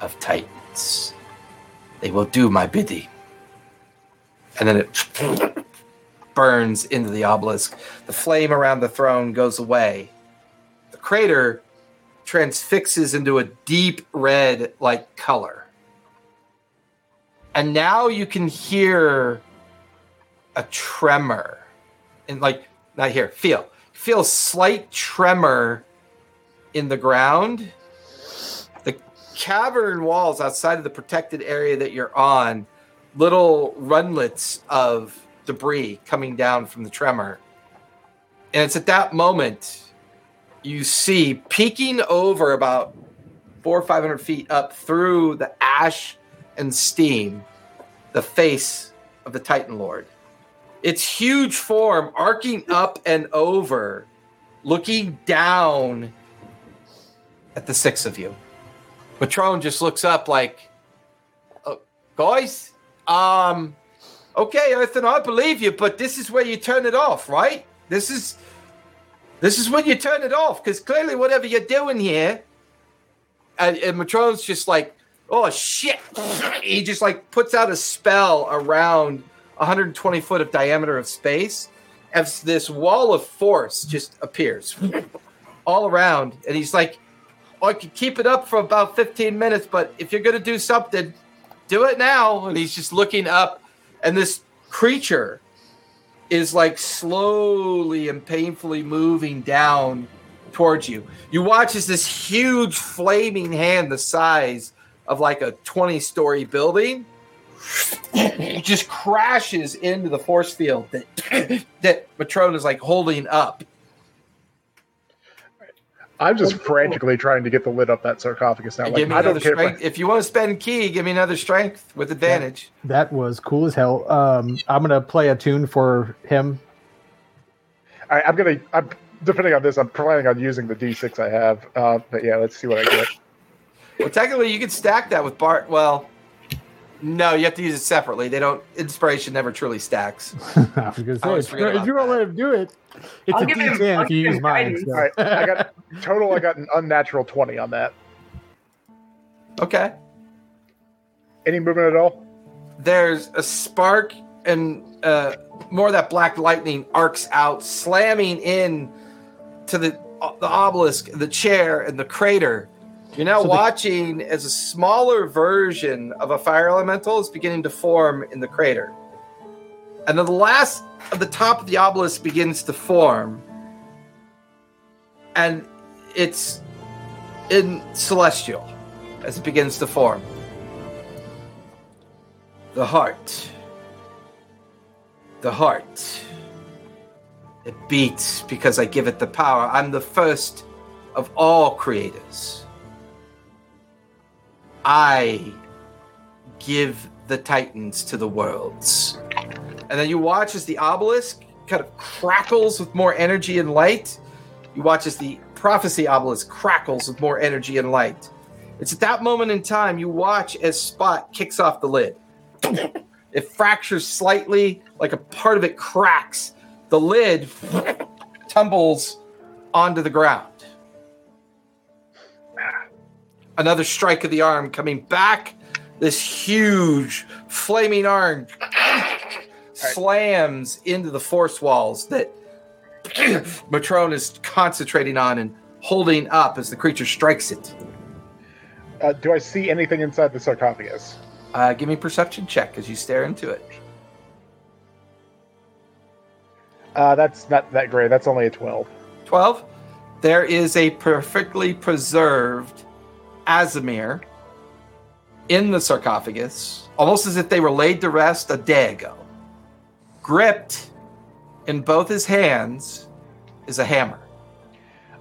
of titans. They will do my bidding. And then it burns into the obelisk. The flame around the throne goes away. The crater transfixes into a deep red like color. And now you can hear a tremor. And like not here, feel. Feel slight tremor in the ground the cavern walls outside of the protected area that you're on, little runlets of debris coming down from the tremor. And it's at that moment you see peeking over about four or five hundred feet up through the ash and steam the face of the Titan Lord. Its huge form arcing up and over, looking down at the six of you. Patron just looks up like, oh, guys, um, okay, Earthen, I believe you, but this is where you turn it off, right? This is this is when you turn it off, because clearly whatever you're doing here, and, and Matrone's just like, oh shit. He just like puts out a spell around 120 foot of diameter of space, as this wall of force just appears all around, and he's like, oh, I could keep it up for about 15 minutes, but if you're going to do something, do it now. And he's just looking up, and this creature is like slowly and painfully moving down towards you. You watch as this huge flaming hand, the size of like a 20 story building, just crashes into the force field that that Matrone is like holding up. I'm just frantically trying to get the lid up that sarcophagus now. Like, give me I another don't care. If I, strength. If you want to spend ki, give me another strength with advantage. That was cool as hell. Um, I'm gonna play a tune for him. all right, I'm gonna. I'm depending on this. I'm planning on using the D6 I have. Uh, but yeah, let's see what I get. Well, technically, you could stack that with Bard. Well, no, you have to use it separately. They don't. Inspiration never truly stacks. I was gonna I always say, forget if you don't let him do it, it's I'll a give him- D10 I'll if you use mine. so- All right, I got total. I got an unnatural 20 on that. Okay. Any movement at all? There's a spark, and uh, more of that black lightning arcs out, slamming in to the the obelisk, the chair, and the crater. You're now So the- watching as a smaller version of a fire elemental is beginning to form in the crater. And then the last of the top of the obelisk begins to form. And it's in celestial as it begins to form. The heart. The heart. It beats because I give it the power. I'm the first of all creators. I give the titans to the worlds. And then you watch as the obelisk kind of crackles with more energy and light. You watch as the prophecy obelisk crackles with more energy and light. It's at that moment in time you watch as Spot kicks off the lid. It fractures slightly, like a part of it cracks. The lid tumbles onto the ground. Another strike of the arm coming back. This huge flaming arm slams into the force walls that Matrone is concentrating on and holding up as the creature strikes it. Uh, do I see anything inside the sarcophagus? Uh, give me perception check as you stare into it. Uh, that's not that great. That's only a 12. 12. There is a perfectly preserved Aasimar in the sarcophagus, almost as if they were laid to rest a day ago. Gripped in both his hands is a hammer.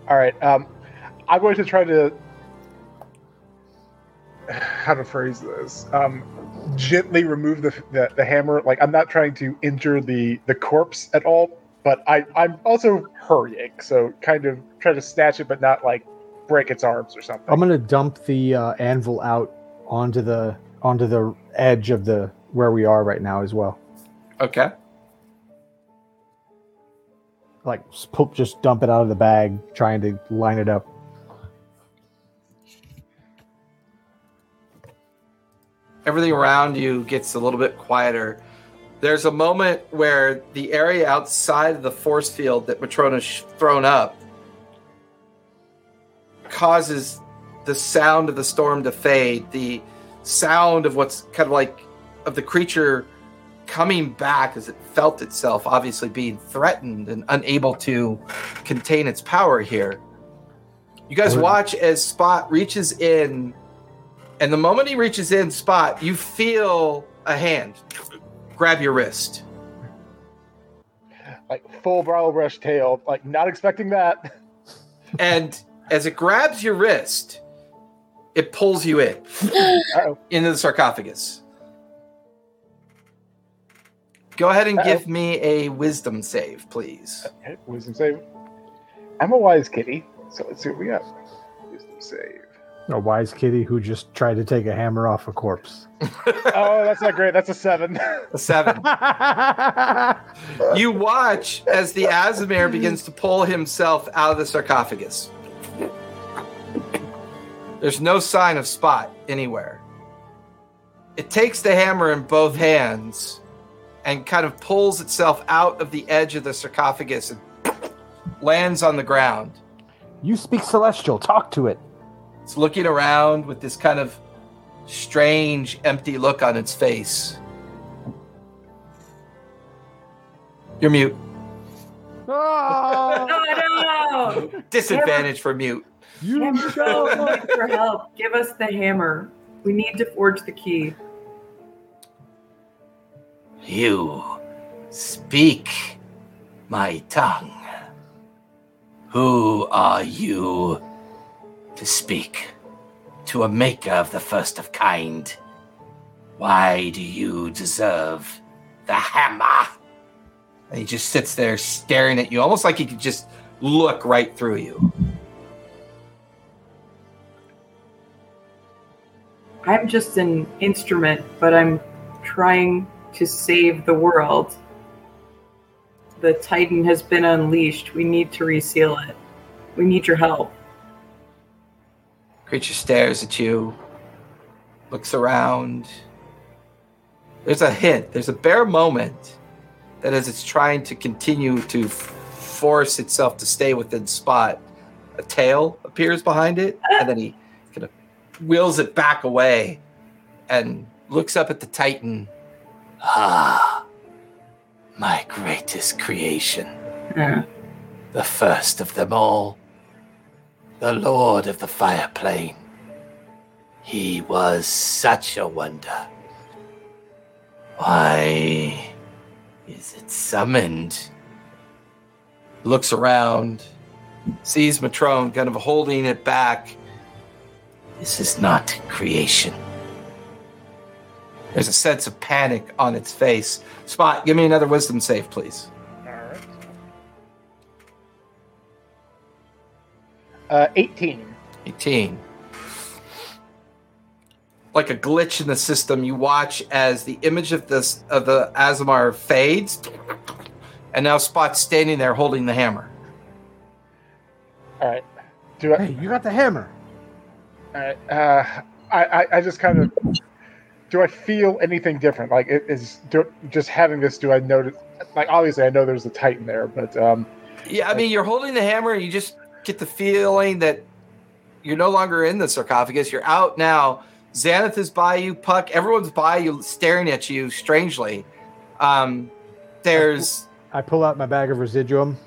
All right. Um, I'm going to try to how to phrase this. Um, gently remove the, the the hammer. Like I'm not trying to injure the the corpse at all, but I I'm also hurrying, so kind of try to snatch it, but not like break its arms or something. I'm gonna dump the uh, anvil out onto the onto the edge of the where we are right now as well. Okay. Like just just dump it out of the bag, trying to line it up. everything around you gets a little bit quieter. There's a moment where the area outside of the force field that Matrone's thrown up causes the sound of the storm to fade. The sound of what's kind of like of the creature coming back as it felt itself obviously being threatened and unable to contain its power here. You guys watch as Spot reaches in and the moment he reaches in, Spot, you feel a hand grab your wrist. Like full bridal brush tail. Like not expecting that. And as it grabs your wrist, it pulls you in into the sarcophagus. Go ahead and Uh-oh. give me a wisdom save, please. Okay, wisdom save. I'm a wise kitty, so let's see what we got. Wisdom save. A wise kitty who just tried to take a hammer off a corpse. Oh, that's not great. That's a seven. A seven. You watch as the Aasimar begins to pull himself out of the sarcophagus. There's no sign of Spot anywhere. It takes the hammer in both hands and kind of pulls itself out of the edge of the sarcophagus and lands on the ground. you speak celestial. Talk to it. It's looking around with this kind of strange, empty look on its face. You're mute. Oh no! Disadvantage for mute. You Hammer, go look for help. Give us the hammer. We need to forge the key. You speak my tongue. Who are you to speak to a maker of the first of kind? Why do you deserve the hammer? And he just sits there staring at you, almost like he could just look right through you. I'm just an instrument, but I'm trying to save the world. The Titan has been unleashed. We need to reseal it. We need your help. Creature stares at you, looks around. There's a hint, there's a bare moment that as it's trying to continue to force itself to stay within spot, a tail appears behind it, and then he wheels it back away and looks up at the Titan. Ah, my greatest creation Yeah. the first of them all, the Lord of the Fire Plane. He was such a wonder. Why is it summoned? Looks around, sees Matrone kind of holding it back. This is not creation. There's a sense of panic on its face. Spot, give me another wisdom save, please. Uh, 18. 18. Like a glitch in the system, you watch as the image of this of the Aasimar fades, and now Spot's standing there holding the hammer. All right. Do I- hey, you got the hammer. All right. Uh, I, I I just kind of. Do I feel anything different? Like, it is do, just having this. Do I notice? Like, obviously, I know there's a Titan there, but um, Yeah, I mean, you're holding the hammer, and you just get the feeling that you're no longer in the sarcophagus. You're out now. Xanath is by you, Puck. Everyone's by you, staring at you strangely. Um, there's I pull out my bag of residuum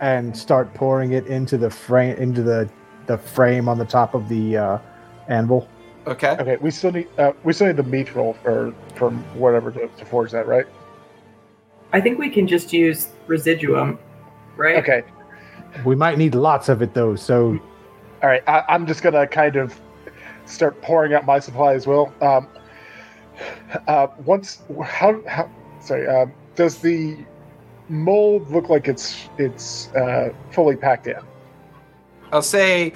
and start pouring it into the frame into the the frame on the top of the uh, anvil. okay. okay. We still need uh, we still need the meat roll for from whatever to, to forge that, right? I think we can just use residuum, right? Okay. We might need lots of it though, so All right. I, I'm just gonna kind of start pouring out my supply as well. Um, uh, once how how sorry um, does the mold look like it's it's uh, fully packed in? I'll say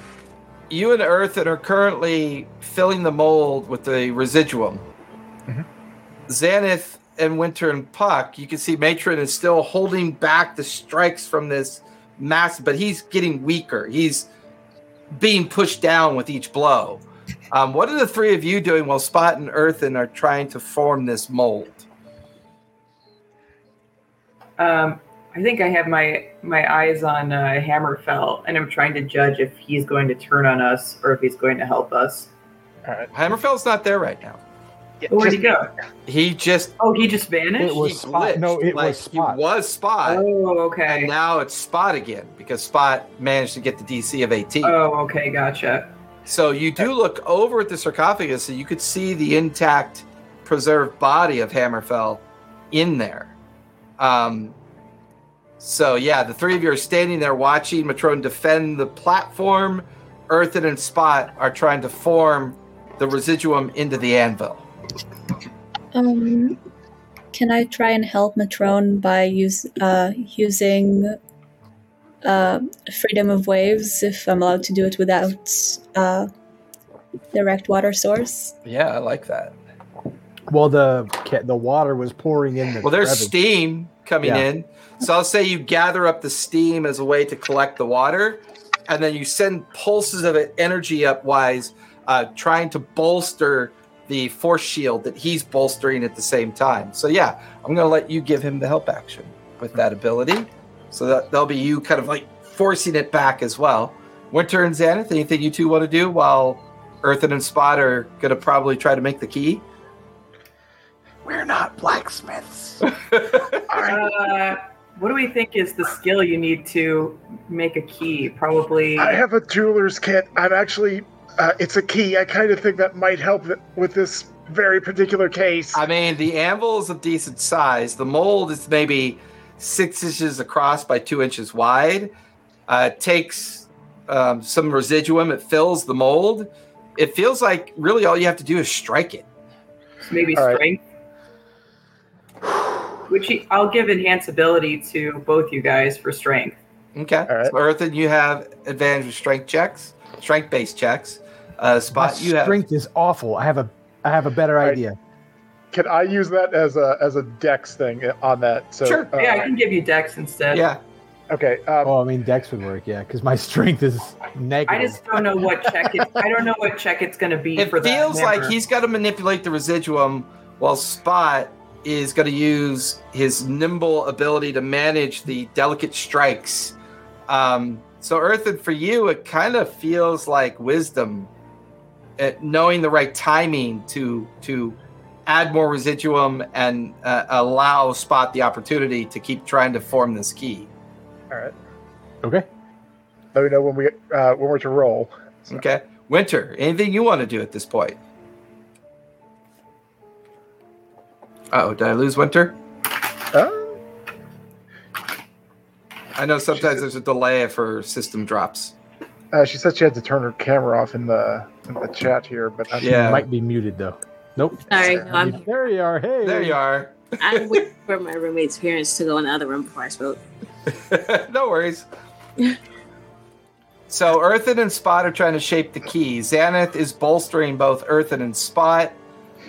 you and Earth Earthen are currently filling the mold with the residuum. Mhm. Xanath and Winter and Puck, you can see Matrone is still holding back the strikes from this mass, but he's getting weaker. He's being pushed down with each blow. Um, what are the three of you doing while Spot and Earthen are trying to form this mold? Um, I think I have my my eyes on uh, Hammerfell, and I'm trying to judge if he's going to turn on us or if he's going to help us. All right. Hammerfell's not there right now. Yeah, Where'd he just- go? He just Oh, he just vanished. It was he Spot. No, it Like, was Spot. He was Spot. oh, okay. And now it's Spot again because Spot managed to get the DC of 18. Oh, okay, gotcha. so you do look over at the sarcophagus and you could see the intact, preserved body of Hammerfell in there. Um, so yeah, the three of you are standing there watching Matrone defend the platform. Earthen and Spot are trying to form the residuum into the anvil. Um, can I try and help Matrone by use uh, using uh, freedom of waves if I'm allowed to do it without uh, direct water source? Yeah, I like that. well the the water was pouring in. The Well, there's crevice. steam coming Yeah. in. So I'll say you gather up the steam as a way to collect the water, and then you send pulses of it energy upwise, uh, trying to bolster the force shield that he's bolstering at the same time. So yeah, I'm going to let you give him the help action with that ability. So that that'll be you kind of like forcing it back as well. Winter and Xanath, anything you two want to do while Earthen and Spot are going to probably try to make the key? We're not blacksmiths. Uh, what do we think is the skill you need to make a key? Probably. I have a jeweler's kit. I'm actually, uh, it's a key. I kind of think that might help with this very particular case. I mean, the anvil is of decent size. The mold is maybe six inches across by two inches wide. Uh, it takes um, some residuum. It fills the mold. It feels like really all you have to do is strike it. maybe All right. Strength. Which I'll give enhance ability to both you guys for strength. Okay. All right. So Earthen, you have advantage with strength checks, strength based checks. Uh, My Spot, you have. strength is awful. I have a I have a better Right. idea. Can I use that as a as a dex thing on that? So Sure. uh, yeah, I can give you dex instead. Yeah. Okay. Um, Oh, I mean Dex would work, yeah, because my strength is negative. I just don't know what check it. I don't know what check it's going to be It for that. feels like he's got to manipulate the residuum while Spot is going to use his nimble ability to manage the delicate strikes. Um, so, Earthen, for you, it kind of feels like wisdom, at knowing the right timing to to add more residuum and uh, allow Spot the opportunity to keep trying to form this key. all right. okay. Let me know when we uh, when we're to roll. So- Okay, Winter, anything you want to do at this point? Oh, did I lose Winter? Uh, I know sometimes there's a delay if her system drops. uh, she said she had to turn her camera off in the in the chat here, but I'm, Yeah. Might be muted though. Nope. Sorry, no, I'm There you are. Hey. There you are. I'm waiting for my roommate's parents to go in the other room before I spoke. no worries. So Earthen and Spot are trying to shape the key. Xanath is bolstering both Earthen and Spot.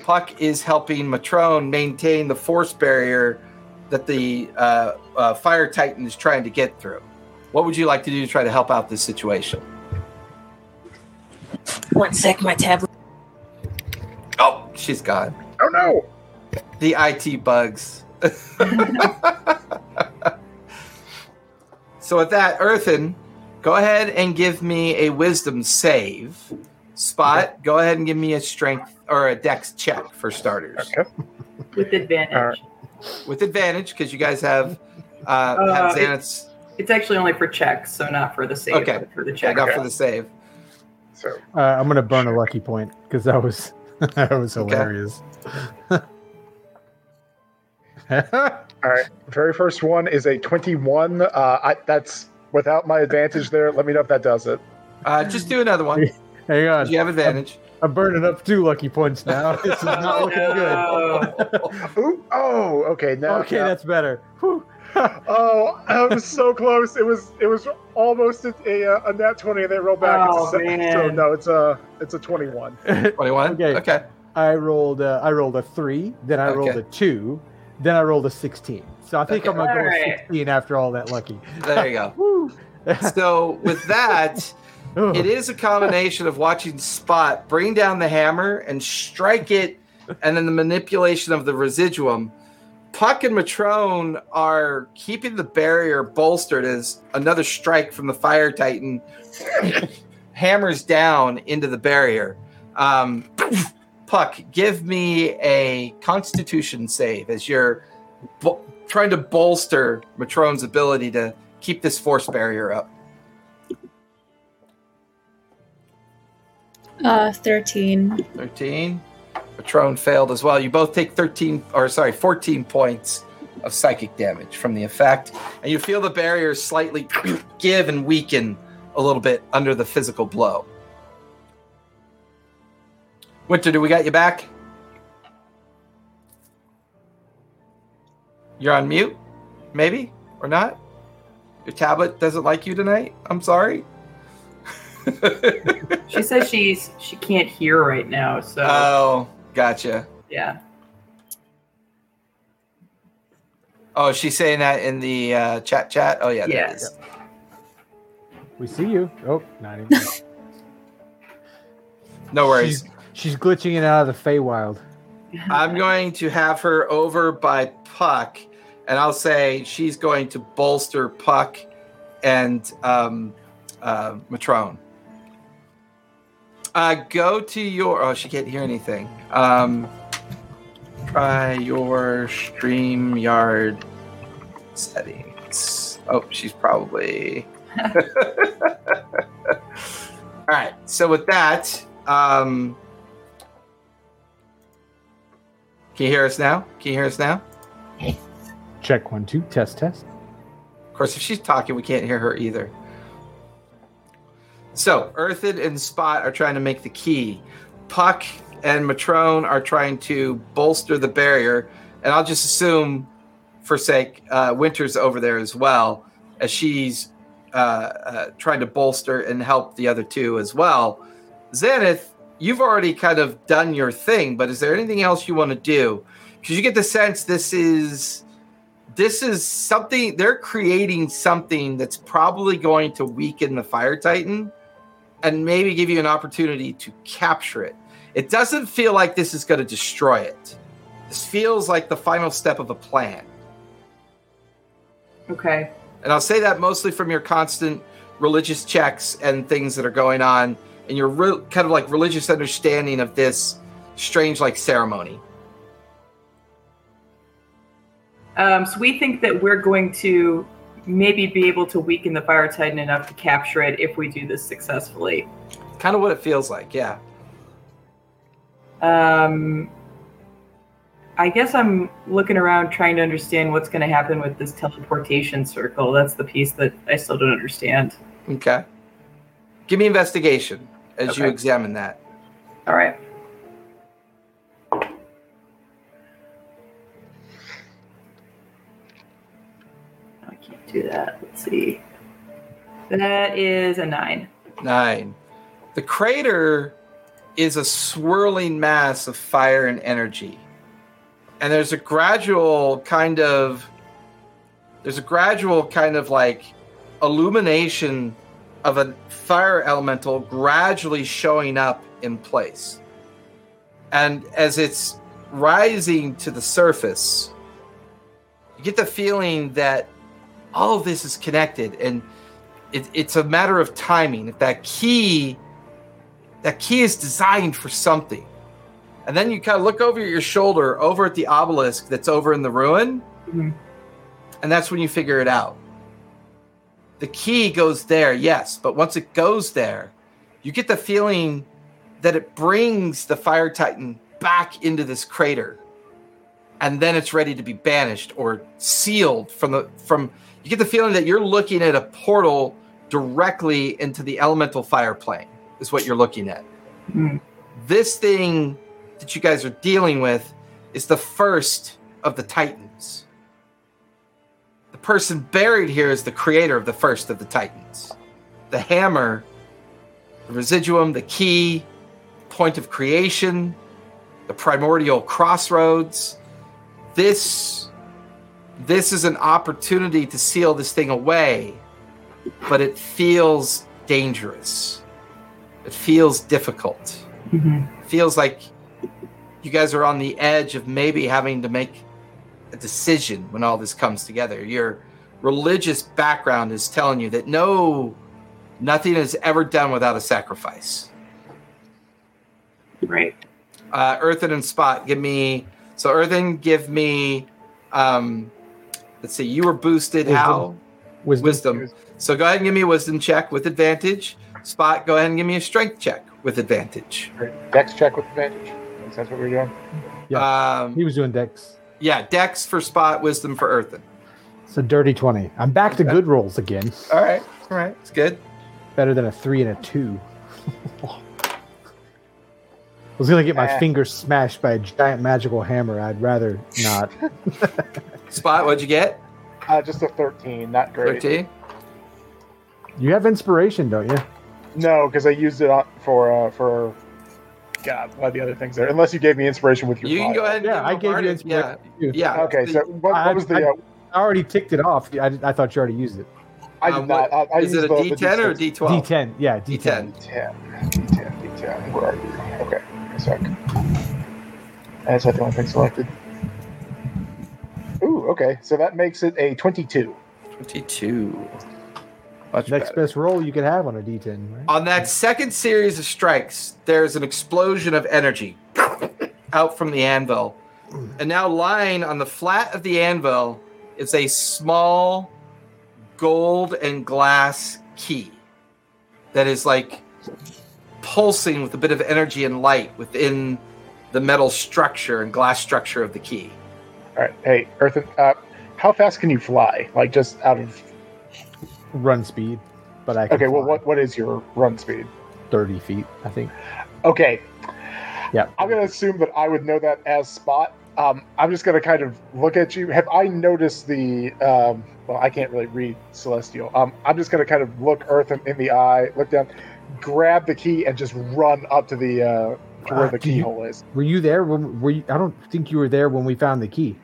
Puck is helping Matrone maintain the force barrier that the uh, uh, Fire Titan is trying to get through. What would you like to do to try to help out this situation? One sec, my tablet. Oh, she's gone. Oh no! The IT bugs. so with that, Earthen, go ahead and give me a wisdom save. Spot, go ahead and give me a strength or a dex check for starters. Okay. with advantage. All right. With advantage, because you guys have uh, Uh, have it- Xanath's It's actually only for checks, so not for the save. Okay. For the check check. out Okay. for the save. So Uh, I'm gonna burn a lucky point because that was that was Okay. hilarious. all right, very first one is a twenty-one. Uh, I, that's without my advantage there. Let me know if that does it. Uh, just do another one. Hang on, You have advantage. I'm burning up two lucky points now. This is not looking good. Oh, Ooh, oh, okay. Now, Okay, now- that's better. Whew. Oh, I was so close. It was it was almost a a, a nat twenty, and they rolled back. Oh, it's a, man. So no, it's a it's a twenty-one. 21? Okay. Okay. I rolled uh, I rolled a three, then I rolled a two, then I rolled a sixteen. So I think Okay. I'm gonna go with Alright. sixteen after all that lucky. There you go. So with that, it is a combination of watching Spot bring down the hammer and strike it, and then the manipulation of the residuum. Puck and Matrone are keeping the barrier bolstered as another strike from the Fire Titan hammers down into the barrier. Um, Puck, give me a Constitution save as you're bo- trying to bolster Matrone's ability to keep this force barrier up. Uh, 13. 13. Matrone failed as well. You both take 13, or sorry, 14 points of psychic damage from the effect. And you feel the barrier slightly give and weaken a little bit under the physical blow. Winter, do we got you back? You're on mute? Maybe? Or not? Your tablet doesn't like you tonight? I'm sorry. She says she's she can't hear right now. So oh, gotcha. yeah. Oh, she's saying that in the uh, chat chat. Oh yeah, Yes. is. we see you. Oh, not even. No worries. She's, she's glitching it out of the Feywild. I'm going to have her over by Puck, and I'll say she's going to bolster Puck and um, uh, Matrone. Uh, go to your. Oh, she can't hear anything. Um, try your StreamYard settings. Oh, she's probably. All right. So with that, um, can you hear us now? Can you hear us now? Check one, two, test, test. Of course, if she's talking, we can't hear her either. So, Earthen and Spot are trying to make the key. Puck and Matrone are trying to bolster the barrier. And I'll just assume, for sake, uh, Winter's over there as well, as she's uh, uh, trying to bolster and help the other two as well. Zenith, you've already kind of done your thing, but is there anything else you want to do? Because you get the sense this is this is something they're creating something that's probably going to weaken the fire titan and maybe give you an opportunity to capture it. It doesn't feel like this is going to destroy it. This feels like the final step of a plan. Okay. and i'll say that mostly from your constant religious checks and things that are going on and your re- kind of like religious understanding of this strange like ceremony. Um, so we think that we're going to maybe be able to weaken the fire titan enough to capture it if we do this successfully. kind of what it feels like yeah Um, I guess I'm looking around trying to understand what's going to happen with this teleportation circle. That's the piece that I still don't understand. okay give me investigation as you examine that All right. Do that. Let's see. That is a nine. Nine. The crater is a swirling mass of fire and energy. And there's a gradual kind of there's a gradual kind of like illumination of a fire elemental gradually showing up in place. And as it's rising to the surface, you get the feeling that all of this is connected and it, it's a matter of timing. If that key, that key is designed for something. And then you kind of look over your shoulder over at the obelisk that's over in the ruin, Mhm. and that's when you figure it out. The key goes there, yes, but once it goes there, you get the feeling that it brings the fire titan back into this crater and then it's ready to be banished or sealed from the from you get the feeling that you're looking at a portal directly into the elemental fire plane is what you're looking at. Hmm. this thing that you guys are dealing with is the first of the titans. The person buried here is the creator of the first of the titans. The hammer the residuum the key point of creation the primordial crossroads. This this is an opportunity to seal this thing away but it feels dangerous it feels difficult Mhm. it feels like you guys are on the edge of maybe having to make a decision when all this comes together your religious background is telling you that no nothing is ever done without a sacrifice Right. uh, Earthen and Spot, give me. So Earthen, give me. Um, let's see. You were boosted. Wisdom. How? Wisdom. Wisdom. So go ahead and give me a wisdom check with advantage. Spot, go ahead and give me a strength check with advantage. Dex check with advantage. That's what we're doing. Um, He was doing Dex. yeah, Dex for Spot, Wisdom for Earthen. It's a dirty 20. I'm back to good rolls again. All right, all right, it's good. Better than a three and a two. I was gonna get my Ah. finger smashed by a giant magical hammer. I'd rather not. Spot, what'd you get? Uh, just a 13, not great. Thirteen. You have inspiration, don't you? No, because I used it on, for uh, for God, one of the other things there. Unless you gave me inspiration with your. You can go ahead. And Yeah, I gave you inspiration. Yeah, yeah. Okay, so what, what was the? I- uh, I already ticked it off. I, I thought you already used it. I did Um, not. I, I is used it a the, the D10 or D12? D10. Yeah, D10. D10. D10, D10, D10. Where are you? Okay, a sec. That's not the only thing selected. Ooh, okay. So that makes it a 22. Twenty-two. Much Next better. best roll you could have on a D10, right? On that second series of strikes, there's an explosion of energy out from the anvil. And now lying on the flat of the anvil is a small gold and glass key that is like pulsing with a bit of energy and light within the metal structure and glass structure of the key. All right. Hey, Earthen, uh, how fast can you fly? Like just out of. Run speed, but I can Okay, well, fly what, what is your run speed? 30 feet, I think. Okay. Yeah. I'm going to assume that I would know that as Spot. Um, I'm just going to kind of look at you. Have I noticed the? Um, well, I can't really read Celestial. Um, I'm just going to kind of look Earthen in the eye, look down, grab the key, and just run up to the uh, to where Ah, the do you- keyhole is. Were you there when were you I don't think you were there when we found the key.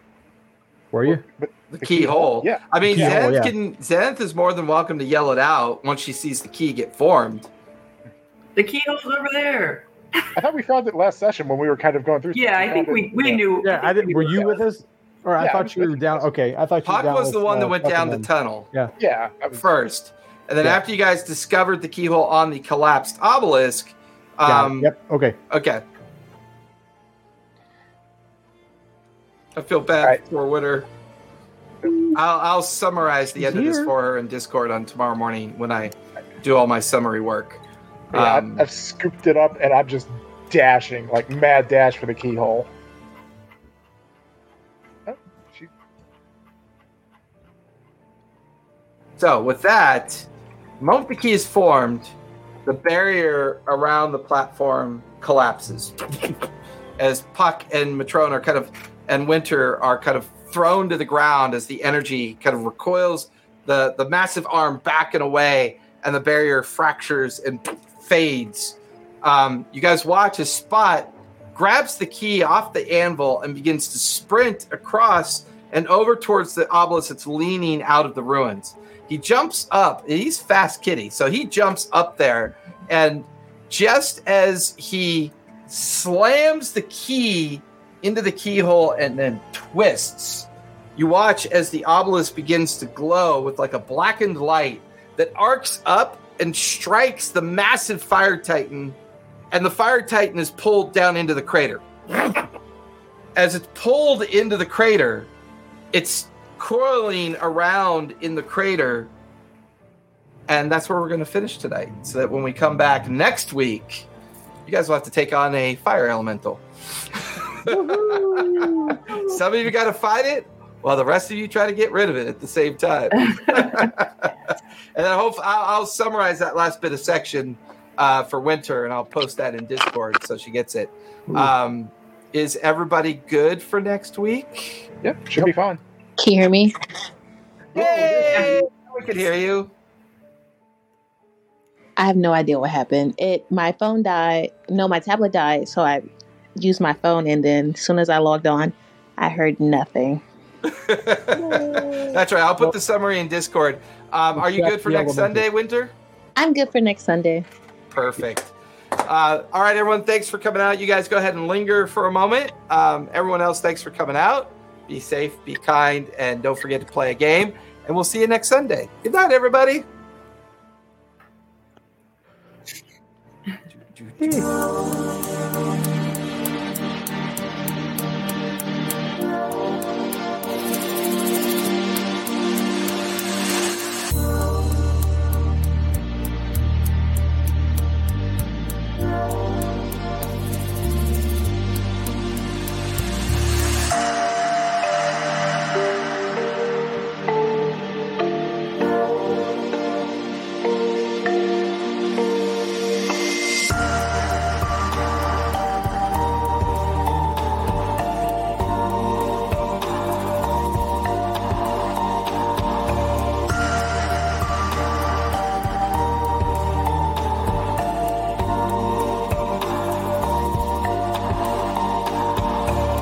Were you? But The, the keyhole. Yeah. I mean, Keyhole, Zenith yeah. can Zenith is more than welcome to yell it out once she sees the key get formed. The keyhole's over there. I thought we found it last session when we were kind of going through. Yeah, I think it- we, we yeah. knew. Yeah, I didn't were you with us? Or I Yeah, I thought you were down okay. I thought you were Puck down was with, the one uh, that went down the tunnel Yeah. I was, first. And then Yeah. after you guys discovered the keyhole on the collapsed obelisk, um, yep, okay. okay. I feel bad Alright. for Winter. I'll, I'll summarize the He's end of this for her in Discord on tomorrow morning when I do all my summary work. yeah, Um, I've, I've scooped it up and I'm just dashing, like mad dash for the keyhole. Oh, So with that, the moment the key is formed, the barrier around the platform collapses. As Puck and Matrone are kind of and Winter are kind of thrown to the ground as the energy kind of recoils the, the massive arm back and away and the barrier fractures and fades. Um, you guys watch as Spot grabs the key off the anvil and begins to sprint across and over towards the obelisk that's leaning out of the ruins. He jumps up. He's fast kitty, so he jumps up there, and just as he slams the key into the keyhole and then twists, you watch as the obelisk begins to glow with like a blackened light that arcs up and strikes the massive fire titan, and the fire titan is pulled down into the crater. As it's pulled into the crater, it's coiling around in the crater. And that's where we're going to finish tonight. So that when we come back next week, you guys will have to take on a fire elemental. Some of you got to fight it, while the rest of you try to get rid of it at the same time. and I hope I'll, I'll, summarize that last bit of section uh, for Winter, and I'll post that in Discord so she gets it. Um, is everybody good for next week? Yep, should be fine. Can you hear me? Yay! We can hear you. I have no idea what happened. It my phone died. No, my tablet died, so I used my phone, and then as soon as I logged on, I heard nothing. That's right. I'll put the summary in Discord. Um, are you good for next Sunday, Winter? I'm good for next Sunday. Perfect. Uh, all right, everyone. Thanks for coming out. You guys go ahead and linger for a moment. Um, everyone else, thanks for coming out. Be safe, be kind, and don't forget to play a game. And we'll see you next Sunday. Good night, everybody. あ。